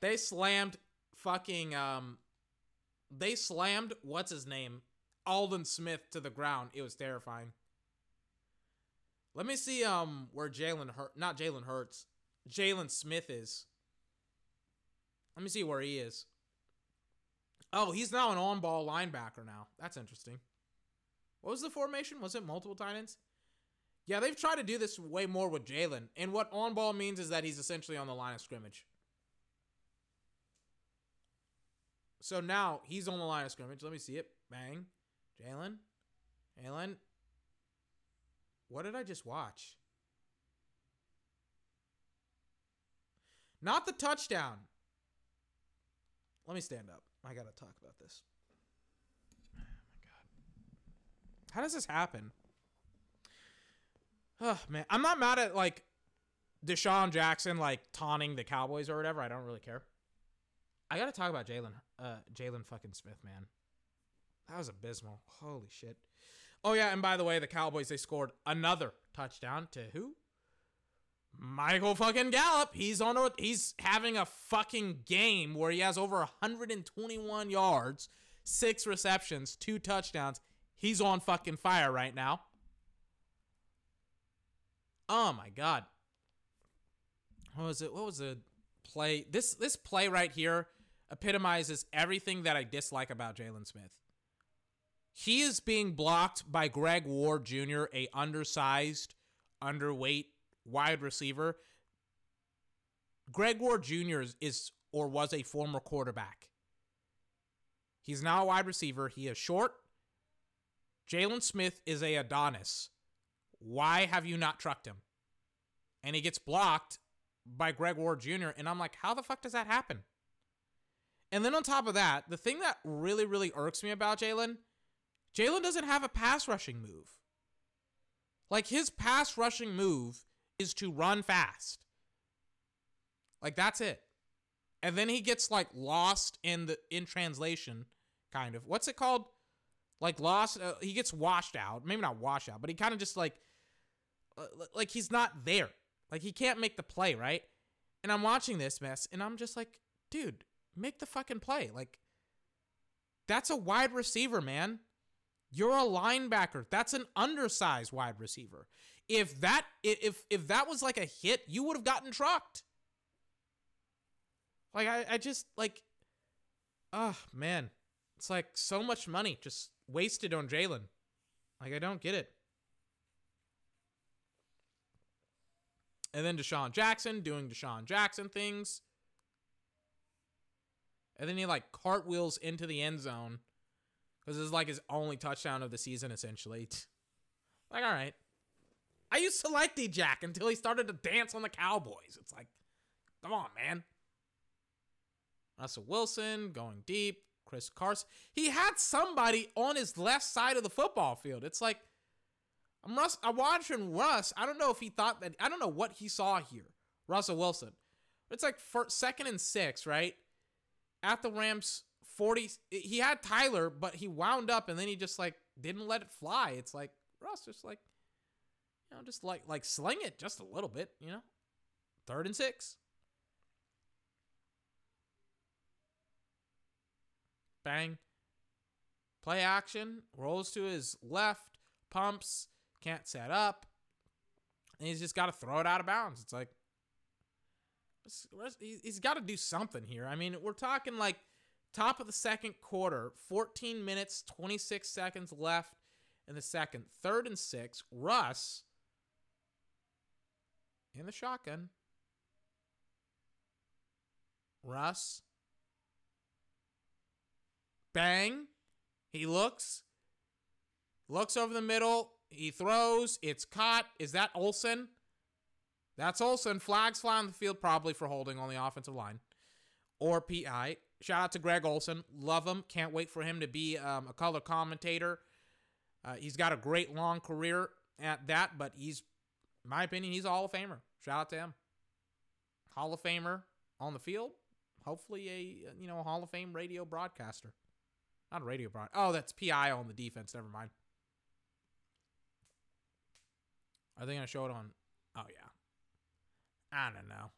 They slammed fucking um they slammed what's his name? Aldon Smith to the ground. It was terrifying. Let me see um where Jalen Hurt not Jalen Hurts. Jaylon Smith is. Let me see where he is. Oh, he's now an on-ball linebacker now. That's interesting. What was the formation? Was it multiple tight ends? Yeah, they've tried to do this way more with Jaylon. And what on-ball means is that he's essentially on the line of scrimmage. So now he's on the line of scrimmage. Let me see it. Bang. Jaylon. Jaylon. What did I just watch? Not the touchdown. Let me stand up. I gotta talk about this. Oh my god. How does this happen? Oh man, I'm not mad at like DeSean Jackson like taunting the Cowboys or whatever. I don't really care. I gotta talk about Jaylon, uh, Jaylon fucking Smith, man. That was abysmal. Holy shit. Oh yeah, and by the way, the Cowboys they scored another touchdown to who? Michael fucking Gallup. He's on a he's having a fucking game where he has over 121 yards, six receptions, two touchdowns. He's on fucking fire right now. Oh my god. What was it? What was the play? This this play right here epitomizes everything that I dislike about Jaylon Smith. He is being blocked by Greg Ward Jr., a undersized, underweight wide receiver. Greg Ward Jr. is, is or was a former quarterback. He's now a wide receiver. He is short. Jaylon Smith is a Adonis. Why have you not trucked him? And he gets blocked by Greg Ward Jr. And I'm like, how the fuck does that happen? And then on top of that, the thing that really, really irks me about Jaylon, Jaylon doesn't have a pass rushing move. Like his pass rushing move is to run fast. Like that's it. And then he gets like lost in the in translation kind of. What's it called? Like lost uh, he gets washed out. Maybe not washed out, but he kind of just like uh, like he's not there. Like he can't make the play, right? And I'm watching this mess and I'm just like, dude, make the fucking play. Like that's a wide receiver, man. You're a linebacker. That's an undersized wide receiver. If that if if that was like a hit, you would have gotten trucked. Like I, I just like oh man. It's like so much money just wasted on Jaylon. Like I don't get it. And then DeSean Jackson doing DeSean Jackson things. And then he like cartwheels into the end zone. Because it's like his only touchdown of the season, essentially. Like, all right. I used to like D Jack until he started to dance on the Cowboys. It's like, come on, man. Russell Wilson going deep. Chris Carson. He had somebody on his left side of the football field. It's like, I'm Russ. I'm watching Russ. I don't know if he thought that. I don't know what he saw here. Russell Wilson. It's like first, second and six, right? At the Rams 40. He had Tyler, but he wound up and then he just like didn't let it fly. It's like Russ just like, you know, just like like sling it just a little bit, you know. Third and six. Bang. Play action. Rolls to his left. Pumps. Can't set up. And he's just got to throw it out of bounds. It's like, he's got to do something here. I mean, we're talking like top of the second quarter, 14 minutes, 26 seconds left in the second. Third and six. Russ in the shotgun. Russ. Bang. He looks. Looks over the middle. He throws. It's caught. Is that Olsen? That's Olsen. Flags fly on the field, probably for holding on the offensive line. Or PI. Shout out to Greg Olsen. Love him. Can't wait for him to be um, a color commentator. Uh, he's got a great long career at that, but he's, in my opinion, he's a Hall of Famer. Shout out to him. Hall of Famer on the field. Hopefully, a you know a Hall of Fame radio broadcaster. Not a radio broad. Oh, that's PI on the defense. Never mind. Are they gonna show it on? Oh yeah. I don't know.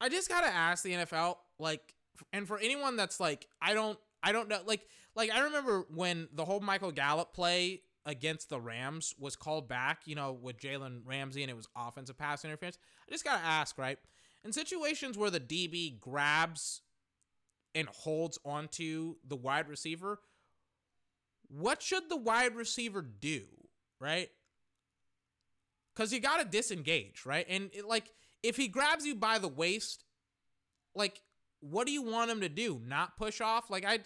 I just gotta ask the NFL, like, and for anyone that's like, I don't, I don't know, like, like I remember when the whole Michael Gallup play against the Rams was called back, you know, with Jalen Ramsey and it was offensive pass interference. I just gotta ask, right? In situations where the DB grabs and holds onto the wide receiver, what should the wide receiver do, right? Because you got to disengage, right? And it, like, if he grabs you by the waist, like, what do you want him to do? Not push off? Like, I,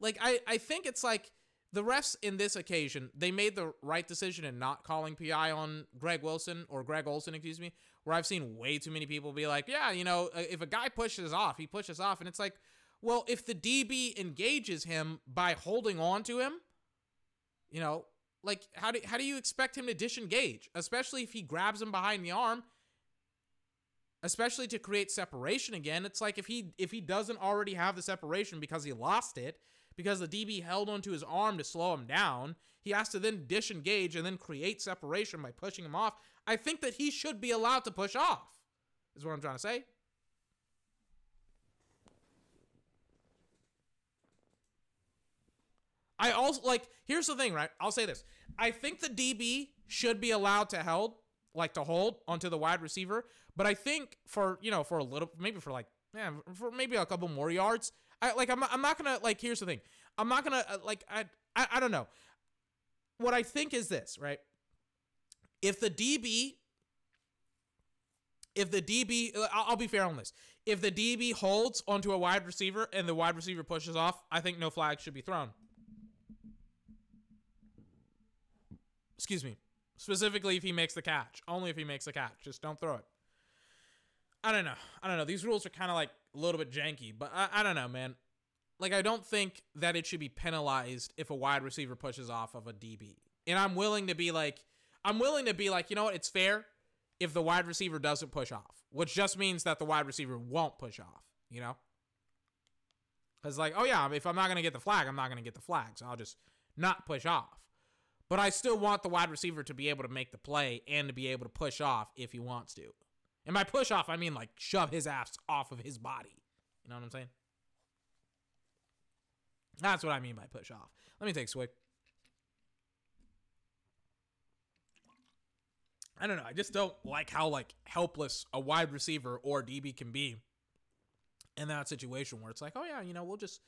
like, I, I think it's like the refs in this occasion they made the right decision in not calling PI on Greg Wilson or Greg Olsen, excuse me. Where I've seen way too many people be like, yeah, you know, uh, if a guy pushes off, he pushes off, and it's like, well, if the DB engages him by holding on to him, you know, like how do how do you expect him to disengage, especially if he grabs him behind the arm, especially to create separation again? It's like if he if he doesn't already have the separation because he lost it because the DB held onto his arm to slow him down, he has to then disengage and then create separation by pushing him off. I think that he should be allowed to push off. Is what I'm trying to say. I also like here's the thing, right? I'll say this. I think the DB should be allowed to held like to hold onto the wide receiver, but I think for, you know, for a little maybe for like yeah, for maybe a couple more yards, I like I'm I'm not going to like here's the thing. I'm not going to uh, like I, I I don't know. What I think is this, right? If the DB if the DB, uh, I'll, I'll be fair on this. If the DB holds onto a wide receiver and the wide receiver pushes off, I think no flag should be thrown. Excuse me. Specifically, if he makes the catch. Only if he makes the catch. Just don't throw it. I don't know. I don't know. These rules are kind of like a little bit janky, but I, I don't know, man. Like, I don't think that it should be penalized if a wide receiver pushes off of a DB. And I'm willing to be like, I'm willing to be like, you know what? It's fair if the wide receiver doesn't push off, which just means that the wide receiver won't push off, you know? Because, like, oh, yeah, if I'm not going to get the flag, I'm not going to get the flag. So I'll just not push off. But I still want the wide receiver to be able to make the play and to be able to push off if he wants to. And by push off, I mean like shove his ass off of his body. You know what I'm saying? That's what I mean by push off. Let me take a swig. I don't know. I just don't like how like helpless a wide receiver or DB can be in that situation where it's like, oh yeah, you know, we'll just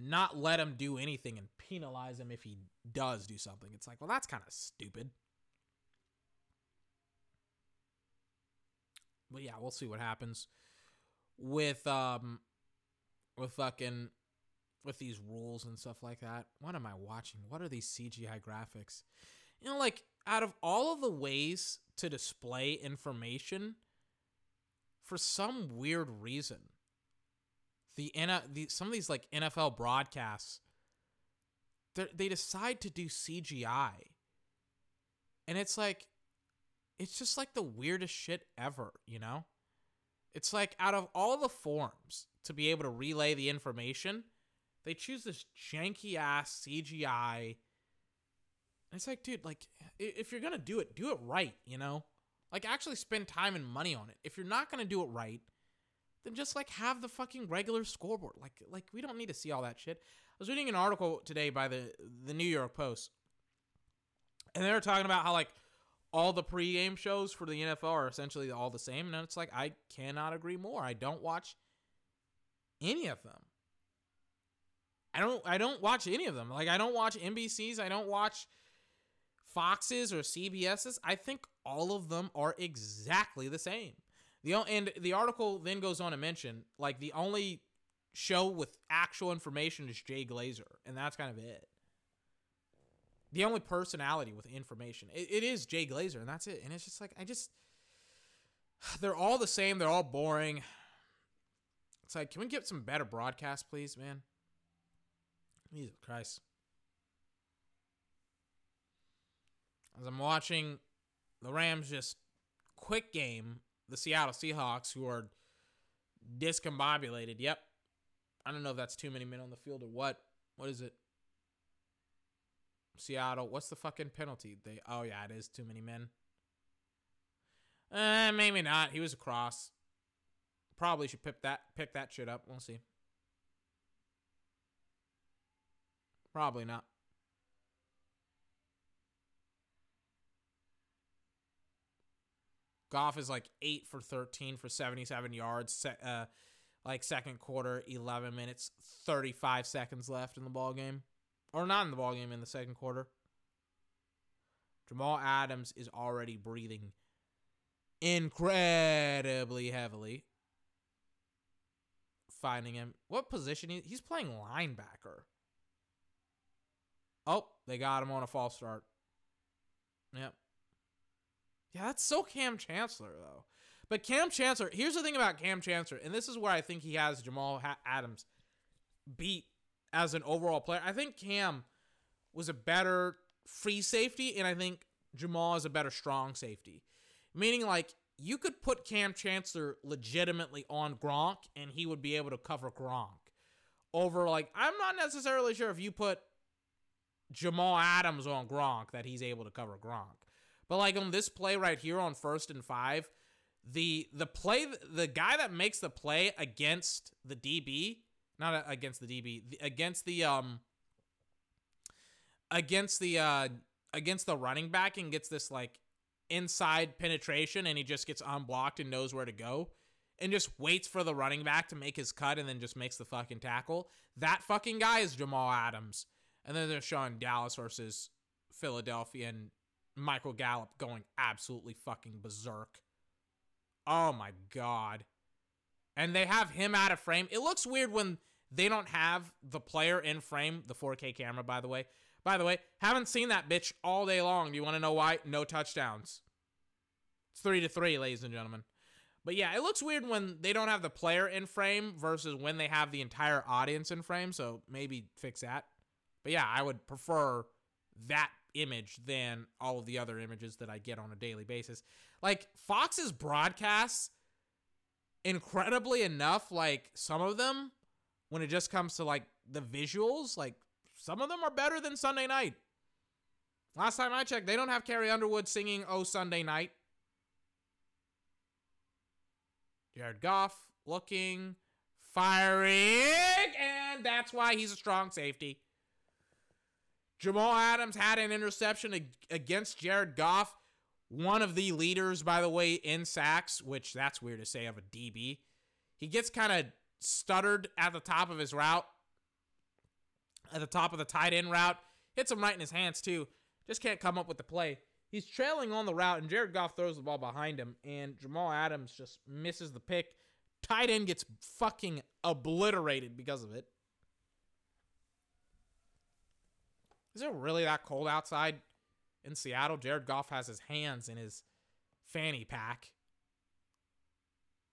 not let him do anything and penalize him if he does do something. It's like, well, that's kind of stupid. But yeah, we'll see what happens with um with fucking with these rules and stuff like that. What am I watching? What are these CGI graphics? You know, like out of all of the ways to display information, for some weird reason, the, the some of these like NFL broadcasts, they decide to do CGI, and it's like, it's just like the weirdest shit ever, you know. It's like out of all the forms to be able to relay the information, they choose this janky ass CGI. And It's like, dude, like if you're gonna do it, do it right, you know. Like actually spend time and money on it. If you're not gonna do it right, then just like have the fucking regular scoreboard. Like like we don't need to see all that shit. I was reading an article today by the the New York Post, and they were talking about how like all the pregame shows for the NFL are essentially all the same, and it's like I cannot agree more. I don't watch any of them. I don't I don't watch any of them. Like I don't watch NBC's, I don't watch Fox's or CBS's. I think all of them are exactly the same. The and the article then goes on to mention like the only show with actual information is Jay Glazer, and that's kind of it. The only personality with information it, it is Jay Glazer, and that's it. And it's just like I just they're all the same. They're all boring. It's like, can we get some better broadcast, please, man? Jesus Christ. As I'm watching the Rams just quick game the Seattle Seahawks, who are discombobulated. Yep. I don't know if that's too many men on the field or what. What is it? Seattle. What's the fucking penalty? They. Oh yeah, it is too many men. Uh, maybe not. He was across. Probably should pick that pick that shit up. We'll see. Probably not. Goff is like eight for thirteen for seventy-seven yards. Uh, like second quarter, eleven minutes, thirty-five seconds left in the ball game, or not in the ball game in the second quarter. Jamal Adams is already breathing incredibly heavily. Finding him. What position? He, he's playing linebacker. Oh, they got him on a false start. Yep. Yeah, that's so Kam Chancellor, though. But Kam Chancellor, here's the thing about Kam Chancellor, and this is where I think he has Jamal Adams beat as an overall player. I think Cam was a better free safety, and I think Jamal is a better strong safety. Meaning, like, you could put Kam Chancellor legitimately on Gronk, and he would be able to cover Gronk. Over, like, I'm not necessarily sure if you put Jamal Adams on Gronk that he's able to cover Gronk. But like on this play right here on first and five, the the play the guy that makes the play against the DB, not against the DB, against the um against the uh against the running back and gets this like inside penetration and he just gets unblocked and knows where to go and just waits for the running back to make his cut and then just makes the fucking tackle. That fucking guy is Jamal Adams. And then they're showing Dallas versus Philadelphia and Michael Gallup going absolutely fucking berserk. Oh my god. And they have him out of frame. It looks weird when they don't have the player in frame, the 4K camera, by the way. By the way, haven't seen that bitch all day long. Do you want to know why? No touchdowns. It's three to three, ladies and gentlemen. But yeah, it looks weird when they don't have the player in frame versus when they have the entire audience in frame. So maybe fix that. But yeah, I would prefer that image than all of the other images that I get on a daily basis. Like Fox's broadcasts, incredibly enough, like some of them, when it just comes to like the visuals, like some of them are better than Sunday night. Last time I checked, they don't have Carrie Underwood singing Oh Sunday Night. Jared Goff looking, firing, and that's why he's a strong safety. Jamal Adams had an interception ag- against Jared Goff, one of the leaders, by the way, in sacks, which that's weird to say of a DB. He gets kind of stuttered at the top of his route, at the top of the tight end route. Hits him right in his hands, too. Just can't come up with the play. He's trailing on the route, and Jared Goff throws the ball behind him, and Jamal Adams just misses the pick. Tight end gets fucking obliterated because of it. Is it really that cold outside in Seattle? Jared Goff has his hands in his fanny pack.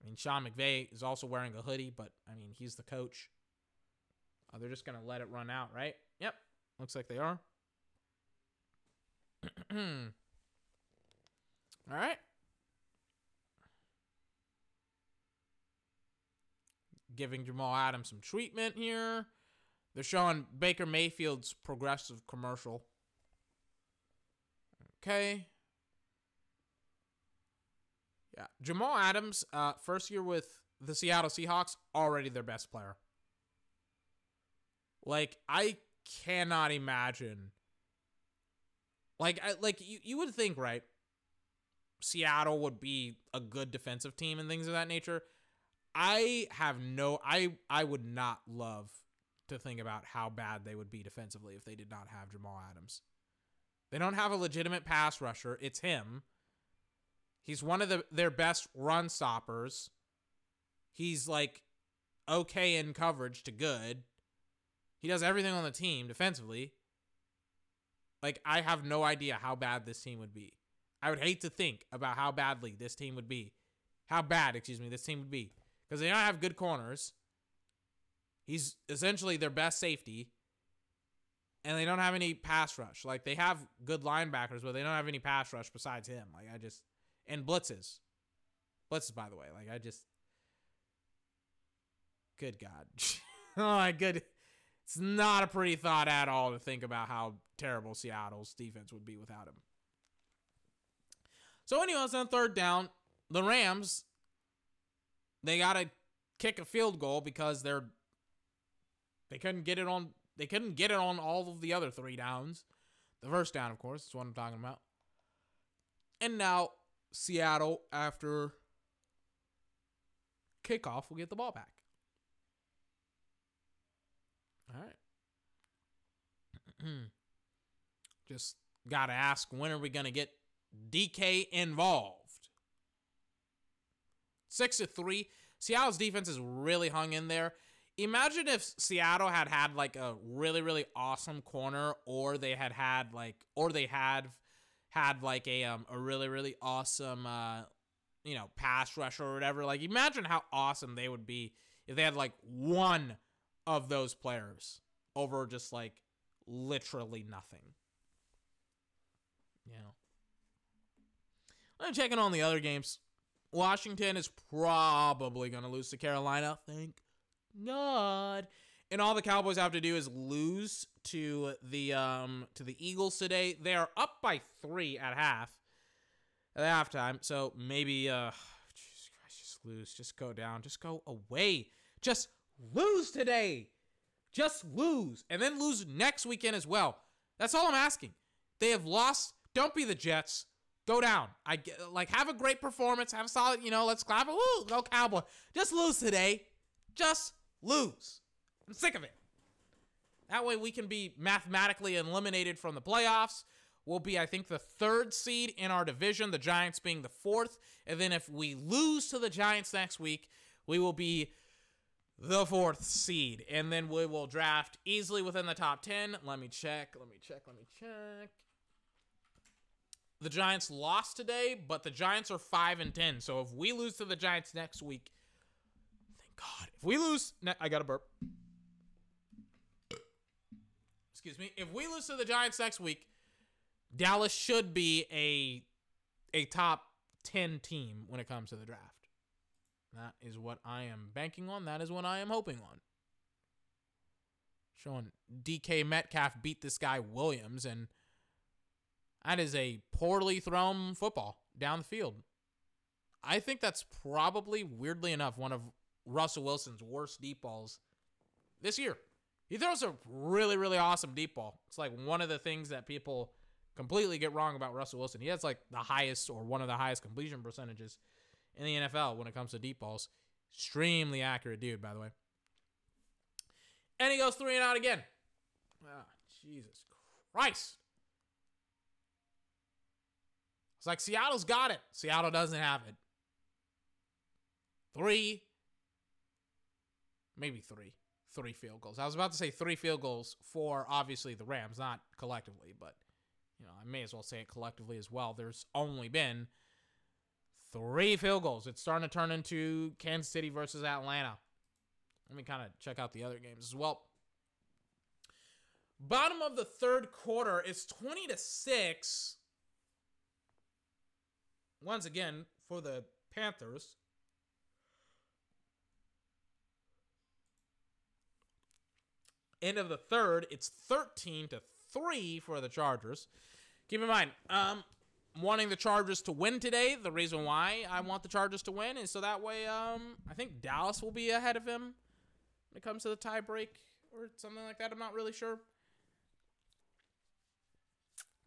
I mean, Sean McVay is also wearing a hoodie, but I mean, he's the coach. Oh, they're just going to let it run out, right? Yep. Looks like they are. All right. Giving Jamal Adams some treatment here. They're showing Baker Mayfield's progressive commercial. Okay. Yeah. Jamal Adams, uh, first year with the Seattle Seahawks, already their best player. Like, I cannot imagine. Like, I, like you, you would think, right? Seattle would be a good defensive team and things of that nature. I have no I I would not love to think about how bad they would be defensively if they did not have Jamal Adams. They don't have a legitimate pass rusher. It's him. He's one of the, their best run stoppers. He's like okay in coverage to good. He does everything on the team defensively. Like I have no idea how bad this team would be. I would hate to think about how badly this team would be. How bad, excuse me, this team would be. Because they don't have good corners. He's essentially their best safety. And they don't have any pass rush. Like they have good linebackers, but they don't have any pass rush besides him. Like I just and blitzes. Blitzes, by the way. Like I just Good God. oh my good It's not a pretty thought at all to think about how terrible Seattle's defense would be without him. So, anyways, on third down, the Rams they got to kick a field goal because they're they couldn't get it on they couldn't get it on all of the other three downs. The first down, of course, is what I'm talking about. And now Seattle, after kickoff, will get the ball back. All right. Just got to ask when are we going to get DK involved? Six to three. Seattle's defense is really hung in there. Imagine if Seattle had had like a really really awesome corner, or they had had like, or they had had like a um a really really awesome uh you know pass rusher or whatever. Like imagine how awesome they would be if they had like one of those players over just like literally nothing. Know. I'm checking on the other games. Washington is probably going to lose to Carolina. Thank God. And all the Cowboys have to do is lose to the um to the Eagles today. They are up by three at half at halftime. So maybe uh Jesus Christ, just lose. Just go down. Just go away. Just lose today. Just lose. And then lose next weekend as well. That's all I'm asking. They have lost. Don't be the Jets. Go down. I get like have a great performance. Have a solid, you know, let's clap. Woo, go Cowboy. Just lose today. Just lose. I'm sick of it. That way we can be mathematically eliminated from the playoffs. We'll be, I think, the third seed in our division, the Giants being the fourth. And then if we lose to the Giants next week, we will be the fourth seed. And then we will draft easily within the top 10. Let me check. Let me check. Let me check. The Giants lost today, but the Giants are 5 and 10. So if we lose to the Giants next week, God. If we lose, I got a burp. Excuse me. If we lose to the Giants next week, Dallas should be a a top 10 team when it comes to the draft. That is what I am banking on. That is what I am hoping on. Showing DK Metcalf beat this guy Williams, and that is a poorly thrown football down the field. I think that's probably, weirdly enough, one of Russell Wilson's worst deep balls this year. He throws a really, really awesome deep ball. It's like one of the things that people completely get wrong about Russell Wilson. He has like the highest or one of the highest completion percentages in the NFL when it comes to deep balls. Extremely accurate dude, by the way. And he goes three and out again. Ah, Jesus Christ. It's like Seattle's got it. Seattle doesn't have it. Three, maybe three, three field goals. I was about to say three field goals for obviously the Rams, not collectively, but you know, I may as well say it collectively as well. There's only been three field goals. It's starting to turn into Kansas City versus Atlanta. Let me kind of check out the other games as well. Bottom of the third quarter is 20 to 6. Once again, for the Panthers. End of the third, it's 13 to 3 for the Chargers. Keep in mind, um, I'm wanting the Chargers to win today. The reason why I want the Chargers to win is so that way, um, I think Dallas will be ahead of him when it comes to the tie break or something like that. I'm not really sure.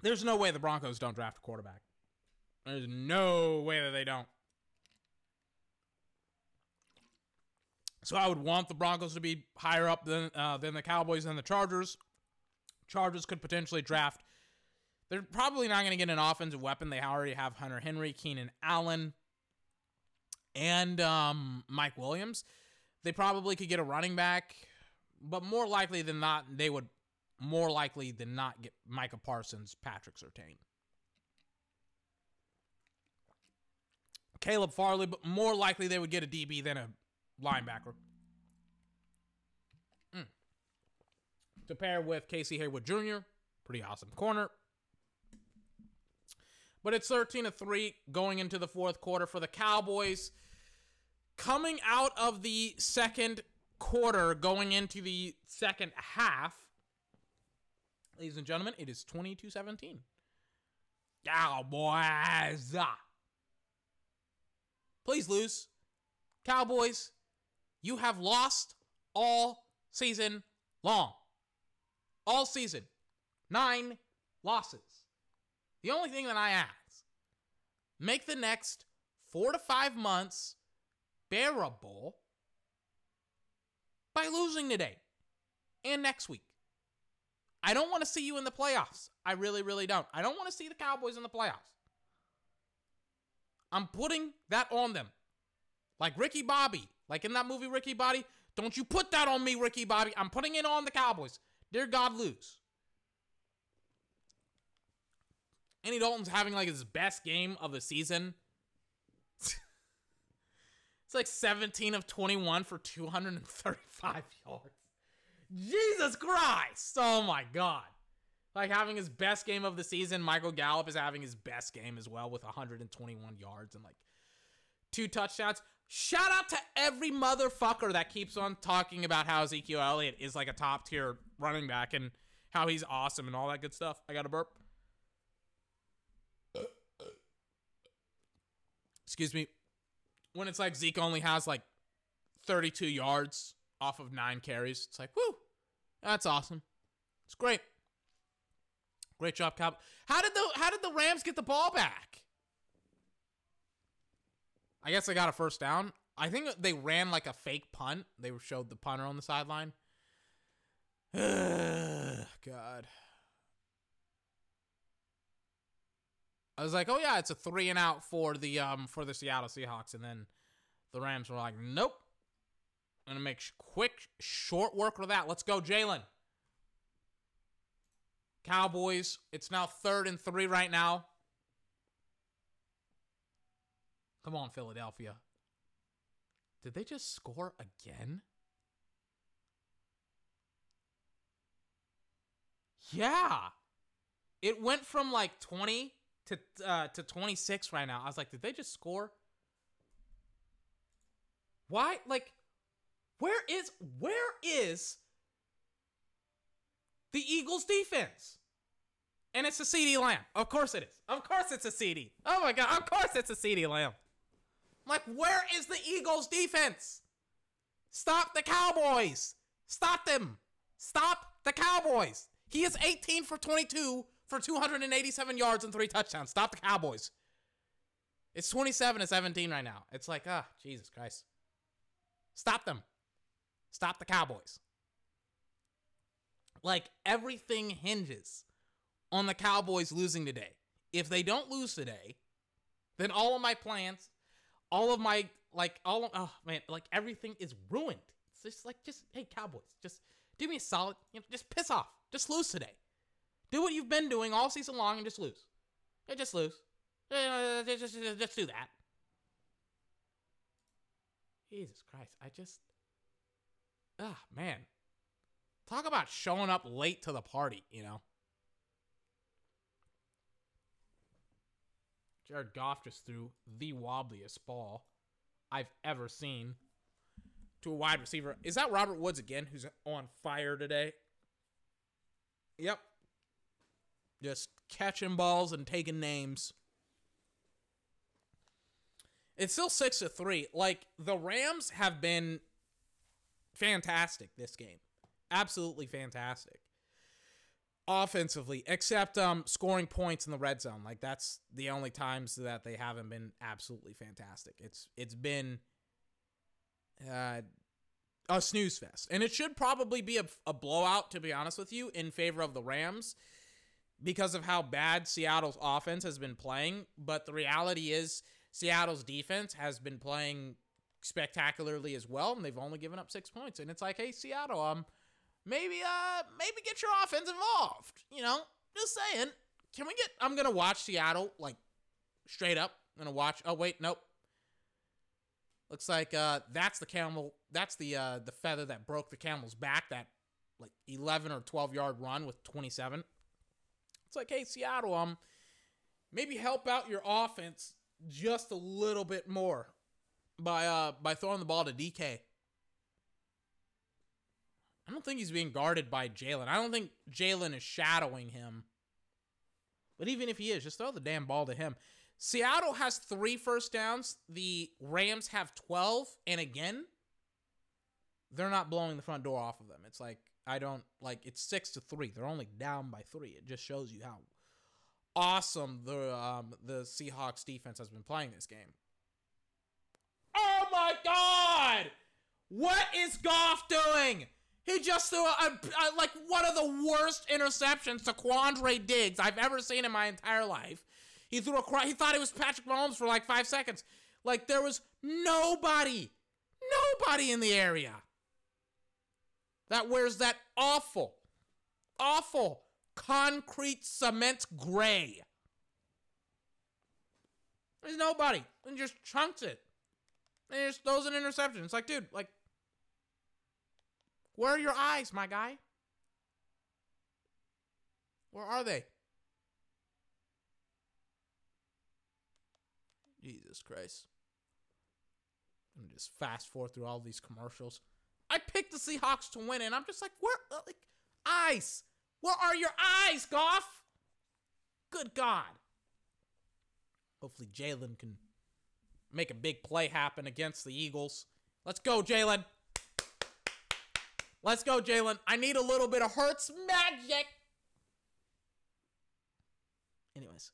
There's no way the Broncos don't draft a quarterback. There's no way that they don't. So I would want the Broncos to be higher up than uh, than the Cowboys and the Chargers. Chargers could potentially draft. They're probably not going to get an offensive weapon. They already have Hunter Henry, Keenan Allen, and um, Mike Williams. They probably could get a running back, but more likely than not, they would more likely than not get Micah Parsons, Patrick Surtain. Caleb Farley, but more likely they would get a DB than a linebacker. Mm. To pair with Casey Hayward Jr., pretty awesome corner. But it's 13 to 3 going into the fourth quarter for the Cowboys. Coming out of the second quarter going into the second half. Ladies and gentlemen, it is 22 17. Cowboys. Please lose. Cowboys, you have lost all season long. All season. Nine losses. The only thing that I ask make the next four to five months bearable by losing today and next week. I don't want to see you in the playoffs. I really, really don't. I don't want to see the Cowboys in the playoffs. I'm putting that on them. Like Ricky Bobby, like in that movie Ricky Bobby. Don't you put that on me, Ricky Bobby. I'm putting it on the Cowboys. Dear God, lose. Andy Dalton's having like his best game of the season. it's like 17 of 21 for 235 yards. Jesus Christ. Oh my God. Like having his best game of the season. Michael Gallup is having his best game as well with 121 yards and like two touchdowns. Shout out to every motherfucker that keeps on talking about how Ezekiel Elliott is like a top tier running back and how he's awesome and all that good stuff. I got a burp. Excuse me. When it's like Zeke only has like 32 yards off of nine carries, it's like, whoo, that's awesome. It's great. Great job, Cow. How did the How did the Rams get the ball back? I guess they got a first down. I think they ran like a fake punt. They showed the punter on the sideline. God. I was like, oh yeah, it's a three and out for the um for the Seattle Seahawks, and then the Rams were like, nope. I'm gonna make quick, short work of that. Let's go, Jalen. Cowboys. It's now third and three right now. Come on, Philadelphia. Did they just score again? Yeah. It went from like 20 to uh, to 26 right now. I was like, did they just score? Why? Like, where is where is the Eagles defense? And it's a CeeDee Lamb. Of course it is. Of course it's a CeeDee. Oh my god, of course it's a CeeDee Lamb. Like, where is the Eagles defense? Stop the Cowboys. Stop them. Stop the Cowboys. He is 18 for 22 for 287 yards and three touchdowns. Stop the Cowboys. It's 27 to 17 right now. It's like, ah, Jesus Christ. Stop them. Stop the Cowboys. Like, everything hinges on the Cowboys losing today. If they don't lose today, then all of my plans, all of my, like, all of, oh man, like, everything is ruined. It's just like, just, hey, Cowboys, just do me a solid, you know, just piss off. Just lose today. Do what you've been doing all season long and just lose. Yeah, just lose. Yeah, just, just, just, do that. Jesus Christ, I just. Ah, man. Talk about showing up late to the party, you know? Jared Goff just threw the wobbliest ball I've ever seen to a wide receiver. Is that Robert Woods again who's on fire today? Yep. Just catching balls and taking names. It's still 6 to 3. Like the Rams have been fantastic this game. Absolutely fantastic. Offensively, except um scoring points in the red zone. Like that's the only times that they haven't been absolutely fantastic. It's it's been uh a snooze fest. And it should probably be a, a blowout, to be honest with you, in favor of the Rams because of how bad Seattle's offense has been playing. But the reality is, Seattle's defense has been playing spectacularly as well, and they've only given up six points. And it's like, hey, Seattle, um, maybe, uh, maybe get your offense involved. You know, just saying. Can we get? I'm gonna watch Seattle like straight up. I'm gonna watch. Oh wait, nope. Looks like uh, that's the camel. That's the uh, the feather that broke the camel's back. That like 11 or 12 yard run with 27. It's like, hey, Seattle, um, maybe help out your offense just a little bit more by uh by throwing the ball to DK. Don't think he's being guarded by Jalen. I don't think Jalen is shadowing him. But even if he is, just throw the damn ball to him. Seattle has three first downs. The Rams have 12. And again, they're not blowing the front door off of them. It's like, I don't, like, it's six to three. They're only down by three. It just shows you how awesome the um, the Seahawks defense has been playing this game. Oh my God! What is Goff doing? He just threw a, a, a- like one of the worst interceptions to Quandre Diggs I've ever seen in my entire life. He threw a. He thought it was Patrick Mahomes for like five seconds. Like there was nobody, nobody in the area that wears that awful, awful concrete cement gray. There's nobody. And just chunks it. And just throws an interception. It's like, dude, like, where are your eyes, my guy? Where are they? Jesus Christ. I'm just fast forward through all these commercials. I picked the Seahawks to win, and I'm just like, where, uh, like, eyes? Where are your eyes, Goff? Good God. Hopefully, Jalen can make a big play happen against the Eagles. Let's go, Jalen. Let's go, Jalen. I need a little bit of Hurts magic. Anyways,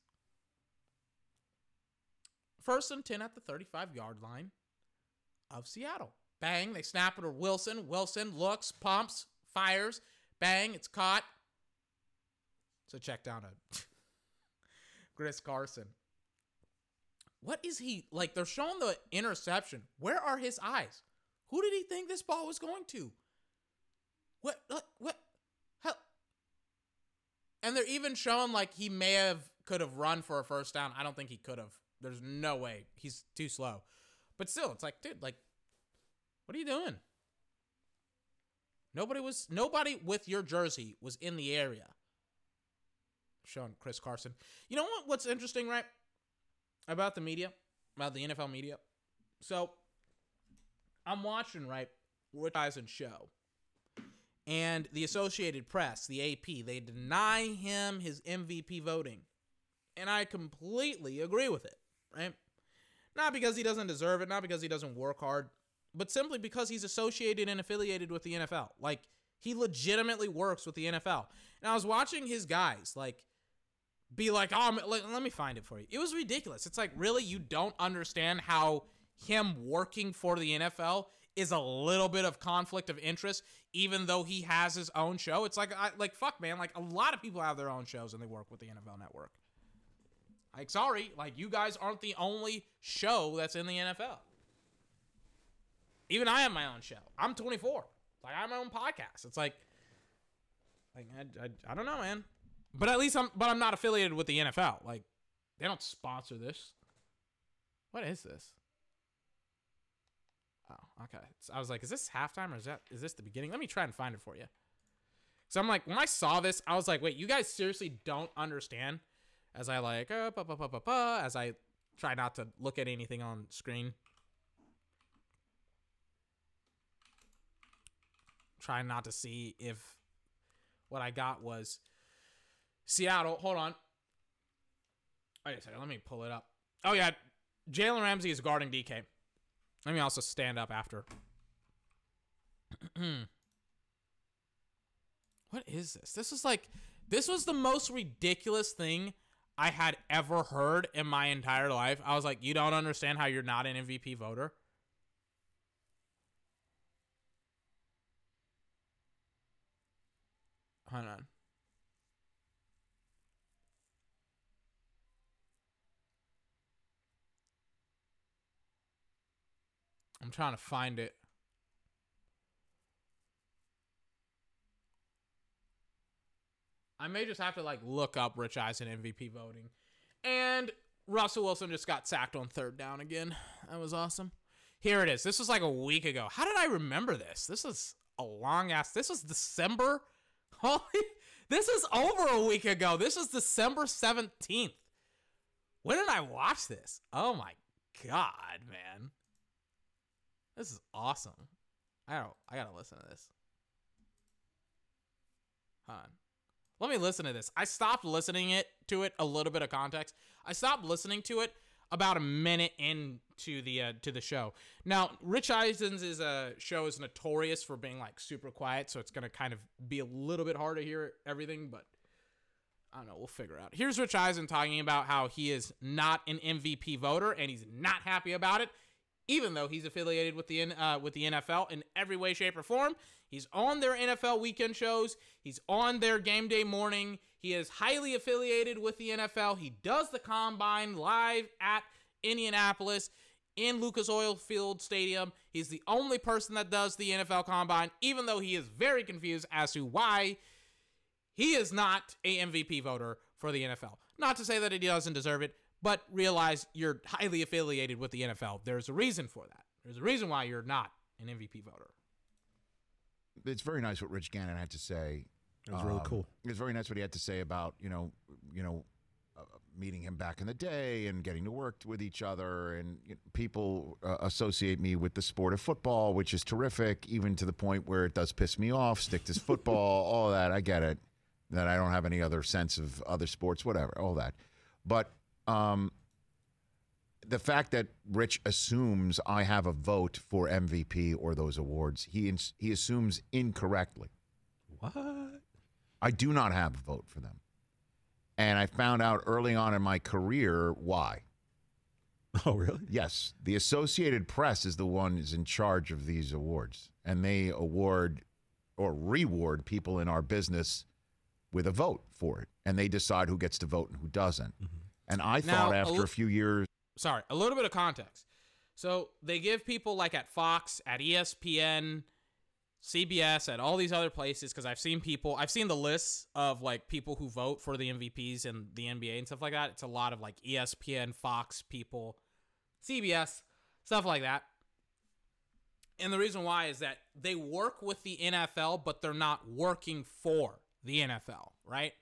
first and 10 at the 35 yard line of Seattle. Bang, they snap it to Wilson. Wilson looks, pumps, fires. Bang, it's caught. So check down to Chris Carson. What is he like? They're showing the interception. Where are his eyes? Who did he think this ball was going to? What? What? What? Hell. And they're even showing like he may have could have run for a first down. I don't think he could have. There's no way. He's too slow. But still, it's like, dude, like, what are you doing? Nobody was nobody with your jersey was in the area. Showing Chris Carson. You know what? What's interesting, right? About the media, about the NFL media. So I'm watching, right? Rich Eisen show. And the Associated Press, the AP, they deny him his MVP voting. And I completely agree with it, right? Not because he doesn't deserve it, not because he doesn't work hard, but simply because he's associated and affiliated with the NFL. Like, he legitimately works with the NFL. And I was watching his guys, like, be like, oh, let, let me find it for you. It was ridiculous. It's like, really, you don't understand how him working for the NFL is a little bit of conflict of interest, even though he has his own show. It's like, I, like, fuck, man. Like, a lot of people have their own shows and they work with the NFL network. Like, sorry, like, you guys aren't the only show that's in the NFL. Even I have my own show. I'm 24. Like, I have my own podcast. It's like, like I, I, I don't know, man. But at least I'm, but I'm not affiliated with the NFL. Like, they don't sponsor this. What is this? Okay. So I was like, is this halftime or is that is this the beginning? Let me try and find it for you. So I'm like, when I saw this, I was like, wait, you guys seriously don't understand? As I like, uh, pa, pa, pa, as I try not to look at anything on screen. Trying not to see if what I got was Seattle. Hold on. Wait a second. Let me pull it up. Oh yeah, Jalen Ramsey is guarding DK. Let me also stand up after. what is this? This is like this was the most ridiculous thing I had ever heard in my entire life. I was like, you don't understand how you're not an MVP voter. Hold on. I'm trying to find it. I may just have to like look up Rich Eisen MVP voting. And Russell Wilson just got sacked on third down again. That was awesome. Here it is. This was like a week ago. How did I remember this? This is a long ass. This was December. Holy, this is over a week ago. This is December 17th. When did I watch this? Oh my god, man. This is awesome. I don't I gotta listen to this. Uh, let me listen to this. I stopped listening it to it a little bit of context. I stopped listening to it about a minute into the uh, to the show. Now, Rich Eisen's is a show is notorious for being like super quiet, so it's gonna kind of be a little bit hard to hear everything, but I don't know. We'll figure out. Here's Rich Eisen talking about how he is not an MVP voter and he's not happy about it, even though he's affiliated with the uh, with the NFL in every way, shape, or form. He's on their NFL weekend shows. He's on their game day morning. He is highly affiliated with the NFL. He does the combine live at Indianapolis in Lucas Oil Field Stadium. He's the only person that does the NFL combine, even though he is very confused as to why he is not a MVP voter for the NFL. Not to say that he doesn't deserve it, but realize you're highly affiliated with the NFL. There's a reason for that. There's a reason why you're not an MVP voter. It's very nice what Rich Gannon had to say. It was really Um, cool. It's very nice what he had to say about you know, you know, uh, meeting him back in the day and getting to work with each other. And you know, people uh, associate me with the sport of football, which is terrific, even to the point where it does piss me off. Stick to football, all that. I get it. That I don't have any other sense of other sports, whatever, all that. But um, the fact that Rich assumes I have a vote for MVP or those awards, he ins- he assumes incorrectly. What? I do not have a vote for them. And I found out early on in my career why. Oh, really? Yes, the Associated Press is the one is in charge of these awards, and they award or reward people in our business with a vote for it, and they decide who gets to vote and who doesn't. And I Now, thought a after li- a few years, sorry, a little bit of context. So they give people like at Fox, at ESPN, CBS, at all these other places because I've seen people, I've seen the lists of like people who vote for the MVPs and the NBA and stuff like that. It's a lot of like ESPN, Fox people, CBS, stuff like that. And the reason why is that they work with the NFL, but they're not working for the NFL, right?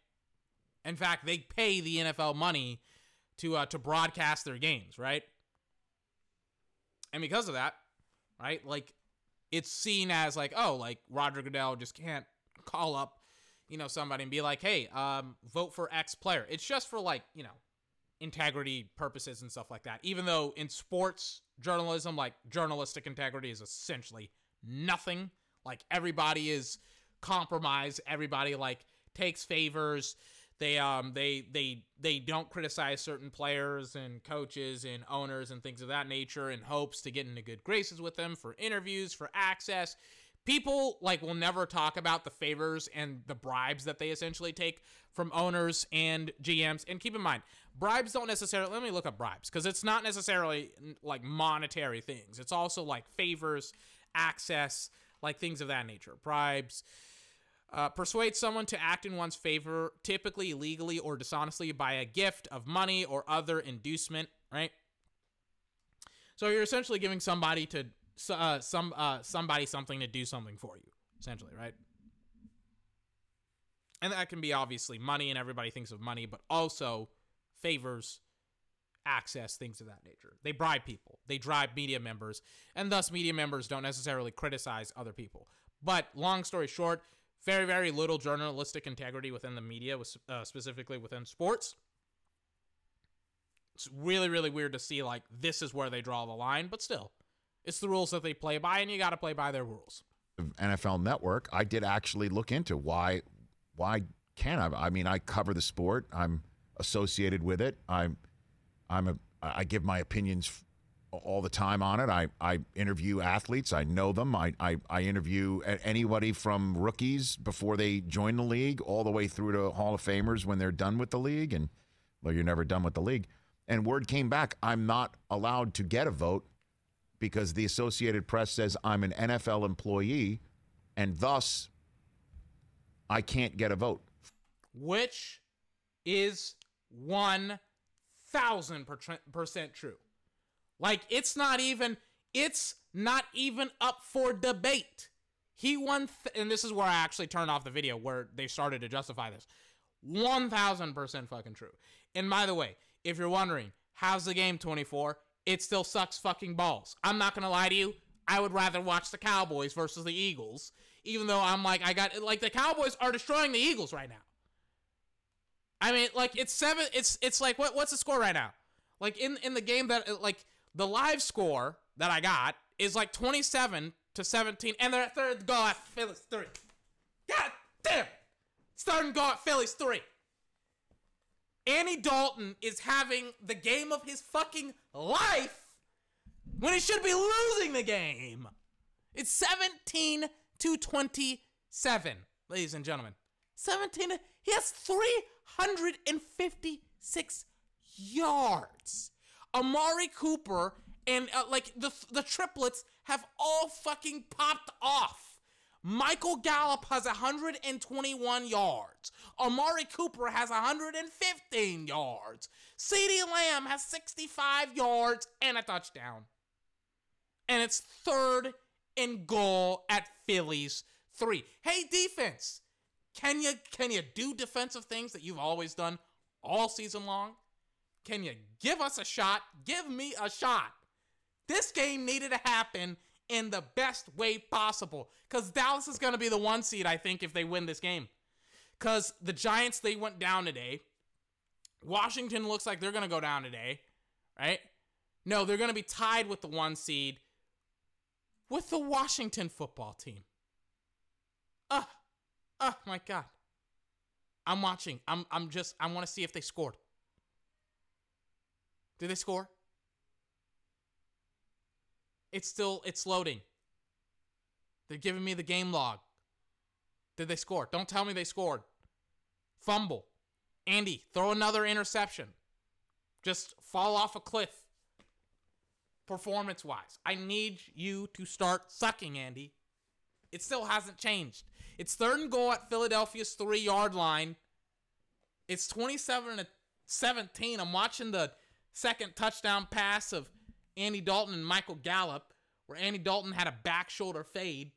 In fact, they pay the NFL money to uh, to broadcast their games, right? And because of that, right, like it's seen as like, oh, like Roger Goodell just can't call up, you know, somebody and be like, hey, um, vote for X player. It's just for like, you know, integrity purposes and stuff like that. Even though in sports journalism, like journalistic integrity is essentially nothing. Like everybody is compromised. Everybody like takes favors. They um they they they don't criticize certain players and coaches and owners and things of that nature in hopes to get into good graces with them for interviews, for access. People like will never talk about the favors and the bribes that they essentially take from owners and GMs. And keep in mind, bribes don't necessarily let me look up bribes because it's not necessarily like monetary things. It's also like favors, access, like things of that nature. Bribes, uh, persuade someone to act in one's favor, typically illegally or dishonestly, by a gift of money or other inducement, right? So you're essentially giving somebody to uh, some uh, somebody something to do something for you, essentially, right? And that can be obviously money, and everybody thinks of money, but also favors, access, things of that nature. They bribe people, they drive media members, and thus media members don't necessarily criticize other people. But long story short, very, very little journalistic integrity within the media, was- uh, specifically within sports. It's really, really weird to see like this is where they draw the line, but still, it's the rules that they play by, and you got to play by their rules. NFL Network, I did actually look into why why can't I? I mean, I cover the sport. I'm associated with it. I'm I'm a I give my opinions all the time on it. I, I interview athletes. I know them. I, I, I interview anybody from rookies before they join the league all the way through to Hall of Famers when they're done with the league. And well, you're never done with the league. And word came back, I'm not allowed to get a vote because the Associated Press says I'm an NFL employee and thus I can't get a vote. which is 1000% true. Like it's not even it's not even up for debate. He won th- and this is where I actually turned off the video where they started to justify this. 1000% fucking true. And by the way, if you're wondering, how's the game 24? It still sucks fucking balls. I'm not going to lie to you. I would rather watch the Cowboys versus the Eagles, even though I'm like I got like the Cowboys are destroying the Eagles right now. I mean, like it's seven. It's it's like what what's the score right now? Like in in the game that like the live score that I got is like 27 to 17, and they're third goal at Phillies three. God damn! Starting goal at Phillies three. Andy Dalton is having the game of his fucking life when he should be losing the game. It's 17 to 27, ladies and gentlemen. 17. He has 356 yards. Amari Cooper and uh, like the the triplets have all fucking popped off. Michael Gallup has 121 yards. Amari Cooper has 115 yards. CeeDee Lamb has 65 yards and a touchdown. And it's third and goal at Phillies 3. Hey defense, can you can you do defensive things that you've always done all season long? Can you give us a shot? Give me a shot. This game needed to happen in the best way possible because Dallas is going to be the one seed, I think, if they win this game. Because the Giants, they went down today. Washington looks like they're going to go down today, right? No, they're going to be tied with the one seed with the Washington football team. Ah, oh, oh my God. I'm watching. I'm, I'm just, I want to see if they scored. Did they score? It's still it's loading. They're giving me the game log. Did they score? Don't tell me they scored. Fumble. Andy, throw another interception. Just fall off a cliff. Performance wise. I need you to start sucking, Andy. It still hasn't changed. It's third and goal at Philadelphia's three yard line. It's 27 to 17. I'm watching the second touchdown pass of Andy Dalton and Michael Gallup, where Andy Dalton had a back shoulder fade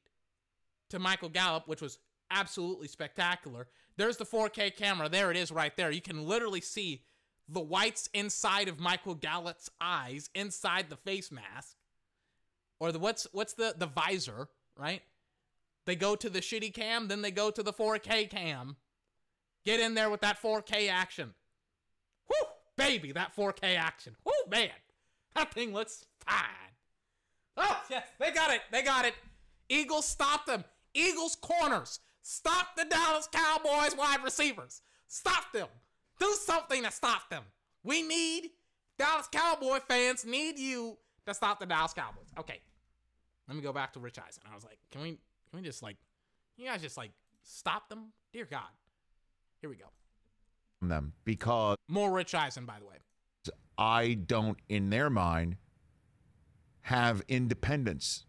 to Michael Gallup, which was absolutely spectacular. There's the 4K camera. There it is right there. You can literally see the whites inside of Michael Gallup's eyes, inside the face mask. Or the what's what's the the visor, right? They go to the shitty cam, then they go to the 4K cam. Get in there with that 4K action. Baby, that 4K action. Oh, man. That thing looks fine. Oh, yes, they got it. They got it. Eagles stop them. Eagles corners. Stop the Dallas Cowboys wide receivers. Stop them. Do something to stop them. We need Dallas Cowboy fans need you to stop the Dallas Cowboys. Okay. Let me go back to Rich Eisen. I was like, can we can we just like you guys just like stop them? Dear God. Here we go. Them because More Rich Eisen, by the way. I don't, in their mind, have independence.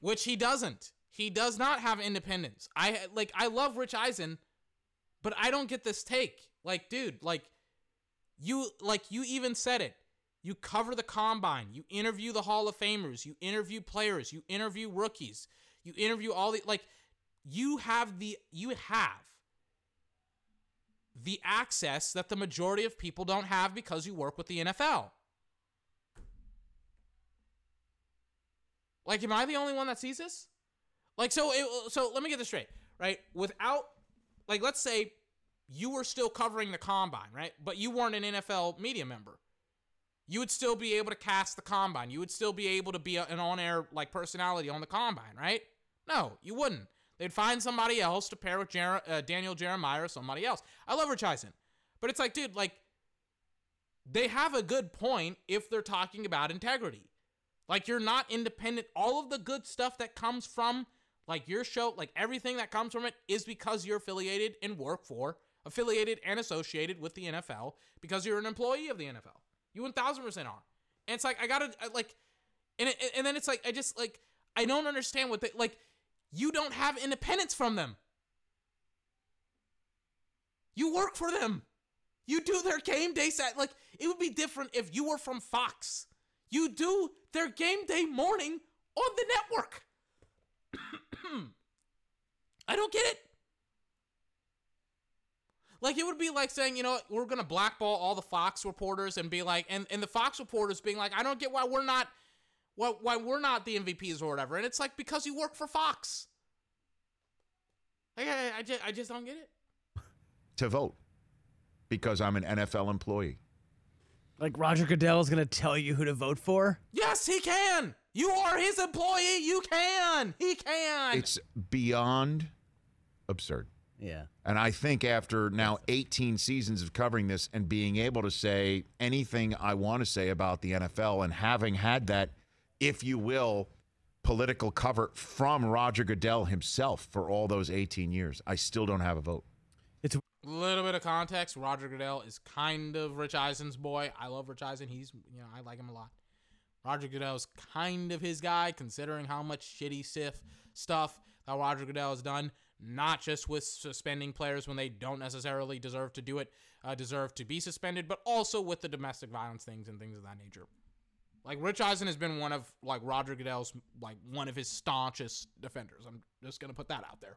which he doesn't. He does not have independence. I like I love Rich Eisen, but I don't get this take. Like, dude, like you like you even said it. You cover the combine, you interview the Hall of Famers, you interview players, you interview rookies, you interview all the like you have the you have the access that the majority of people don't have because you work with the NFL. Like, am I the only one that sees this? Like, so, it, so let me get this straight, right? Without, like, let's say you were still covering the combine, right? But you weren't an NFL media member. You would still be able to cast the combine. You would still be able to be a, an on-air like personality on the combine, right? No, you wouldn't. They'd find somebody else to pair with Jer- uh, Daniel Jeremiah or somebody else. I love Rich Eisen, but it's like, dude, like they have a good point if they're talking about integrity. Like you're not independent. All of the good stuff that comes from like your show, like everything that comes from it is because you're affiliated and work for, affiliated and associated with the NFL because you're an employee of the NFL. You 1000% are. And it's like I got to like and it, and then it's like I just like I don't understand what they like you don't have independence from them. You work for them. You do their game day set. Like, it would be different if you were from Fox. You do their game day morning on the network. I don't get it. Like, it would be like saying, you know, we're going to blackball all the Fox reporters and be like, and, and the Fox reporters being like, I don't get why we're not Why, why we're not the MVPs or whatever. And it's like because you work for Fox. Like, I, I, just, I just don't get it. To vote because I'm an NFL employee. Like Roger Goodell is going to tell you who to vote for? Yes, he can. You are his employee. You can. He can. It's beyond absurd. Yeah. And I think after now 18 seasons of covering this and being able to say anything I want to say about the NFL and having had that, if you will, political cover from Roger Goodell himself for all those 18 years, I still don't have a vote. It's a little bit of context. Roger Goodell is kind of Rich Eisen's boy. I love Rich Eisen. He's, you know, I like him a lot. Roger Goodell's kind of his guy, considering how much shitty Sif stuff that Roger Goodell has done. Not just with suspending players when they don't necessarily deserve to do it, uh, deserve to be suspended, but also with the domestic violence things and things of that nature. Like Rich Eisen has been one of like Roger Goodell's like one of his staunchest defenders. I'm just gonna put that out there.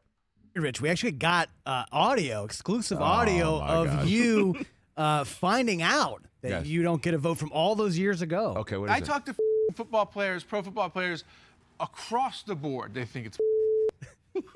Rich, we actually got uh, audio, exclusive Oh, audio of gosh. you uh, finding out that Yes. you don't get a vote from all those years ago. Okay, what is I it? talk to football players, pro football players across the board. They think it's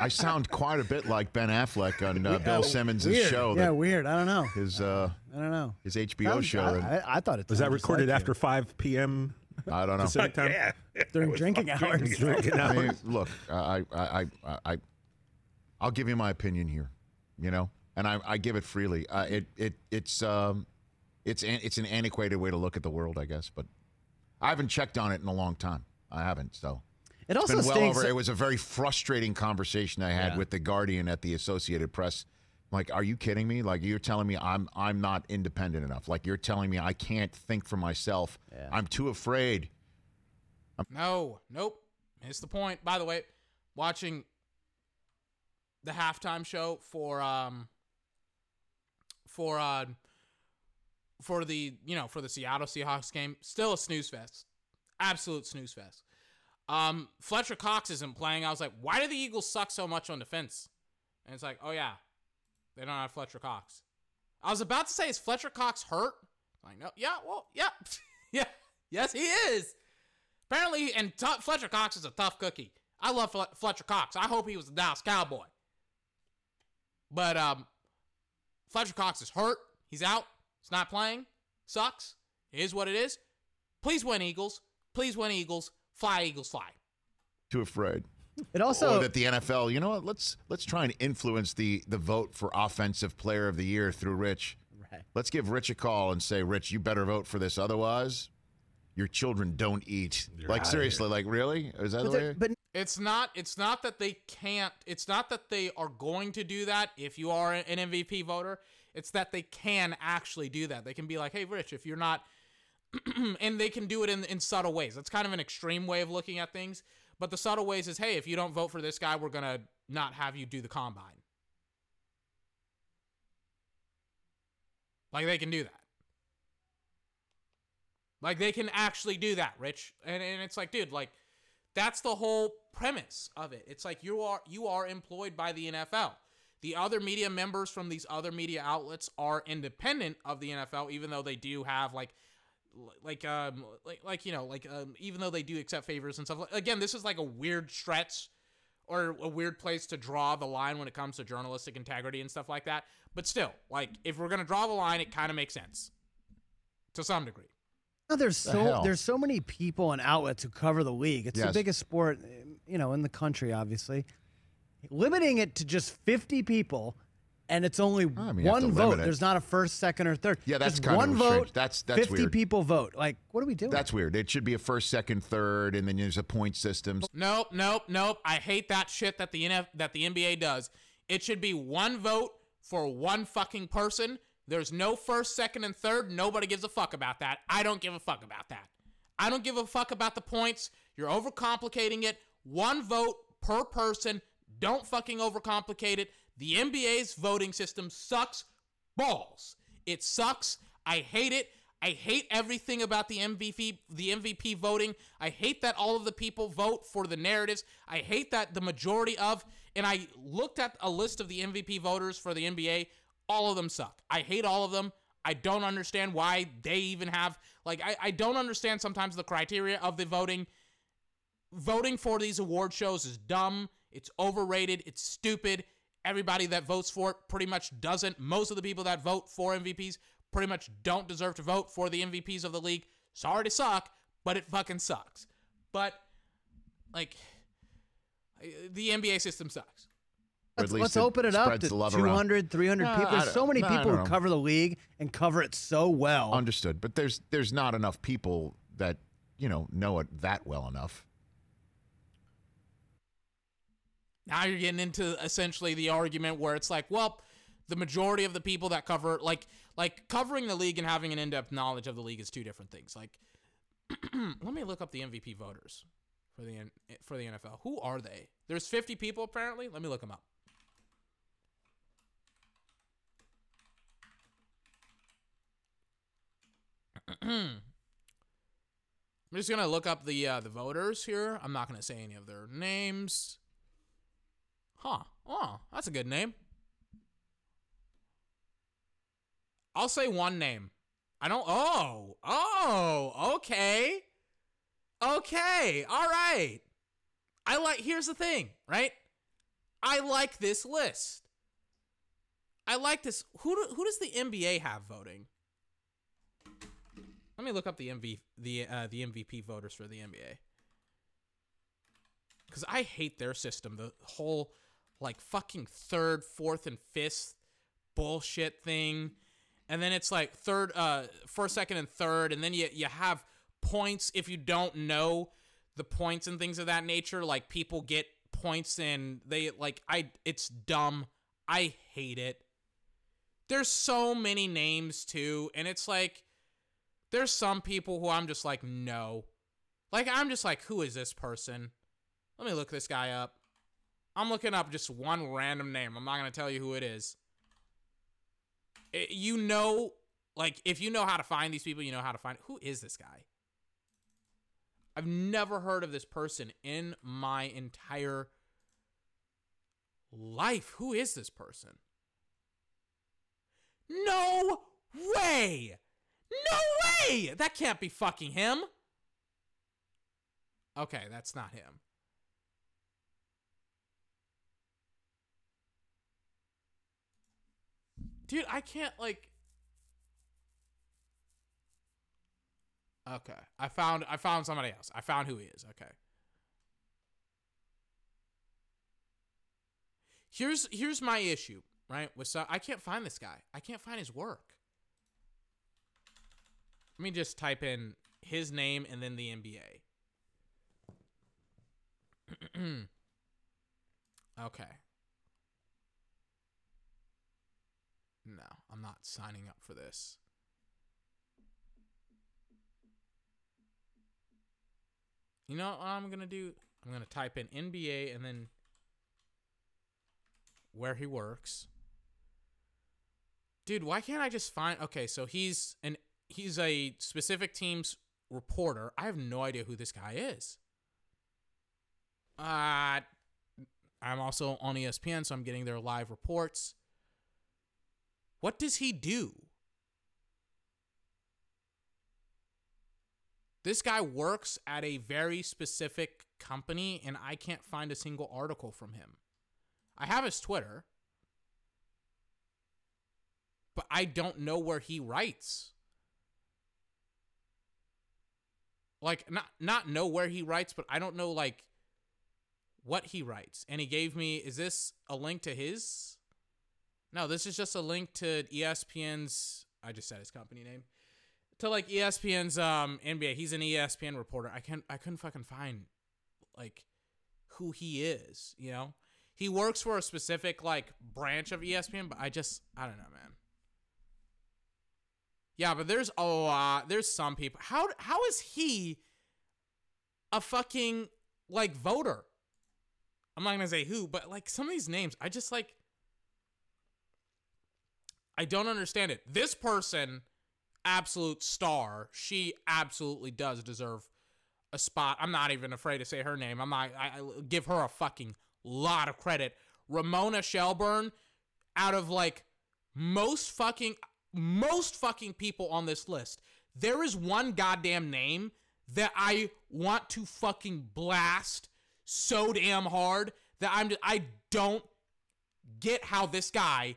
I sound quite a bit like Ben Affleck on uh, Bill Simmons' weird. show, Yeah, weird. I don't know. his uh, I don't know. his HBO Sounds- show. I, I, I thought it Was that recorded like after 5 p.m. I don't know. Pacific time? you. during drinking hours. Drinking I hours. mean, look, I, I, I, I, I, I'll give you my opinion here, you know, and I, I give it freely. Uh, it, it, it's, um, it's, an, it's an antiquated way to look at the world, I guess, but I haven't checked on it in a long time. I haven't, so It it's also been well stinks. over. It was a very frustrating conversation I had Yeah. with the Guardian at the Associated Press. Like, are you kidding me? Like, you're telling me I'm, I'm not independent enough. Like, you're telling me I can't think for myself. I'm too afraid. No, nope. It's the point. By the way, watching the halftime show for um for uh for the you know for the Seattle Seahawks game, still a snooze fest. Absolute snooze fest. Um, Fletcher Cox isn't playing. I was like, why do the Eagles suck so much on defense? And it's like, oh yeah, they don't have Fletcher Cox. I was about to say, is Fletcher Cox hurt? I'm Like, no, yeah, well, yeah, yeah, yes, he is. Apparently, and t- Fletcher Cox is a tough cookie. I love Fle- Fletcher Cox. I hope he was a Dallas Cowboy. But um, Fletcher Cox is hurt. He's out. He's not playing. Sucks. It is what it is. Please win, Eagles. Please win, Eagles. Fly, Eagles, fly. Too afraid. It also or that the NFL, you know what? Let's let's try and influence the the vote for offensive player of the year through Rich. Right. Let's give Rich a call and say, Rich, you better vote for this, otherwise, your children don't eat. like seriously, like really? Is that the way? there- but It's not. It's not that they can't. It's not that they are going to do that. If you are an MVP voter, it's that they can actually do that. They can be like, "Hey, Rich, if you're not," and they can do it in in subtle ways. That's kind of an extreme way of looking at things. But the subtle ways is, "Hey, if you don't vote for this guy, we're gonna not have you do the combine." Like they can do that. Like they can actually do that, Rich. And and it's like, dude, like that's the whole premise of it. It's like you are you are employed by the NFL. The other media members from these other media outlets are independent of the NFL, even though they do have like like um like like you know like um even though they do accept favors and stuff. Again, this is like a weird stretch or a weird place to draw the line when it comes to journalistic integrity and stuff like that. But still, like if we're gonna draw the line, it kind of makes sense to some degree. No, there's so hell? there's so many people and outlets who cover the league. It's the biggest sport, you know, in the country. Obviously, limiting it to just 50 people, and it's only I mean, one vote. it. There's not a first, second, or third. Yeah, that's Just kind of one strange. vote. That's- that's 50 weird. people vote. Like, what are we doing? That's weird. It should be a first, second, third, and then there's a point system. Nope, nope, nope. I hate that shit that the NF that the NBA does. It should be one vote for one fucking person. There's no first, second, and third. Nobody gives a fuck about that. I don't give a fuck about that. I don't give a fuck about the points. You're overcomplicating it. One vote per person. Don't fucking overcomplicate it. The NBA's voting system sucks balls. It sucks. I hate it. I hate everything about the MVP the MVP voting. I hate that all of the people vote for the narratives. I hate that the majority of and I looked at a list of the MVP voters for the NBA. All of them suck. I hate all of them. I don't understand why they even have like I, I don't understand sometimes the criteria of the voting. Voting for these award shows is dumb. It's overrated. It's stupid. Everybody that votes for it pretty much doesn't. Most of the people that vote for MVPs pretty much don't deserve to vote for the MVPs of the league. Sorry to suck, but it fucking sucks. But like the NBA system sucks. Let's, let's it open it up spreads to the love around. 200, 300 No, people. There's so many no, people who know. cover the league and cover it so well. Understood, but there's there's not enough people that you know know it that well enough. Now you're getting into essentially the argument where it's like, well, the majority of the people that cover like like covering the league and having an in-depth knowledge of the league is two different things. Like let me look up the MVP voters for the for the NFL. Who are they? There's 50 people apparently. Let me look them up. I'm just gonna look up the uh, the voters here. I'm not gonna say any of their names. Huh. Oh, that's a good name. I'll say one name. I don't. Oh. Oh. Okay. Okay. All right. I like. Here's the thing, right? I like this list. I like this. Who do, who does the NBA have voting? Let me look up the MV the uh, the MVP voters for the NBA. Cause I hate their system. The whole like fucking third, fourth, and fifth bullshit thing. And then it's like third, uh, first, second, and third, and then you you have points if you don't know the points and things of that nature. Like people get points and they like I. It's dumb. I hate it. There's so many names too, and it's like there's some people who I'm just like no, like I'm just like who is this person? Let me look this guy up. I'm looking up just one random name. I'm not gonna tell you who it is. It- you know, like if you know how to find these people, you know how to find who is this guy. I've never heard of this person in my entire life. Who is this person? No way! No way! That can't be fucking him. Okay, that's not him. Dude, I can't like Okay. I found I found somebody else. I found who he is. Okay. Here's here's my issue, right? With so, I can't find this guy. I can't find his work. Let me just type in his name and then the NBA. okay. No, I'm not signing up for this. You know what I'm going to do? I'm going to type in NBA and then where he works. Dude, why can't I just find Okay, so he's an he's a specific team's reporter. I have no idea who this guy is. Uh I'm also on ESPN, so I'm getting their live reports. What does he do? This guy works at a very specific company, and I can't find a single article from him. I have his Twitter, but I don't know where he writes. Like not not know where he writes, but I don't know like what he writes. And he gave me is this a link to his? No, this is just a link to ESPN's I just said his company name. To like ESPN's um NBA. He's an ESPN reporter. I can't I couldn't fucking find like who he is, you know? He works for a specific like branch of ESPN, but I just I don't know, man. Yeah, but there's a lot. There's some people. How how is he a fucking like voter? I'm not gonna say who, but like some of these names, I just like. I don't understand it. This person, absolute star. She absolutely does deserve a spot. I'm not even afraid to say her name. I'm not. I, I give her a fucking lot of credit. Ramona Shelburne, out of like most fucking most fucking people on this list, there is one goddamn name that I want to fucking blast so damn hard that I'm just, I don't get how this guy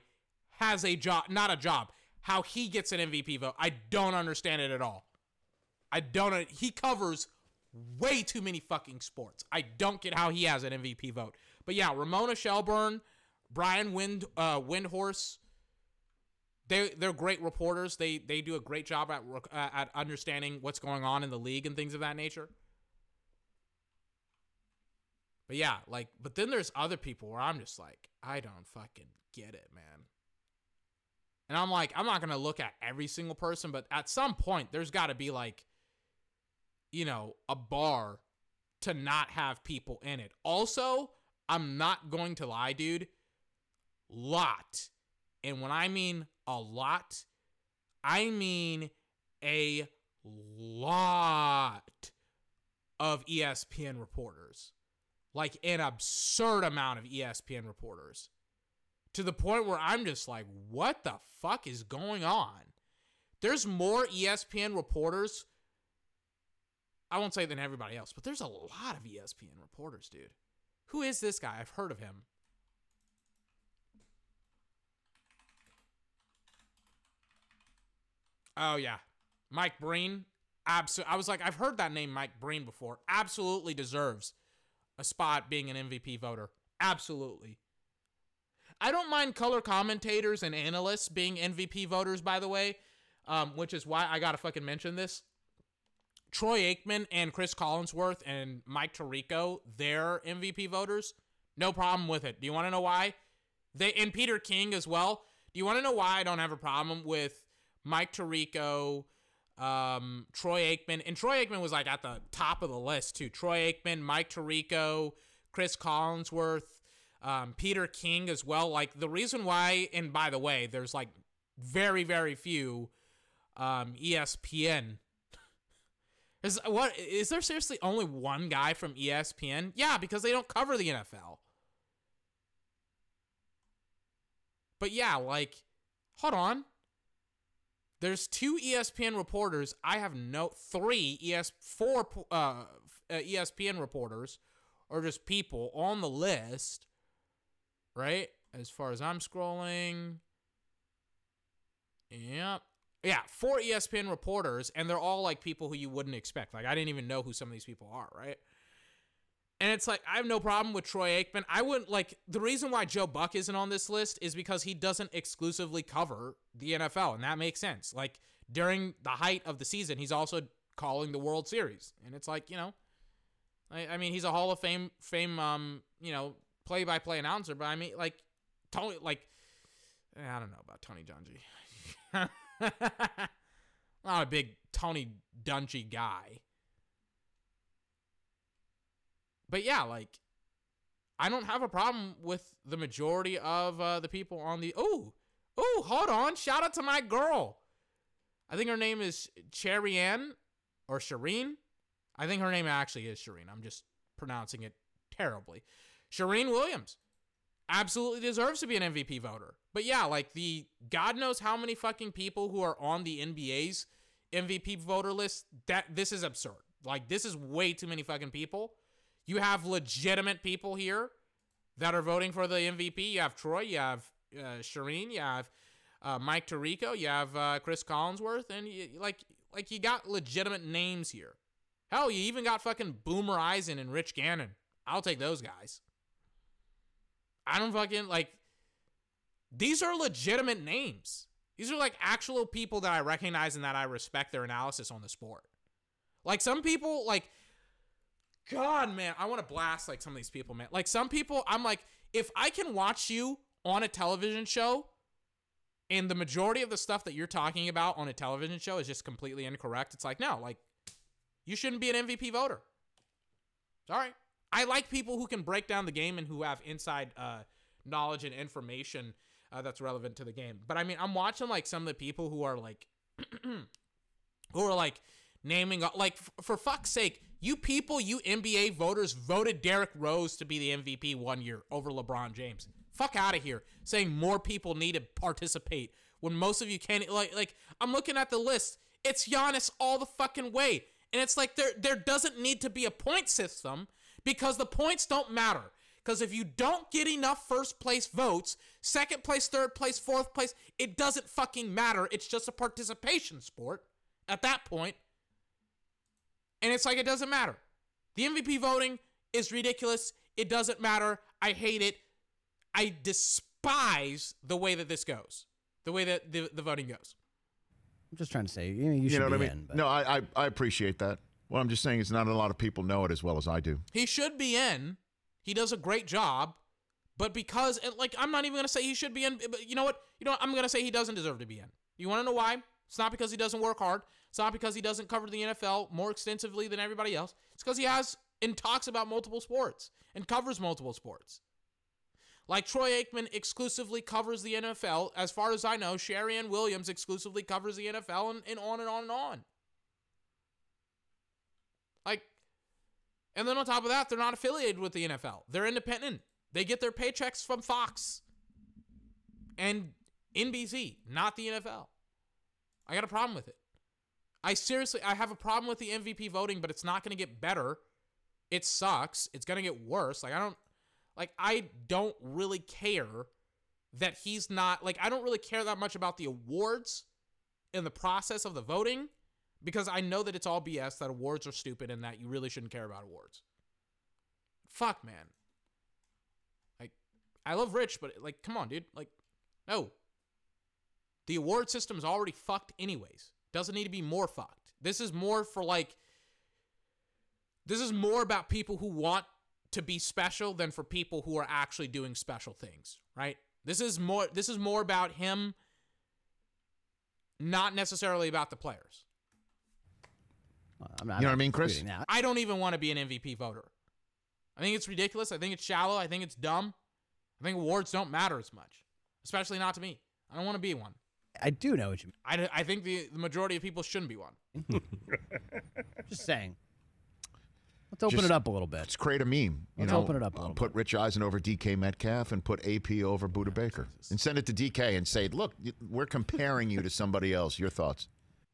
has a job, not a job, how he gets an MVP vote. I don't understand it at all. I don't. He covers way too many fucking sports. I don't get how he has an MVP vote. But yeah, Ramona Shelburne, Brian Wind, uh, Windhorst. They they're great reporters. They they do a great job at uh, at understanding what's going on in the league and things of that nature. But yeah, like, but then there's other people where I'm just like, I don't fucking get it, man. And I'm like, I'm not gonna look at every single person, but at some point, there's got to be like, you know, a bar to not have people in it. Also, I'm not going to lie, dude. Lot. And when I mean a lot, I mean a lot of ESPN reporters. Like an absurd amount of ESPN reporters. To the point where I'm just like, what the fuck is going on? There's more ESPN reporters. I won't say than everybody else, but there's a lot of ESPN reporters, dude. Who is this guy? I've heard of him. Oh yeah, Mike Breen. Absolutely. I was like, I've heard that name, Mike Breen, before. Absolutely deserves a spot being an MVP voter. Absolutely. I don't mind color commentators and analysts being MVP voters, by the way, um, which is why I gotta fucking mention this. Troy Aikman and Chris Collinsworth and Mike Tirico, they're MVP voters. No problem with it. Do you want to know why? They and Peter King as well. Do you want to know why I don't have a problem with Mike Tirico, um, Troy Aikman, and Troy Aikman was like at the top of the list too. Troy Aikman, Mike Tirico, Chris Collinsworth, um, Peter King as well. Like the reason why, and by the way, there's like very very few um, ESPN. Is what is there seriously only one guy from ESPN? Yeah, because they don't cover the NFL. But yeah, like, hold on. There's two ESPN reporters. I have no three ES four uh, uh, ESPN reporters, or just people on the list, right? As far as I'm scrolling, yep, yeah, four ESPN reporters, and they're all like people who you wouldn't expect. Like I didn't even know who some of these people are, right? And it's like I have no problem with Troy Aikman. I wouldn't like the reason why Joe Buck isn't on this list is because he doesn't exclusively cover the NFL, and that makes sense. Like during the height of the season, he's also calling the World Series, and it's like you know, I, I mean, he's a Hall of Fame fame um you know play by play announcer, but I mean like Tony like eh, I don't know about Tony Dungy. Not a big Tony Dungy guy. But yeah, like I don't have a problem with the majority of uh, the people on the. Oh, oh, hold on! Shout out to my girl. I think her name is Cherry Ann or Shireen. I think her name actually is Shireen. I'm just pronouncing it terribly. Shireen Williams absolutely deserves to be an MVP voter. But yeah, like the God knows how many fucking people who are on the NBA's MVP voter list. That this is absurd. Like this is way too many fucking people. You have legitimate people here that are voting for the MVP. You have Troy. You have uh, Shireen. You have uh, Mike Tirico. You have uh, Chris Collinsworth, and you, like like you got legitimate names here. Hell, you even got fucking Boomer Esiason and Rich Gannon. I'll take those guys. I don't fucking like. These are legitimate names. These are like actual people that I recognize and that I respect their analysis on the sport. Like some people, like, God, man, I want to blast like some of these people, man. Like some people, I'm like, if I can watch you on a television show and the majority of the stuff that you're talking about on a television show is just completely incorrect, it's like, no, like, you shouldn't be an MVP voter. Sorry. I like people who can break down the game and who have inside uh, knowledge and information uh, that's relevant to the game. But I mean, I'm watching like some of the people who are like, who are like naming like for fuck's sake, you people, you NBA voters voted Derrick Rose to be the MVP one year over LeBron James. Fuck out of here, saying more people need to participate when most of you can't like like I'm looking at the list. It's Giannis all the fucking way. And it's like there there doesn't need to be a point system because the points don't matter. Because if you don't get enough first place votes, second place, third place, fourth place, it doesn't fucking matter. It's just a participation sport at that point. And it's like it doesn't matter. The MVP voting is ridiculous. It doesn't matter. I hate it. I despise the way that this goes, the way that the, the voting goes. I'm just trying to say, you, know, you, You should know what I mean? in. But No, I, I I appreciate that. What I'm just saying is not a lot of people know it as well as I do. He should be in. He does a great job. But because, like, I'm not even going to say he should be in. But you know what? You know, what? I'm going to say he doesn't deserve to be in. You want to know why? It's not because he doesn't work hard. It's not because he doesn't cover the NFL more extensively than everybody else. It's because he has and talks about multiple sports and covers multiple sports. Like Troy Aikman exclusively covers the NFL. As far as I know, Sherry Williams exclusively covers the NFL and, and on and on and on. Like, and then on top of that, they're not affiliated with the NFL. They're independent. They get their paychecks from Fox and NBC, not the NFL. I got a problem with it. I seriously, I have a problem with the MVP voting, but it's not going to get better. It sucks. It's going to get worse. Like, I don't, like, I don't really care that he's not, like, I don't really care that much about the awards in the process of the voting because I know that it's all BS, that awards are stupid, and that you really shouldn't care about awards. Fuck, man. Like, I love Rich, but, like, come on, dude. Like, no. The award system's already fucked, anyways. Doesn't need to be more fucked. This is more for, like, this is more about people who want to be special than for people who are actually doing special things, right? This is more this is more about him not necessarily about the players. I'm not, You know what I mean, Chris? that. I don't even want to be an MVP voter. I think it's ridiculous. I think it's shallow. I think it's dumb. I think awards don't matter as much, especially not to me. I don't want to be one. I do know what you mean. I, I think the, the majority of people shouldn't be one. Just saying. Let's open Just- it up a little bit. Let's create a meme. You Let's know, open it up a uh, little put Rich Eisen over DK Metcalf and put AP over Budda Baker, and send it to DK and say, "Look, we're comparing you to somebody else. Your thoughts?"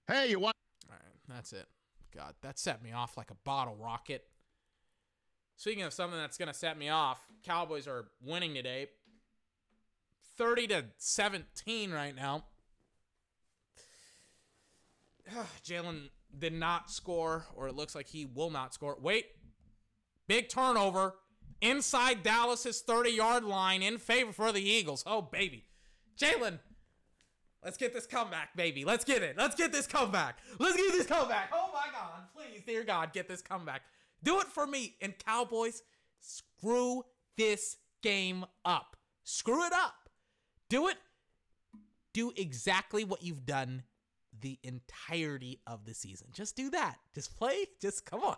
Hey, you want? All right, that's it. God, that set me off like a bottle rocket. Speaking of something that's going to set me off, Cowboys are winning today. 30 to 17 right now. Jalen did not score, or it looks like he will not score. Wait. Big turnover inside Dallas's 30 yard line in favor for the Eagles. Oh, baby. Jalen, let's get this comeback, baby. Let's get it. Let's get this comeback. Let's get this comeback. Oh, my God. Please, dear God, get this comeback. Do it for me. And Cowboys, screw this game up. Screw it up. Do it. Do exactly what you've done the entirety of the season. Just do that. Just play. Just come on.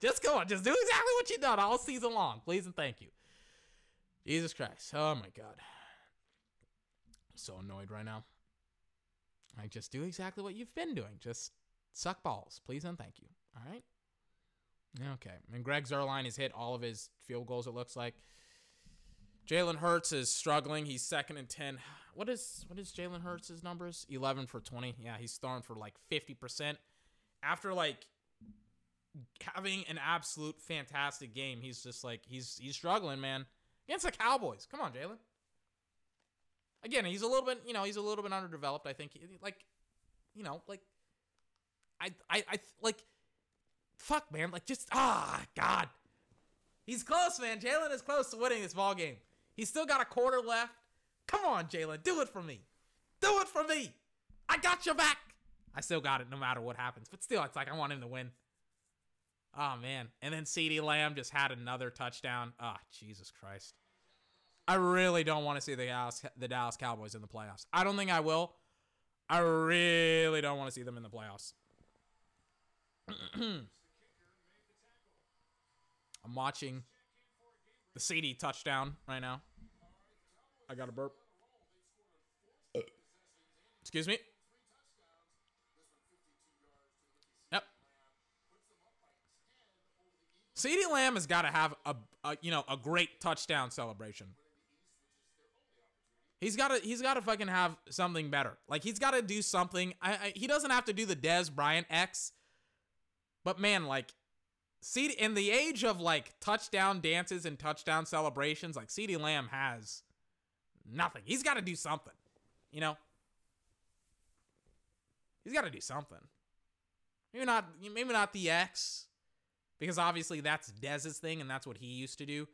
Just come on. Just do exactly what you've done all season long. Please and thank you. Jesus Christ. Oh my God. I'm so annoyed right now. Like, just do exactly what you've been doing. Just suck balls. Please and thank you. All right? Okay. And Greg Zuerlein has hit all of his field goals, it looks like. Jalen Hurts is struggling. He's second and 10. What is what is Jalen Hurts' numbers? 11 for 20. Yeah, he's throwing for like 50%. After like having an absolute fantastic game, he's just like he's he's struggling, man. Against the Cowboys. Come on, Jalen. Again, he's a little bit, you know, he's a little bit underdeveloped, I think. Like you know, like I I I like fuck, man. Like just ah, god. He's close, man. Jalen is close to winning this ball game. He's still got a quarter left. Come on, Jalen, do it for me. Do it for me. I got your back. I still got it no matter what happens. But still, it's like I want him to win. Oh man. And then CeeDee Lamb just had another touchdown. Ah, Jesus Christ. I really don't want to see the Dallas, the Dallas Cowboys in the playoffs. I don't think I will. I really don't want to see them in the playoffs. I'm watching the CeeDee touchdown right now. I got a burp. Excuse me. Yep. CeeDee Lamb has got to have a, a you know a great touchdown celebration. He He's got to he's got to fucking have something better. Like he's got to do something. I, I he doesn't have to do the Dez Bryant X. But man, like see in the age of like touchdown dances and touchdown celebrations, like CeeDee Lamb has nothing. He's got to do something. You know? He's got to do something. Maybe not maybe not the X because obviously that's Dez's thing and that's what he used to do.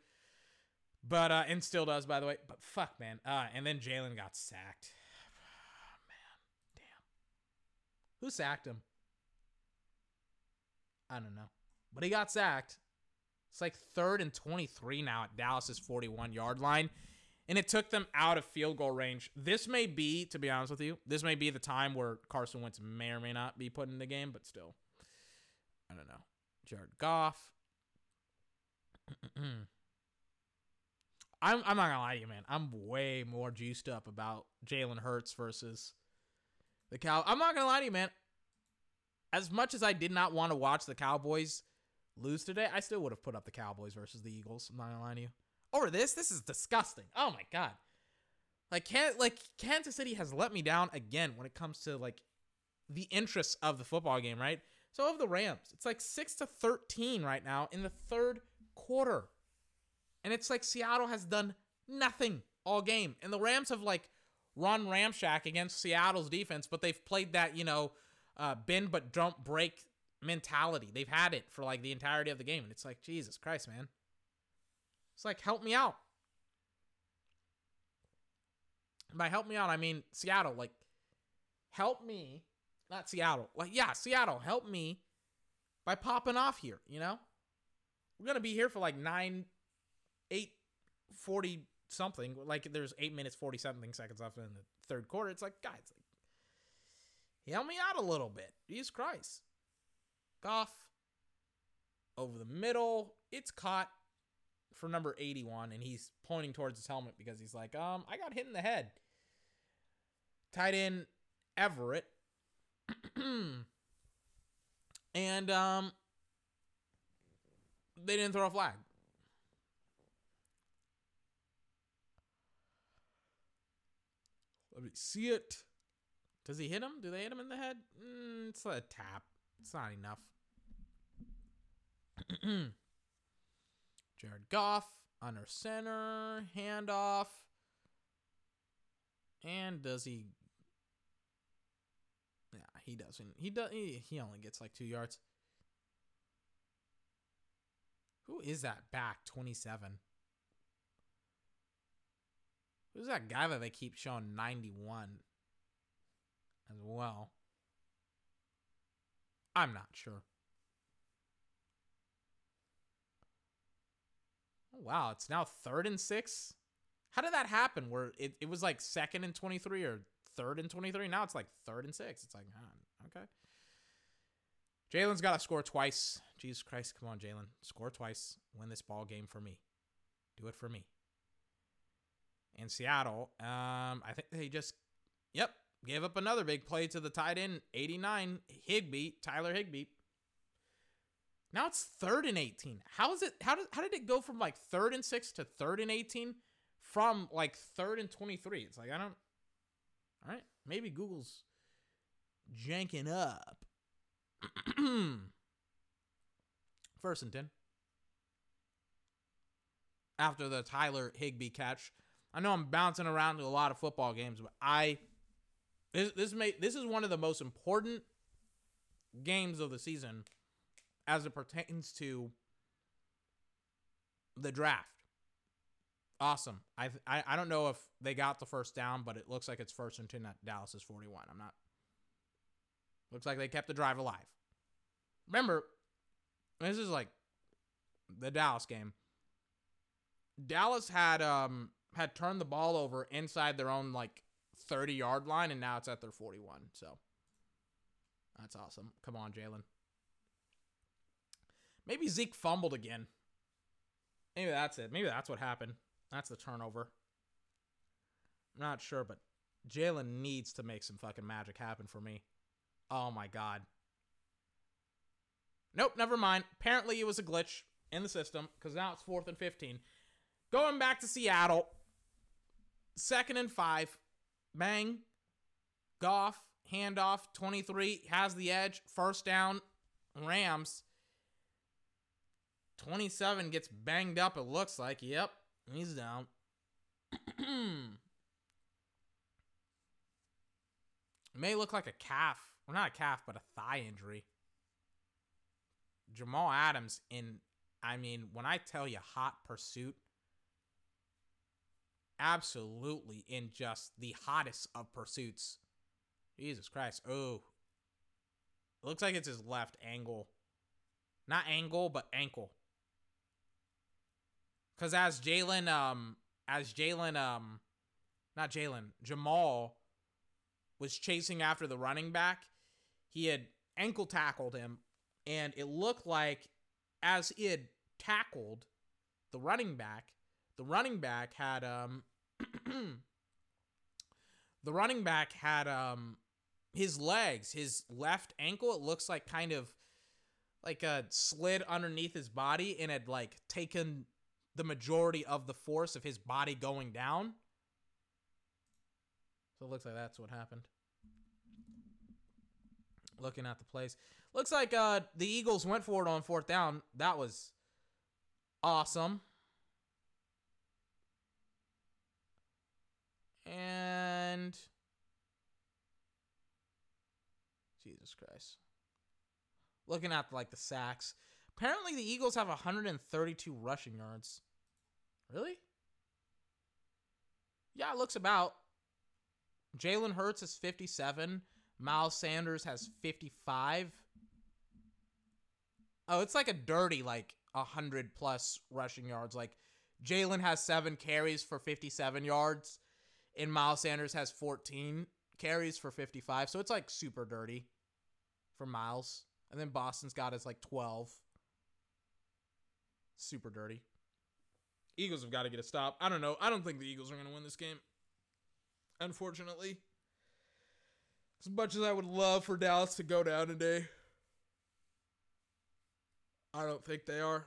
But uh and still does by the way. But fuck man. Uh and then Jalen got sacked. man, damn. Who sacked him? I don't know. But he got sacked. It's like third and 23 now at Dallas's 41 yard line. And it took them out of field goal range. This may be, to be honest with you, this may be the time where Carson Wentz may or may not be put in the game, but still. I don't know. Jared Goff. I'm, I'm not gonna lie to you, man. I'm way more juiced up about Jalen Hurts versus the Cow. I'm not gonna lie to you, man. As much as I did not want to watch the Cowboys lose today, I still would have put up the Cowboys versus the Eagles. I'm not gonna lie to you. Over this, this is disgusting. Oh my god. Like can like Kansas City has let me down again when it comes to like the interests of the football game, right? So of the Rams, it's like 6 to 13 right now in the third quarter. And it's like Seattle has done nothing all game. And the Rams have like run Ramshack against Seattle's defense, but they've played that, you know, uh, bend but don't break mentality. They've had it for like the entirety of the game. And it's like, Jesus Christ, man. It's like, help me out. By help me out, I mean Seattle. Like, help me. Not Seattle. Like, yeah, Seattle, help me by popping off here, you know? We're going to be here for like 9, 8, 40 something. Like, there's 8 minutes, 40 something seconds left in the third quarter. It's like, guys, like, help me out a little bit. Jesus Christ. Goff over the middle. It's caught for number 81, and he's pointing towards his helmet because he's like, um, I got hit in the head. Tight end Everett. and um they didn't throw a flag. Let me see it. Does he hit him? Do they hit him in the head? Mm, it's a tap. It's not enough. Jared Goff on under center, handoff. And does he? Yeah, he doesn't. He does. He, only gets like two yards. Who is that back? Twenty seven. Who's that guy that they keep showing ninety one? As well. I'm not sure. Oh, wow, it's now third and six. How did that happen? Where it, it was like second and 23 or third and 23. Now it's like third and six. It's like, huh, okay. Jalen's got to score twice. Jesus Christ, come on, Jalen. Score twice. Win this ball game for me. Do it for me. And Seattle, um, I think they just, yep, gave up another big play to the tight end, 89, Higbee, Tyler Higbee. Now it's third and 18. How is it? How did how did it go from like third and six to third and 18 from like third and 23? It's like I don't. All right, maybe Google's janking up. First and 10. After the Tyler Higbee catch. I know I'm bouncing around to a lot of football games, but I this this may this is one of the most important games of the season as it pertains to the draft. Awesome. I, I I don't know if they got the first down, but it looks like it's first and ten at Dallas's 41. I'm not. Looks like they kept the drive alive. Remember, this is like the Dallas game. Dallas had um had turned the ball over inside their own like 30 yard line, and now it's at their 41. So that's awesome. Come on, Jalen. Maybe Zeke fumbled again. Maybe that's it. Maybe that's what happened. That's the turnover. I'm not sure, but Jalen needs to make some fucking magic happen for me. Oh my god. Nope, never mind. Apparently it was a glitch in the system because now it's fourth and 15. Going back to Seattle. Second and five. Bang. Goff, handoff, 23, has the edge. First down, Rams. 27 gets banged up, it looks like. Yep, he's down. May look like a calf. Well, not a calf, but a thigh injury. Jamal Adams in, I mean, when I tell you hot pursuit, absolutely in just the hottest of pursuits. Jesus Christ. Oh. Looks like it's his left angle. Not angle, but ankle. Cause as Jalen, um, as Jalen, um, not Jalen, Jamal was chasing after the running back, he had ankle tackled him, and it looked like as he had tackled the running back, the running back had um the running back had um his legs, his left ankle, it looks like kind of like a slid underneath his body and had like taken the majority of the force of his body going down. So it looks like that's what happened. Looking at the plays. Looks like uh the Eagles went for it on fourth down. That was awesome. And Jesus Christ. Looking at like the sacks. Apparently the Eagles have 132 rushing yards. Really? Yeah, it looks about. Jalen Hurts is 57. Miles Sanders has 55. Oh, it's like a dirty like 100 plus rushing yards. Like Jalen has 7 carries for 57 yards and Miles Sanders has 14 carries for 55. So it's like super dirty for Miles. And then Boston's got his like 12. Super dirty. Eagles have got to get a stop. I don't know. I don't think the Eagles are going to win this game. Unfortunately. As much as I would love for Dallas to go down today, I don't think they are.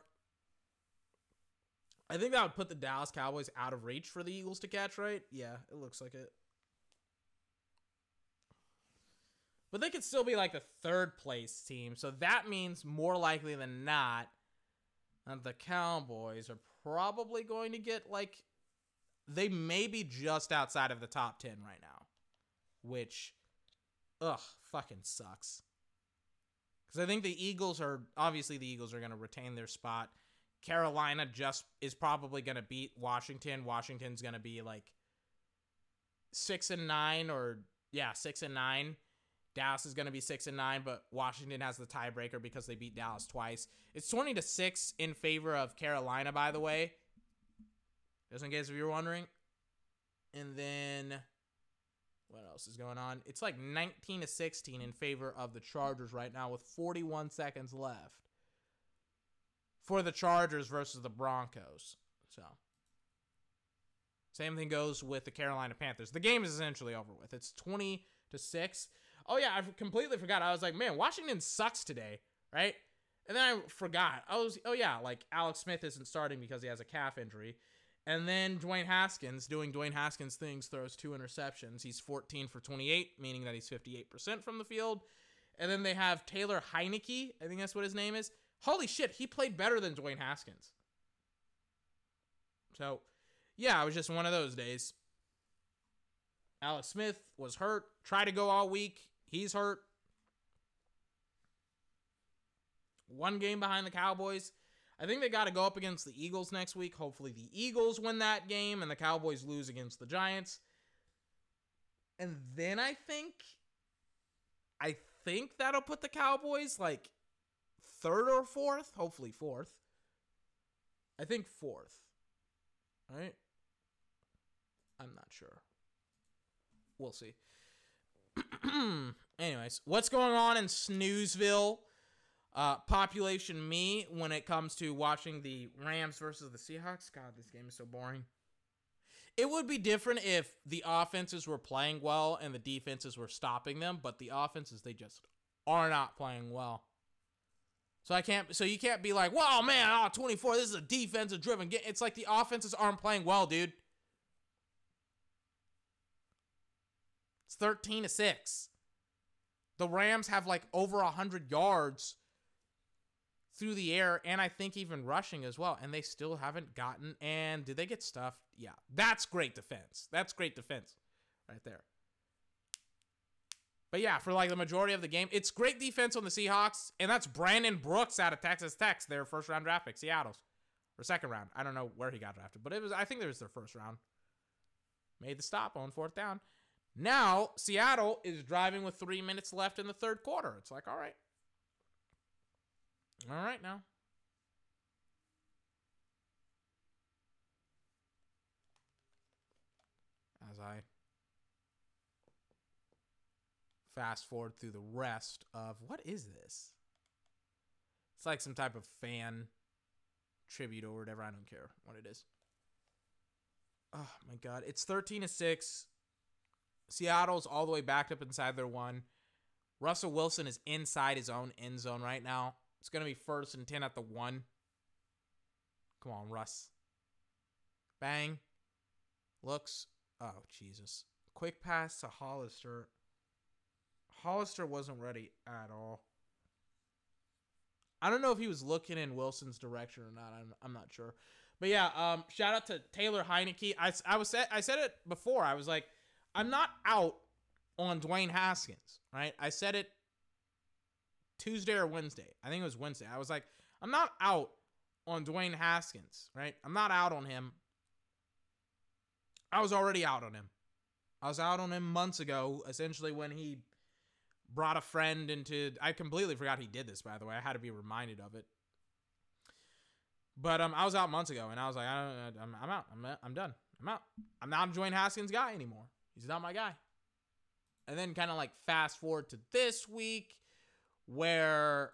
I think that would put the Dallas Cowboys out of reach for the Eagles to catch, right? Yeah, it looks like it. But they could still be like the third place team. So that means more likely than not that the Cowboys are probably going to get like they may be just outside of the top 10 right now, which ugh, fucking sucks. Cuz I think the Eagles are obviously the Eagles are going to retain their spot. Carolina just is probably going to beat Washington. Washington's going to be like 6 and 9 or yeah, 6 and 9. Dallas is going to be 6 and 9, but Washington has the tiebreaker because they beat Dallas twice. It's 20 to 6 in favor of Carolina by the way. Just in case if you're wondering. And then what else is going on? It's like 19 to 16 in favor of the Chargers right now with 41 seconds left for the Chargers versus the Broncos. So, same thing goes with the Carolina Panthers. The game is essentially over with. It's 20 to 6. Oh yeah, I completely forgot. I was like, "Man, Washington sucks today." Right? And then I forgot. I was oh yeah, like Alex Smith isn't starting because he has a calf injury. And then Dwayne Haskins doing Dwayne Haskins things throws two interceptions. He's 14 for 28, meaning that he's 58% from the field. And then they have Taylor Heinicke, I think that's what his name is. Holy shit, he played better than Dwayne Haskins. So, yeah, it was just one of those days. Alex Smith was hurt, tried to go all week. He's hurt. One game behind the Cowboys. I think they got to go up against the Eagles next week. Hopefully, the Eagles win that game and the Cowboys lose against the Giants. And then I think, I think that'll put the Cowboys like third or fourth. Hopefully, fourth. I think fourth. Right? I'm not sure. We'll see. Anyways, what's going on in Snoozeville? Uh, population me when it comes to watching the Rams versus the Seahawks. God, this game is so boring. It would be different if the offenses were playing well and the defenses were stopping them, but the offenses they just are not playing well. So I can't. So you can't be like, "Wow, man, oh, 24. This is a defensive driven game." It's like the offenses aren't playing well, dude. It's 13 to 6. The Rams have like over 100 yards through the air and I think even rushing as well. And they still haven't gotten. And did they get stuffed? Yeah. That's great defense. That's great defense right there. But yeah, for like the majority of the game, it's great defense on the Seahawks. And that's Brandon Brooks out of Texas Tech, their first round draft pick, Seattle's. Or second round. I don't know where he got drafted, but it was I think it was their first round. Made the stop on fourth down. Now, Seattle is driving with three minutes left in the third quarter. It's like, all right. All right now. As I fast forward through the rest of what is this? It's like some type of fan tribute or whatever. I don't care what it is. Oh my god. It's 13 to 6. Seattle's all the way backed up inside their one. Russell Wilson is inside his own end zone right now. It's going to be first and 10 at the one. Come on, Russ. Bang. Looks. Oh, Jesus. Quick pass to Hollister. Hollister wasn't ready at all. I don't know if he was looking in Wilson's direction or not. I'm, I'm not sure. But yeah, um, shout out to Taylor Heinicke. I, I was I said it before. I was like, I'm not out on Dwayne Haskins, right? I said it Tuesday or Wednesday. I think it was Wednesday. I was like, I'm not out on Dwayne Haskins, right? I'm not out on him. I was already out on him. I was out on him months ago, essentially when he brought a friend into. I completely forgot he did this, by the way. I had to be reminded of it. But um, I was out months ago, and I was like, I don't, I'm, I'm out. I'm, I'm done. I'm out. I'm not a Dwayne Haskins guy anymore. He's not my guy. And then kind of like fast forward to this week, where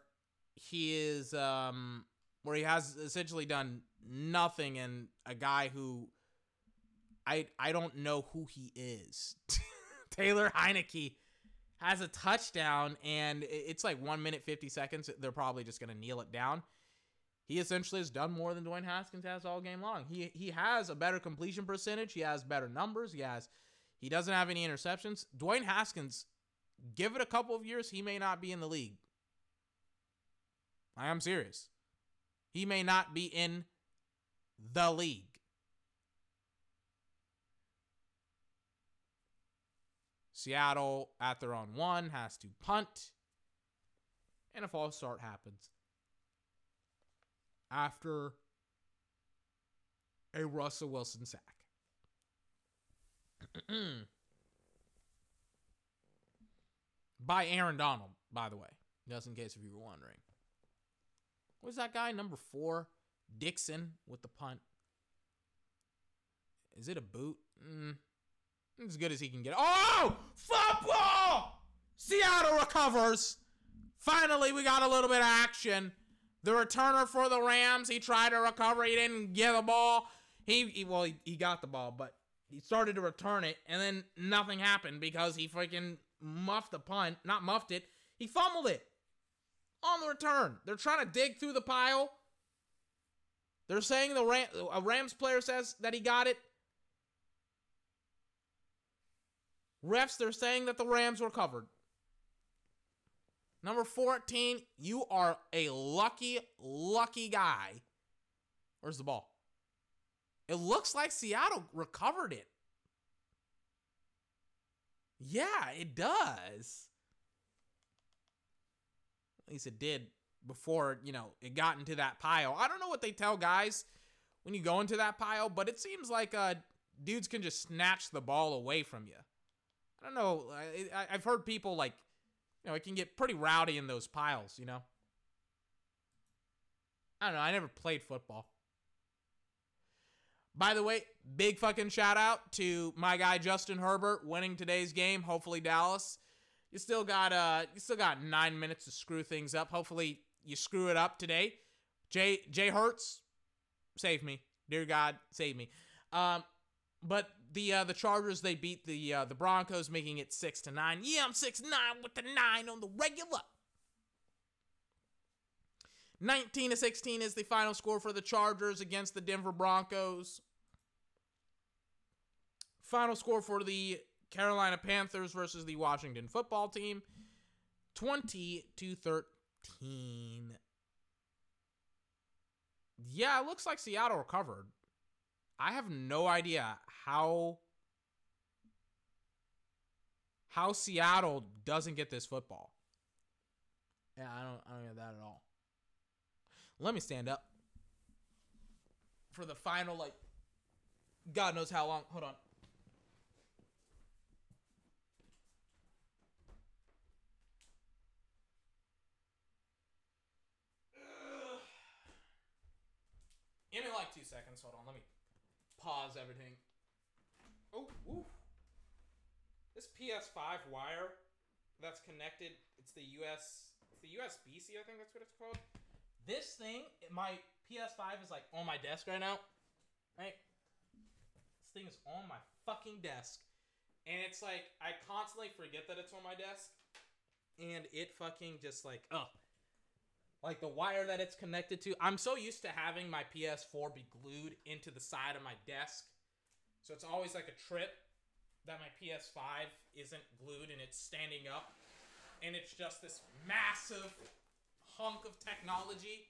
he is, um, where he has essentially done nothing, and a guy who I I don't know who he is. Taylor Heinicke has a touchdown, and it's like one minute fifty seconds. They're probably just gonna kneel it down. He essentially has done more than Dwayne Haskins has all game long. He he has a better completion percentage. He has better numbers. He has he doesn't have any interceptions. Dwayne Haskins, give it a couple of years, he may not be in the league. I am serious. He may not be in the league. Seattle at their own one has to punt. And a false start happens after a Russell Wilson sack. By Aaron Donald, by the way, just in case if you were wondering. What's that guy, number four? Dickson with the punt. Is it a boot? Mm, as good as he can get. Oh! Football! Seattle recovers. Finally, we got a little bit of action. The returner for the Rams, he tried to recover. He didn't get the ball. He, he well, he, he got the ball, but he started to return it, and then nothing happened because he freaking muffed the punt. Not muffed it. He fumbled it on the return. They're trying to dig through the pile. They're saying the Ram, a Rams player says that he got it. Refs, they're saying that the Rams were covered. Number 14, you are a lucky, lucky guy. Where's the ball? It looks like Seattle recovered it. Yeah, it does. At least it did before, you know, it got into that pile. I don't know what they tell guys when you go into that pile, but it seems like uh, dudes can just snatch the ball away from you. I don't know. I, I've heard people like, you know, it can get pretty rowdy in those piles, you know? I don't know. I never played football. By the way, big fucking shout out to my guy Justin Herbert winning today's game. Hopefully Dallas. You still got uh you still got 9 minutes to screw things up. Hopefully you screw it up today. Jay Jay Hurts save me. Dear God, save me. Um but the uh, the Chargers they beat the uh, the Broncos, making it six to nine. Yeah, I'm six nine with the nine on the regular. 19 to 16 is the final score for the Chargers against the Denver Broncos. Final score for the Carolina Panthers versus the Washington football team. 20 to 13. Yeah, it looks like Seattle recovered. I have no idea how how Seattle doesn't get this football. Yeah, I don't I don't get that at all. Let me stand up for the final like God knows how long. Hold on. Give me like two seconds. Hold on. Let me pause everything. Oh. This PS5 wire that's connected. It's the US. It's the USB-C. I think that's what it's called. This thing, my PS5 is like on my desk right now. Right. This thing is on my fucking desk, and it's like I constantly forget that it's on my desk, and it fucking just like oh like the wire that it's connected to. I'm so used to having my PS4 be glued into the side of my desk. So it's always like a trip that my PS5 isn't glued and it's standing up. And it's just this massive hunk of technology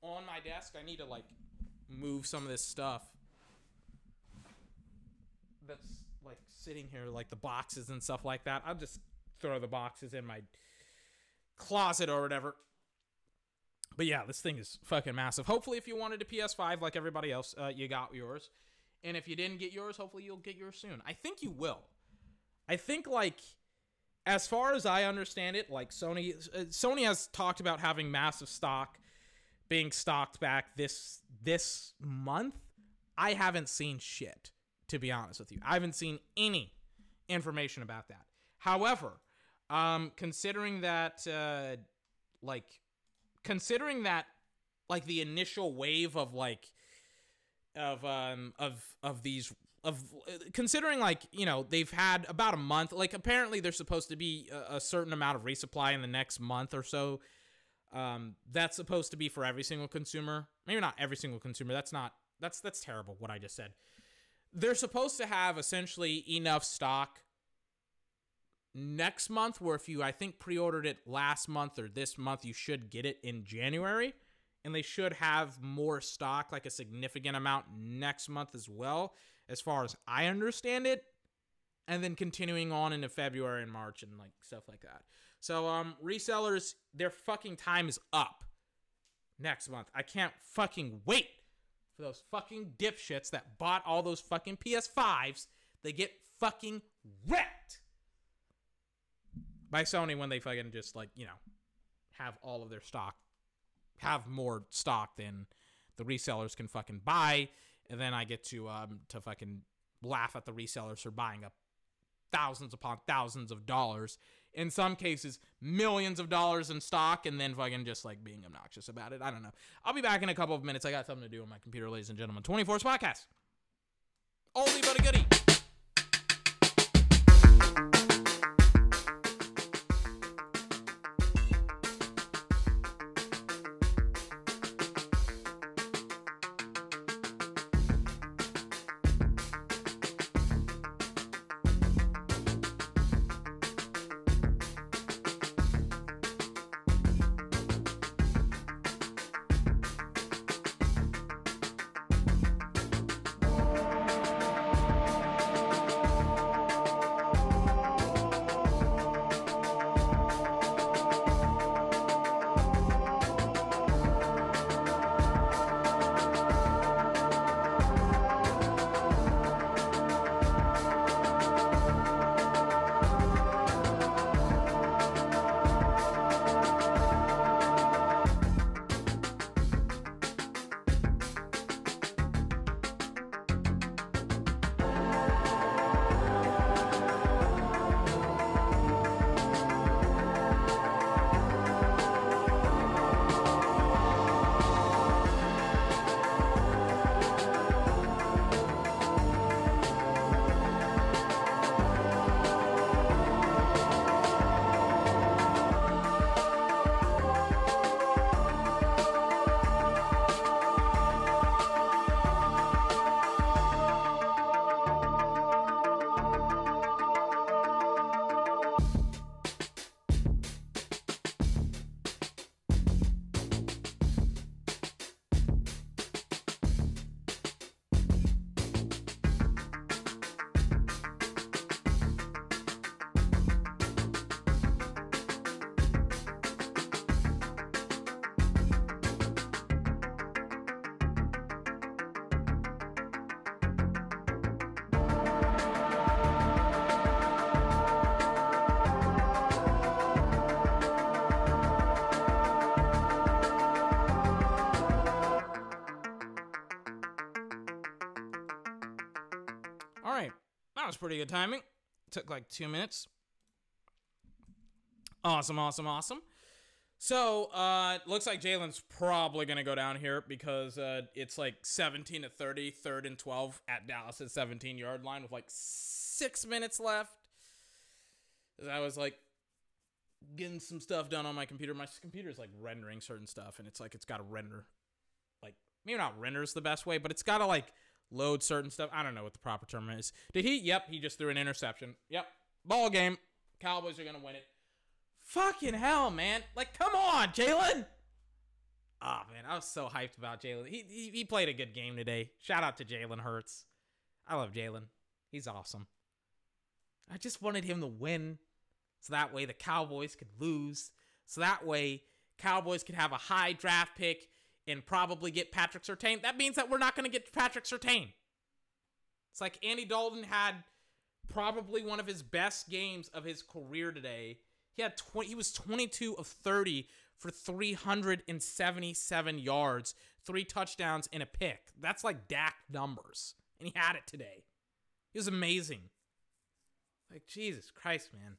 on my desk. I need to like move some of this stuff that's like sitting here, like the boxes and stuff like that. I'll just throw the boxes in my closet or whatever. But yeah, this thing is fucking massive. Hopefully, if you wanted a PS5 like everybody else, uh, you got yours. And if you didn't get yours, hopefully you'll get yours soon. I think you will. I think like as far as I understand it, like Sony uh, Sony has talked about having massive stock being stocked back this this month. I haven't seen shit to be honest with you. I haven't seen any information about that. However, um considering that uh like considering that like the initial wave of like of um of of these of considering like you know they've had about a month like apparently there's supposed to be a, a certain amount of resupply in the next month or so. Um that's supposed to be for every single consumer. Maybe not every single consumer. That's not that's that's terrible what i just said. They're supposed to have essentially enough stock next month where if you i think pre-ordered it last month or this month you should get it in january. And they should have more stock like a significant amount next month as well as far as i understand it. And then continuing on into february and march and like stuff like that. So um resellers their fucking time is up next month. I can't fucking wait for those fucking dipshits that bought all those fucking ps5s they get fucking wrecked by Sony when they fucking just like you know have all of their stock, have more stock than the resellers can fucking buy, and then I get to um to fucking laugh at the resellers for buying up thousands upon thousands of dollars, in some cases millions of dollars in stock, and then fucking just like being obnoxious about it. I don't know. I'll be back in a couple of minutes. I got something to do on my computer, ladies and gentlemen. 24's podcast. Oldie but a goodie. That was pretty good timing. Took like two minutes. Awesome, awesome, awesome. So, uh, looks like Jalen's probably going to go down here because uh, it's like 17 to 30, third and 12 at Dallas's 17 yard line with like six minutes left. I was like getting some stuff done on my computer. My computer's like rendering certain stuff, and it's like it's got to render, like maybe not renders the best way, but it's got to like load certain stuff. I don't know what the proper term is. Did he? Yep, he just threw an interception. Yep, ball game. Cowboys are gonna win it. Fucking hell, man! Like, come on, Jalen. Oh man, I was so hyped about Jalen. He, he he played a good game today. Shout out to Jalen Hurts. I love Jalen. He's awesome. I just wanted him to win, so that way the Cowboys could lose. So that way Cowboys could have a high draft pick and probably get Patrick Surtain. That means that we're not going to get Patrick Surtain. It's like Andy Dalton had probably one of his best games of his career today. He had 20, he was 22 of 30 for 377 yards, three touchdowns and a pick. That's like Dak numbers. And he had it today. He was amazing. Like Jesus Christ, man.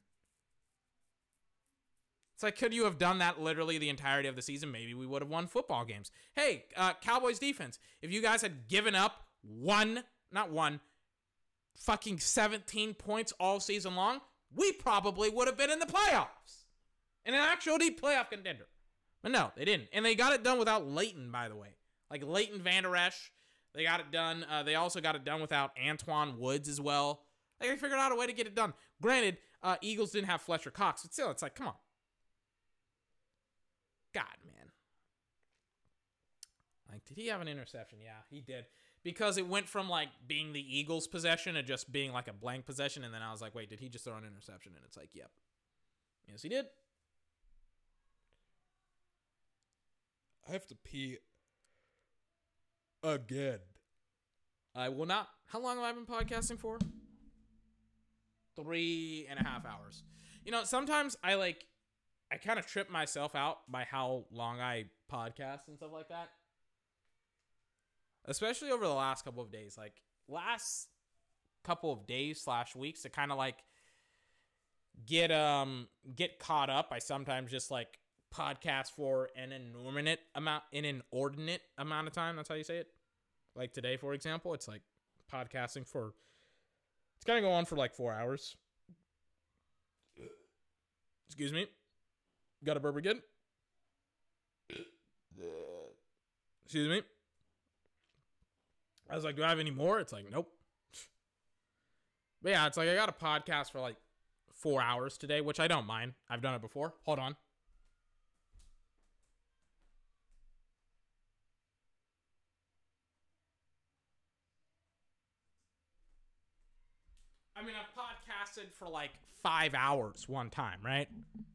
It's like, could you have done that literally the entirety of the season? Maybe we would have won football games. Hey, uh, Cowboys defense, if you guys had given up one, not one, fucking 17 points all season long, we probably would have been in the playoffs. In an actual deep playoff contender. But no, they didn't. And they got it done without Leighton, by the way. Like Leighton Vander Esch. They got it done. Uh, they also got it done without Antwaun Woods as well. They figured out a way to get it done. Granted, uh, Eagles didn't have Fletcher Cox, but still, it's like, come on. God, man. Like, did he have an interception? Yeah, he did. Because it went from like being the Eagles' possession and just being like a blank possession, and then I was like, wait, did he just throw an interception? And it's like, yep. Yes, he did. I have to pee again. I will not. How long have I been podcasting for? Three and a half hours. You know, sometimes I like, I kind of trip myself out by how long I podcast and stuff like that. Especially over the last couple of days. Like, last couple of days slash weeks to kind of like get um get caught up i sometimes just like podcast for an inordinate amount an inordinate amount of time that's how you say it like today for example it's like podcasting for it's gonna go on for like four hours excuse me got a burp again? Excuse me. I was like do i have any more? It's like nope. But yeah it's like i got a podcast for like four hours today which i don't mind. I've done it before. Hold on. I mean, I've podcasted for like five hours one time, right?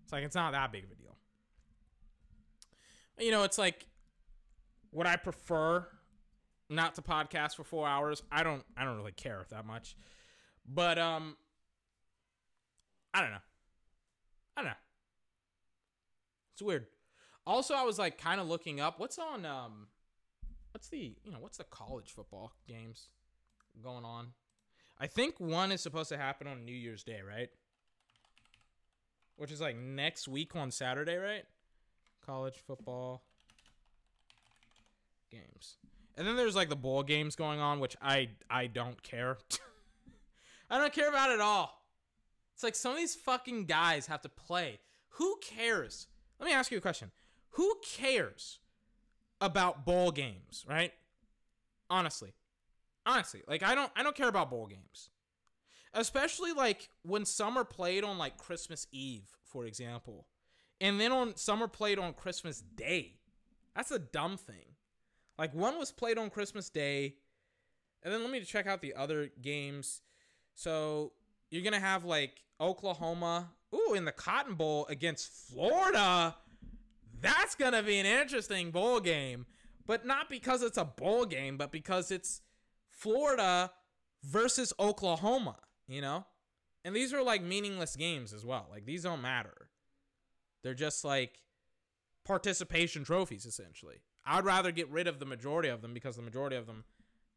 It's like it's not that big of a deal. You know, it's like would I prefer not to podcast for four hours? I don't. I don't really care that much, but um, I don't know. I don't know. It's weird. Also, I was like kind of looking up what's on um, what's the you know what's the college football games going on. I think one is supposed to happen on New Year's Day, right? Which is like next week on Saturday, right? College football games. And then there's like the bowl games going on, which I I don't care. I don't care about at all. It's like some of these fucking guys have to play. Who cares? Let me ask you a question. Who cares about bowl games, right? Honestly honestly like i don't i don't care about bowl games especially like when some are played on like christmas eve for example and then on some are played on christmas day. That's a dumb thing. Like one was played on christmas day and then let me check out the other games. So you're gonna have like oklahoma ooh in the cotton bowl against florida. That's gonna be an interesting bowl game. But not because it's a bowl game but because it's Florida versus Oklahoma, you know? And these are like meaningless games as well. Like these don't matter. They're just like participation trophies essentially. I'd rather get rid of the majority of them because the majority of them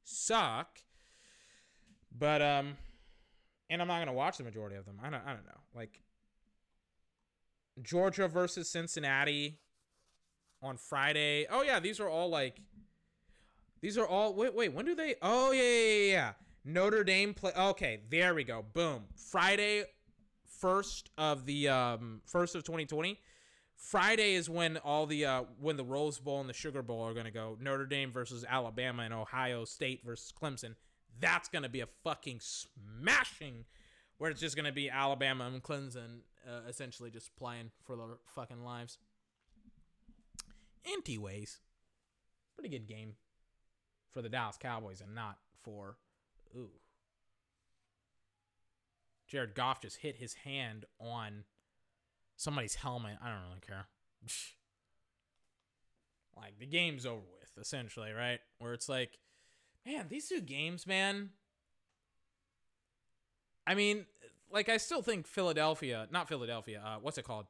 suck. But um, and I'm not gonna watch the majority of them. I don't. I don't know. Like Georgia versus Cincinnati on Friday. Oh yeah, these are all like. These are all. Wait, wait. When do they? Oh yeah, yeah, yeah. yeah. Notre Dame play. Okay, there we go. Boom. Friday, first of the um first of 2020. Friday is when all the uh when the Rose Bowl and the Sugar Bowl are gonna go. Notre Dame versus Alabama and Ohio State versus Clemson. That's gonna be a fucking smashing. Where it's just gonna be Alabama and Clemson uh, essentially just playing for their fucking lives. Anyways, pretty good game for the Dallas Cowboys and not for ooh. Jared Goff just hit his hand on somebody's helmet. I don't really care. like the game's over with, essentially, right? Where it's like, man, these two games, man. I mean, like I still think Philadelphia, not Philadelphia, uh, what's it called?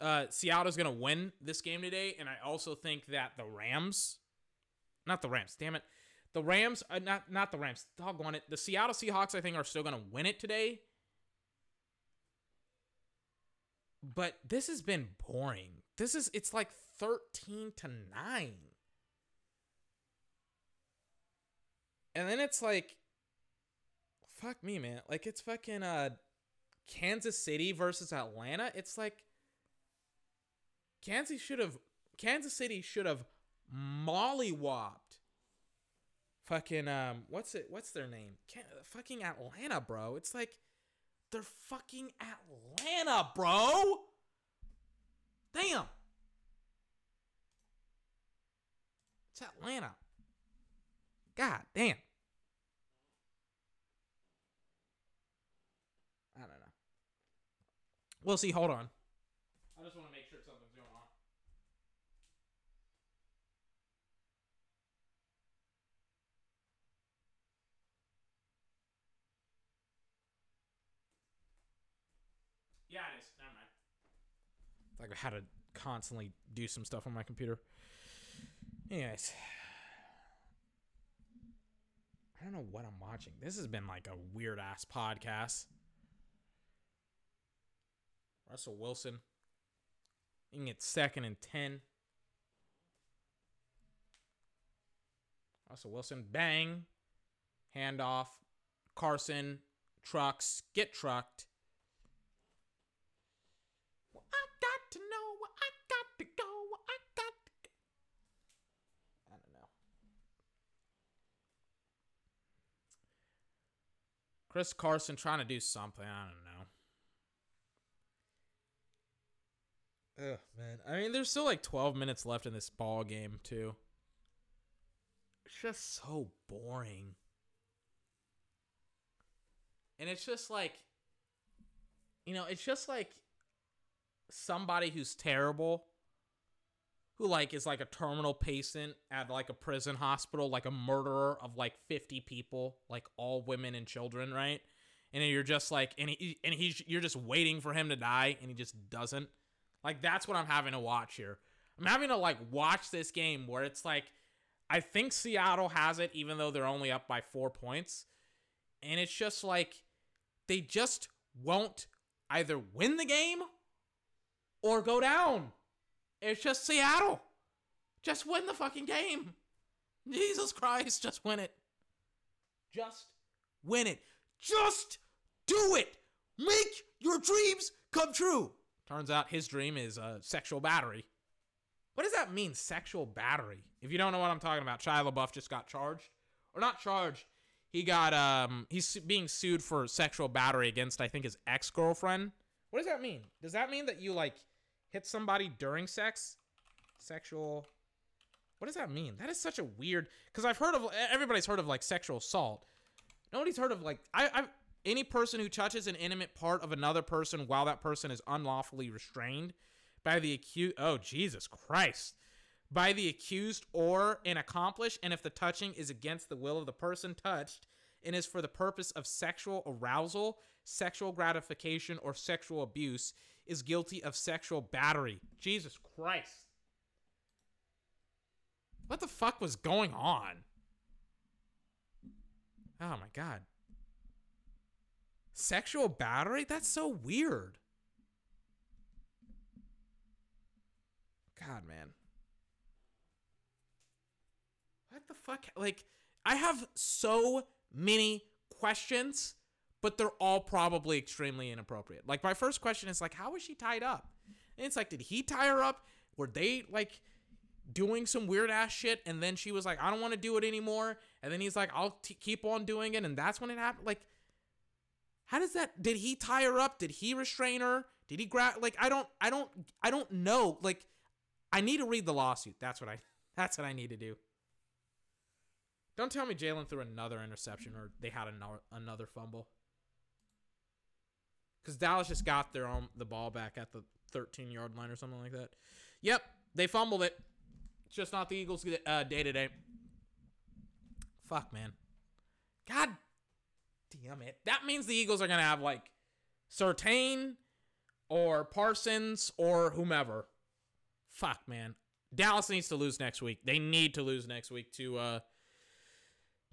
Uh, Seattle's gonna win this game today, and I also think that the Rams, not the Rams, damn it, the Rams, uh, not not the Rams, doggone it, the Seattle Seahawks, I think are still gonna win it today. But this has been boring. This is it's like thirteen to nine, and then it's like, fuck me, man. Like it's fucking uh, Kansas City versus Atlanta. It's like. Kansas should have Kansas City should have mollywopped fucking um what's it what's their name? Can, fucking Atlanta bro. It's like they're fucking Atlanta bro. Damn. It's Atlanta. God damn. I don't know. We'll see. Hold on I just want to make sure something's going on Yeah, it is. Never mind. Like had to constantly do some stuff on my computer. Anyways. I don't know what I'm watching. This has been like a weird ass podcast. Russell Wilson. You can get second and 10. Russell Wilson, bang. Handoff. Carson, trucks, get trucked. Well, I got to know where I got to go. I got to go. I don't know. Chris Carson trying to do something. I don't know. Ugh, man. I mean, there's still like 12 minutes left in this ball game, too. It's just so boring. And it's just like, you know, it's just like somebody who's terrible, who like is like a terminal patient at like a prison hospital, like a murderer of like 50 people, like all women and children, right? And you're just like, and he, and he's, you're just waiting for him to die, and he just doesn't. Like that's what I'm having to watch here. I'm having to like watch this game where it's like, I think Seattle has it, even though they're only up by four points. And it's just like they just won't either win the game or go down. It's just Seattle. Just win the fucking game. Jesus Christ, just win it. Just win it. Just do it. Make your dreams come true. Turns out his dream is a sexual battery. What does that mean, sexual battery? If you don't know what I'm talking about, Shia LaBeouf just got charged, or not charged. He got um he's being sued for sexual battery against I think his ex girlfriend. What does that mean? Does that mean that you like hit somebody during sex? Sexual. What does that mean? That is such a weird. Because I've heard of everybody's heard of like sexual assault. Nobody's heard of like I I any person who touches an intimate part of another person while that person is unlawfully restrained by the accused. Oh, Jesus Christ. By the accused or an accomplice, and if the touching is against the will of the person touched and is for the purpose of sexual arousal, sexual gratification, or sexual abuse, is guilty of sexual battery. Jesus Christ. What the fuck was going on? Oh my God. Sexual battery? That's so weird. God, man. What the fuck? Like, I have so many questions, but they're all probably extremely inappropriate. Like, my first question is, like, how was she tied up? And it's like, did he tie her up? Were they, like, doing some weird ass shit? And then she was like, I don't want to do it anymore. And then he's like, I'll t- keep on doing it. And that's when it happened. Like, how does that? Did he tie her up? Did he restrain her? Did he grab? Like, I don't, I don't, I don't know. Like, I need to read the lawsuit. That's what I, that's what I need to do. Don't tell me Jalen threw another interception or they had another another fumble. Because Dallas just got their own the ball back at the 13 yard line or something like that. Yep, they fumbled it. Just not the Eagles' uh, day today. Fuck, man. God damn it. That means the Eagles are gonna have like Surtain or Parsons or whomever. Fuck, man. Dallas needs to lose next week. They need to lose next week to uh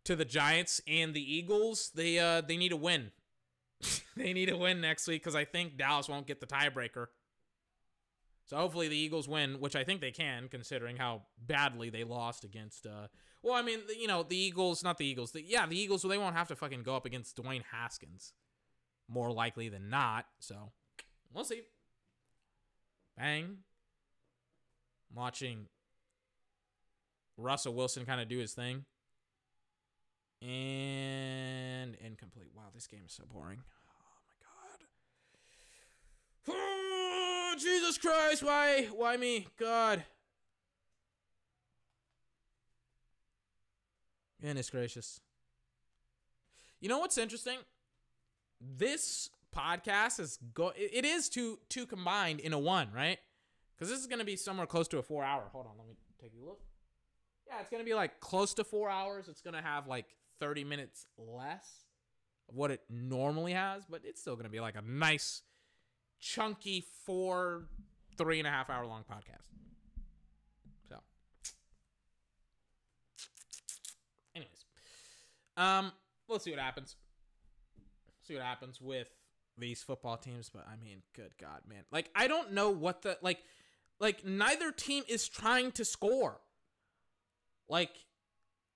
to the Giants and the Eagles. They uh they need to win. they need to win next week because I think Dallas won't get the tiebreaker. So hopefully the Eagles win, which I think they can, considering how badly they lost against. uh Well, I mean, you know, the Eagles, not the Eagles. The, yeah, the Eagles. So they won't have to fucking go up against Dwayne Haskins, more likely than not. So we'll see. Bang. I'm watching Russell Wilson kind of do his thing. And incomplete. Wow, this game is so boring. Oh my god. Oh, Jesus Christ, why why me? God. Goodness gracious. You know what's interesting? This podcast is go it is two two combined in a one, right? Because this is gonna be somewhere close to a four hour. Hold on, let me take a look. Yeah, it's gonna be like close to four hours. It's gonna have like 30 minutes less of what it normally has, but it's still gonna be like a nice, chunky four, three and a half hour long podcast. So, anyways, um, let's see what happens. See what happens with these football teams, but I mean, good God, man! Like, I don't know what the like, like neither team is trying to score. Like,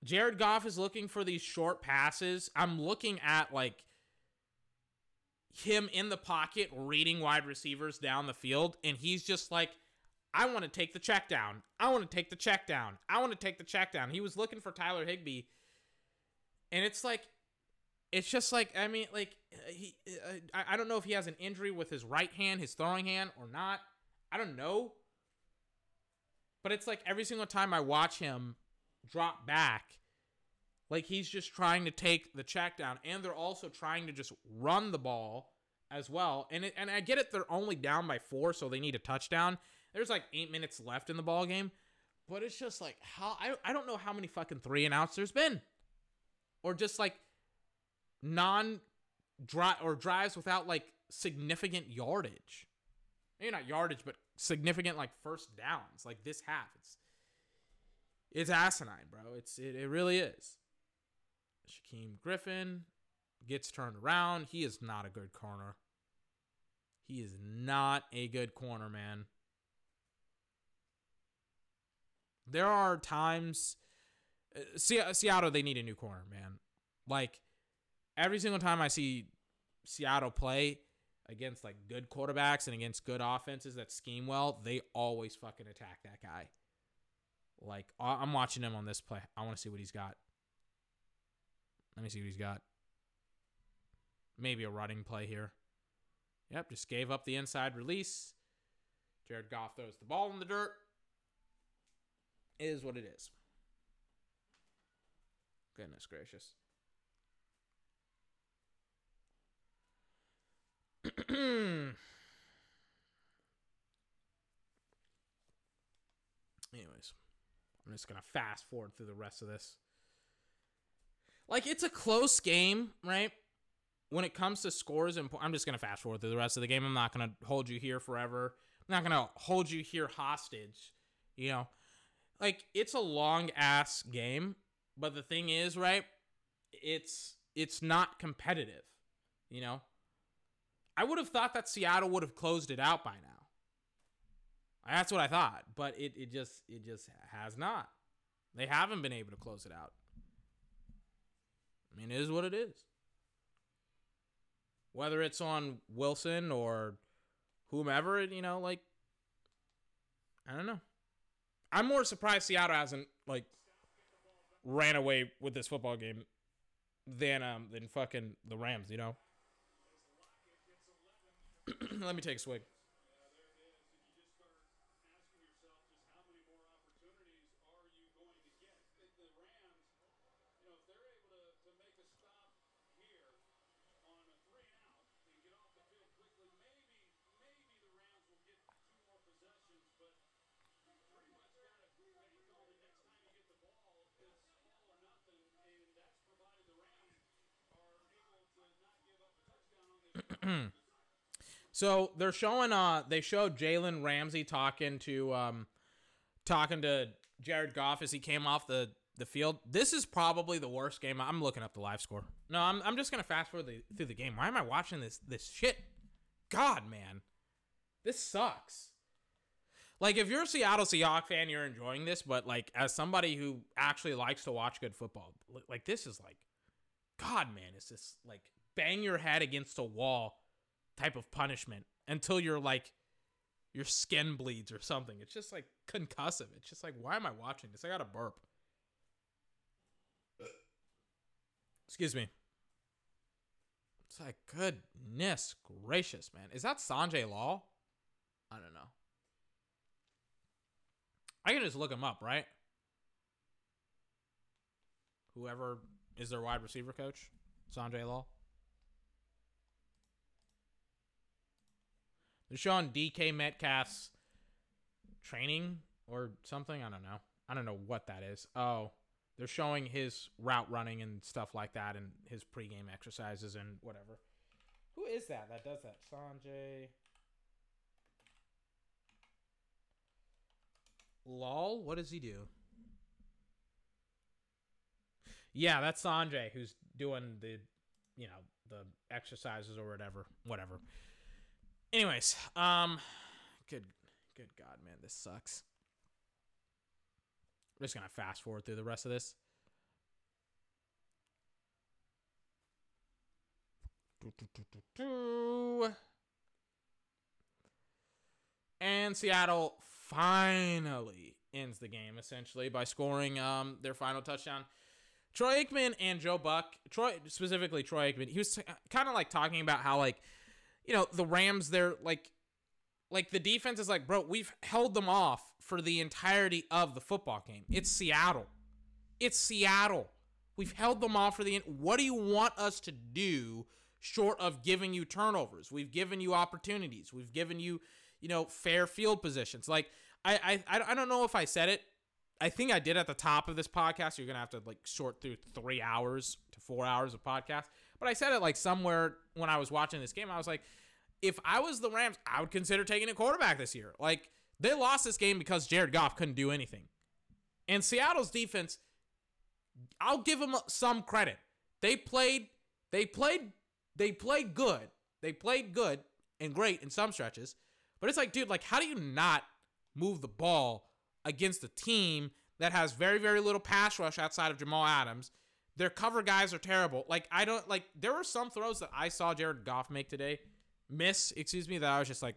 Jared Goff is looking for these short passes. I'm looking at like him in the pocket reading wide receivers down the field, and he's just like, I want to take the check down. I want to take the check down. I want to take the check down. He was looking for Tyler Higbee, and it's like, it's just like, I mean, like, he, uh, I don't know if he has an injury with his right hand, his throwing hand, or not. I don't know. But it's like every single time I watch him drop back, like he's just trying to take the check down, and they're also trying to just run the ball as well. And it, and I get it, they're only down by four, so they need a touchdown. There's like eight minutes left in the ball game, but it's just like how I I don't know how many fucking three and outs there's been, or just like non drive or drives without like significant yardage. Maybe not yardage, but significant like first downs. Like this half, it's it's asinine, bro. It's it, it really is. Shaquem Griffin gets turned around. He is not a good corner. He is not a good corner, man. There are times uh, Seattle they need a new corner, man. Like every single time I see Seattle play against like good quarterbacks and against good offenses that scheme well, they always fucking attack that guy. Like I'm watching him on this play. I want to see what he's got. Let me see what he's got. Maybe a running play here. Yep, just gave up the inside release. Jared Goff throws the ball in the dirt. It is what it is. Goodness gracious. Anyways, I'm just going to fast forward through the rest of this. Like, it's a close game, right? When it comes to scores, and po- I'm just going to fast forward through the rest of the game. I'm not going to hold you here forever. I'm not going to hold you here hostage. You know, like, it's a long ass game, but the thing is, right? It's it's not competitive. You know, I would have thought that Seattle would have closed it out by now. That's what I thought, but it, it just it just has not. They haven't been able to close it out. I mean, it is what it is. Whether it's on Wilson or whomever, you know, like I don't know. I'm more surprised Seattle hasn't like ran away with this football game than um than fucking the Rams, you know. Let me take a swig. So they're showing uh they showed Jalen Ramsey talking to um talking to Jared Goff as he came off the the field. This is probably the worst game. I'm looking up the live score. No, I'm I'm just gonna fast forward the, through the game. Why am I watching this this shit? God, man, this sucks. Like if you're a Seattle Seahawks fan, you're enjoying this, but like as somebody who actually likes to watch good football, like this is like, God, man, it's just like bang your head against a wall type of punishment until you're like your skin bleeds or something. It's just like concussive. It's just like, why am I watching this? I got to burp. Excuse me. It's like, goodness gracious, man. Is that Sanjay Lal? I don't know. I can just look him up, right? Whoever is their wide receiver coach, Sanjay Lal. They're showing DK Metcalf's training or something. I don't know. I don't know what that is. Oh, they're showing his route running and stuff like that and his pregame exercises and whatever. Who is that that does that? Sanjay. Lol, what does he do? Yeah, that's Sanjay who's doing the, you know, the exercises or whatever, whatever. Anyways, um, good, good God, man, this sucks. We're just gonna fast forward through the rest of this. And Seattle finally ends the game essentially by scoring um, their final touchdown. Troy Aikman and Joe Buck, Troy specifically Troy Aikman, he was kind of like talking about how like you know the Rams they're like like the defense is like bro we've held them off for the entirety of the football game. It's Seattle. It's Seattle. We've held them off for the what do you want us to do short of giving you turnovers? We've given you opportunities. We've given you you know fair field positions. Like I I I don't know if I said it I think I did at the top of this podcast. You're gonna have to like sort through three hours to four hours of podcast. But I said it like somewhere when I was watching this game. I was like, if I was the Rams, I would consider taking a quarterback this year. Like they lost this game because Jared Goff couldn't do anything, and Seattle's defense. I'll give them some credit. They played. They played. They played good. They played good and great in some stretches. But it's like, dude, like, how do you not move the ball against a team that has very, very little pass rush outside of Jamal Adams. Their cover guys are terrible. Like, I don't like there were some throws that I saw Jared Goff make today. Miss, excuse me, that I was just like,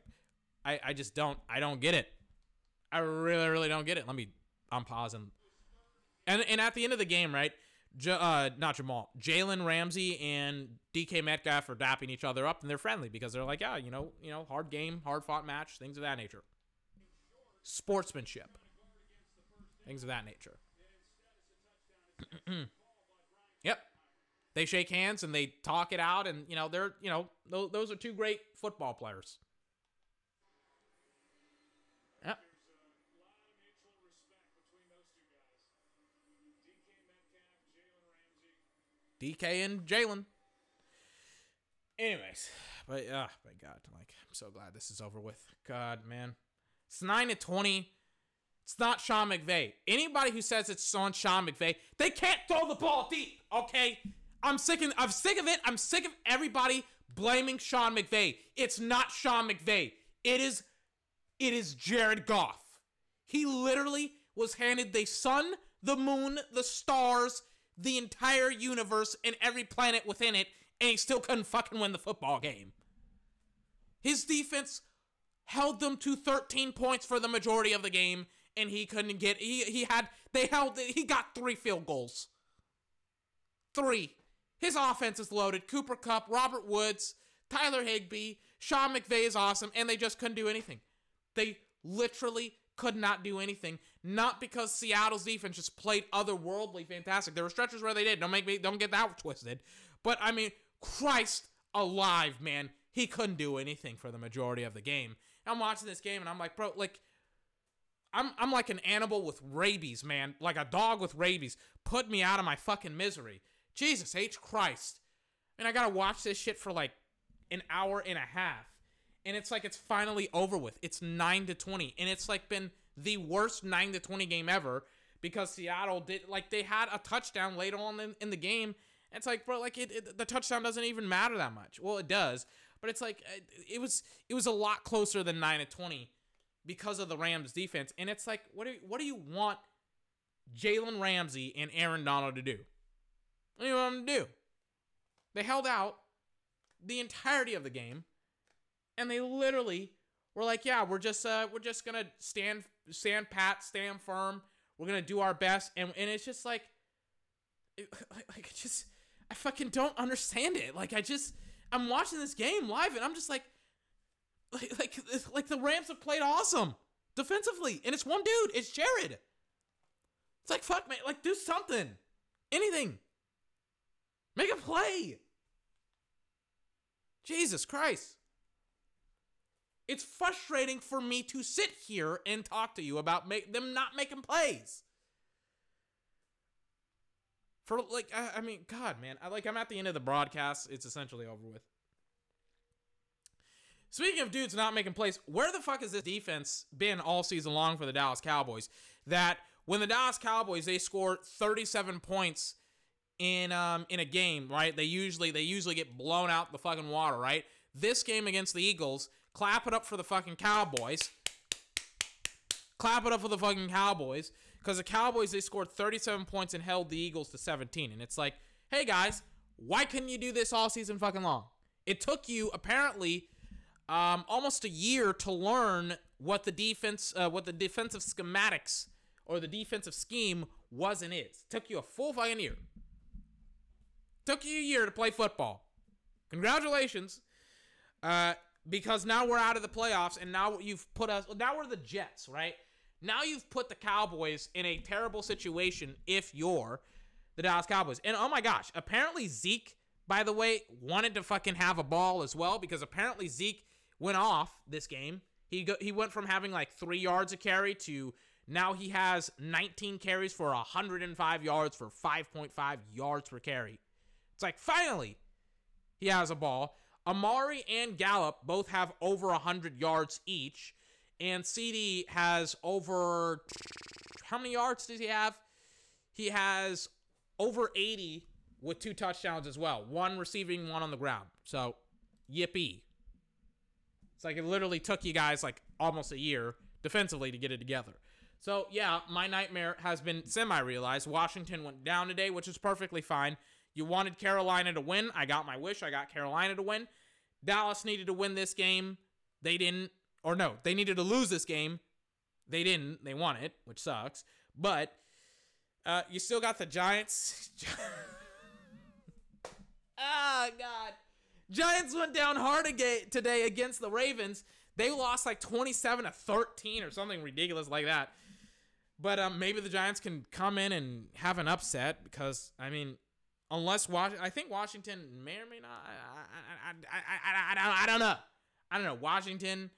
I, I just don't I don't get it. I really, really don't get it. Let me I'm pausing. And and at the end of the game, right? J- uh, not Jamal, Jalen Ramsey and DK Metcalf are dapping each other up, and they're friendly because they're like, yeah, you know, you know, hard game, hard fought match, things of that nature. Sportsmanship things of that nature. They shake hands and they talk it out, and you know they're you know those, those are two great football players. DK and Jalen. Anyways, but uh, my God, like I'm so glad this is over with. God, man, it's nine to twenty. It's not Sean McVay. Anybody who says it's on Sean McVay, they can't throw the ball deep. Okay, I'm sick. Of, I'm sick of it. I'm sick of everybody blaming Sean McVay. It's not Sean McVay. It is it is Jared Goff. He literally was handed the sun, the moon, the stars, the entire universe, and every planet within it, and he still couldn't fucking win the football game. His defense held them to 13 points for the majority of the game, and he couldn't get. He he had they held. He got three field goals. Three. His offense is loaded. Cooper Kupp, Robert Woods, Tyler Higbee, Sean McVay is awesome, and they just couldn't do anything. They literally could not do anything. Not because Seattle's defense just played otherworldly fantastic. There were stretches where they did. Don't make me don't get that twisted. But I mean, Christ alive, man. He couldn't do anything for the majority of the game. I'm watching this game and I'm like, bro, like I'm I'm like an animal with rabies, man. Like a dog with rabies. Put me out of my fucking misery. Jesus H. Christ. And I gotta watch this shit for like an hour and a half. And it's like it's finally over with. It's 9 to 20. And it's like been the worst 9 to 20 game ever because Seattle did like they had a touchdown later on in, in the game. It's like, bro, like it, it, the touchdown doesn't even matter that much. Well, it does, but it's like it, it was it was a lot closer than 9 to 20 because of the Rams defense. And it's like, what do you, what do you want Jalen Ramsey and Aaron Donald to do? What them to do? They held out the entirety of the game, and they literally were like, "Yeah, we're just uh, we're just gonna stand stand pat, stand firm. We're gonna do our best." And and it's just like, it, like, like I just I fucking don't understand it. Like I just I'm watching this game live, and I'm just like, like like like the Rams have played awesome defensively, and it's one dude, it's Jared. It's like fuck, man, like do something, anything. Make a play. Jesus Christ. It's frustrating for me to sit here and talk to you about make, them not making plays. For like, I, I mean, God, man, I like. I'm at the end of the broadcast. It's essentially over with. Speaking of dudes not making plays, where the fuck has this defense been all season long for the Dallas Cowboys? That when the Dallas Cowboys they score 37 points in um in a game, right? They usually they usually get blown out the fucking water, right? This game against the Eagles, clap it up for the fucking Cowboys. Clap it up for the fucking Cowboys because the Cowboys they scored 37 points and held the Eagles to 17, and it's like, hey guys, why couldn't you do this all season fucking long? It took you apparently um, almost a year to learn what the defense, uh, what the defensive schematics or the defensive scheme was and is. took you a full fucking year. Took you a year to play football. Congratulations. Uh, because now we're out of the playoffs and now you've put us now we're the Jets, right? Now you've put the Cowboys in a terrible situation if you're the Dallas Cowboys. And oh my gosh, apparently Zeke, by the way, wanted to fucking have a ball as well because apparently Zeke went off this game. He go, he went from having like 3 yards a carry to now he has 19 carries for 105 yards for 5.5 yards per carry. It's like finally he has a ball. Amari and Gallup both have over 100 yards each. And CeeDee has over. How many yards does he have? He has over 80 with two touchdowns as well. One receiving, one on the ground. So, yippee. It's like it literally took you guys like almost a year defensively to get it together. So, yeah, my nightmare has been semi realized. Washington went down today, which is perfectly fine. You wanted Carolina to win. I got my wish. I got Carolina to win. Dallas needed to win this game. They didn't. Or no, they needed to lose this game. They didn't. They won it, which sucks. But uh, you still got the Giants. oh, God. Giants went down hard aga- today against the Ravens. They lost like 27 to 13 or something ridiculous like that. But um, maybe the Giants can come in and have an upset because, I mean, unless Washington, I think Washington may or may not. I, I, I, I, I, I don't know. I don't know. Washington.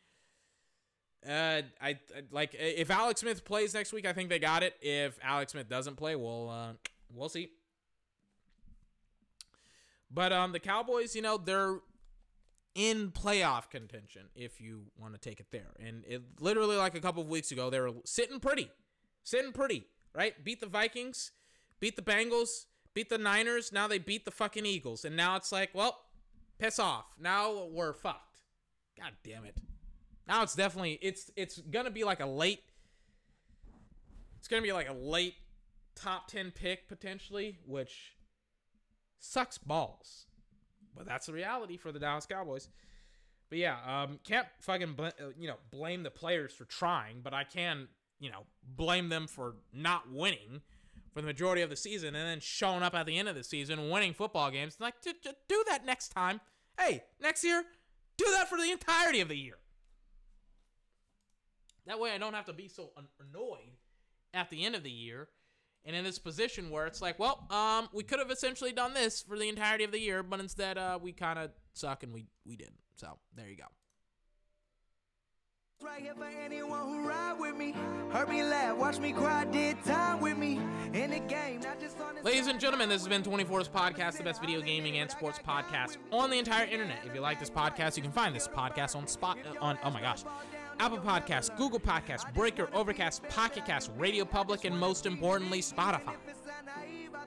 Uh, I, I like if Alex Smith plays next week, I think they got it. If Alex Smith doesn't play, we'll uh, we'll see. But um, the Cowboys, you know, they're in playoff contention if you want to take it there. And it literally like a couple of weeks ago, they were sitting pretty, sitting pretty, right? Beat the Vikings, beat the Bengals, beat the Niners. Now they beat the fucking Eagles, and now it's like, well, Piss off. Now we're fucked. God damn it. Now it's definitely it's it's gonna be like a late. It's gonna be like a late top ten pick potentially, which sucks balls. But that's the reality for the Dallas Cowboys. But yeah, um, can't fucking bl- uh, you know blame the players for trying, but I can you know blame them for not winning for the majority of the season and then showing up at the end of the season, winning football games. Like, "J- j- do that next time. Hey, next year, do that for the entirety of the year. That way, I don't have to be so annoyed at the end of the year and in this position where it's like, well, um, we could have essentially done this for the entirety of the year, but instead, uh, we kind of suck and we we didn't. So there you go. Right here for anyone who ride with me. Heard me laugh, watch me cry, did time with me. In the game, not just on Ladies and gentlemen, this has been 24's Podcast, the best video gaming and sports podcast on the entire internet. If you like this podcast, you can find this podcast on Spot uh, on oh my gosh, Apple Podcasts, Google Podcasts, Breaker, Overcast, Pocket Cast, Radio Public, and most importantly, Spotify.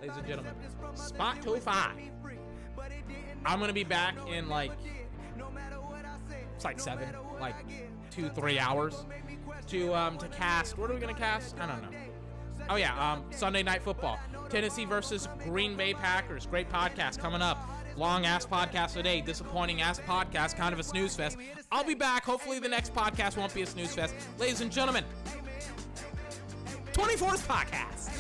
Ladies and gentlemen, Spotify. I'm gonna be back in like it's like seven, like two, three hours to um to cast. What are we gonna cast? I don't know. Oh yeah, um Sunday night football. Tennessee versus Green Bay Packers. Great podcast coming up. Long ass podcast today. Disappointing ass podcast. Kind of a snooze fest. I'll be back. Hopefully the next podcast won't be a snooze fest. Ladies and gentlemen, 24th podcast.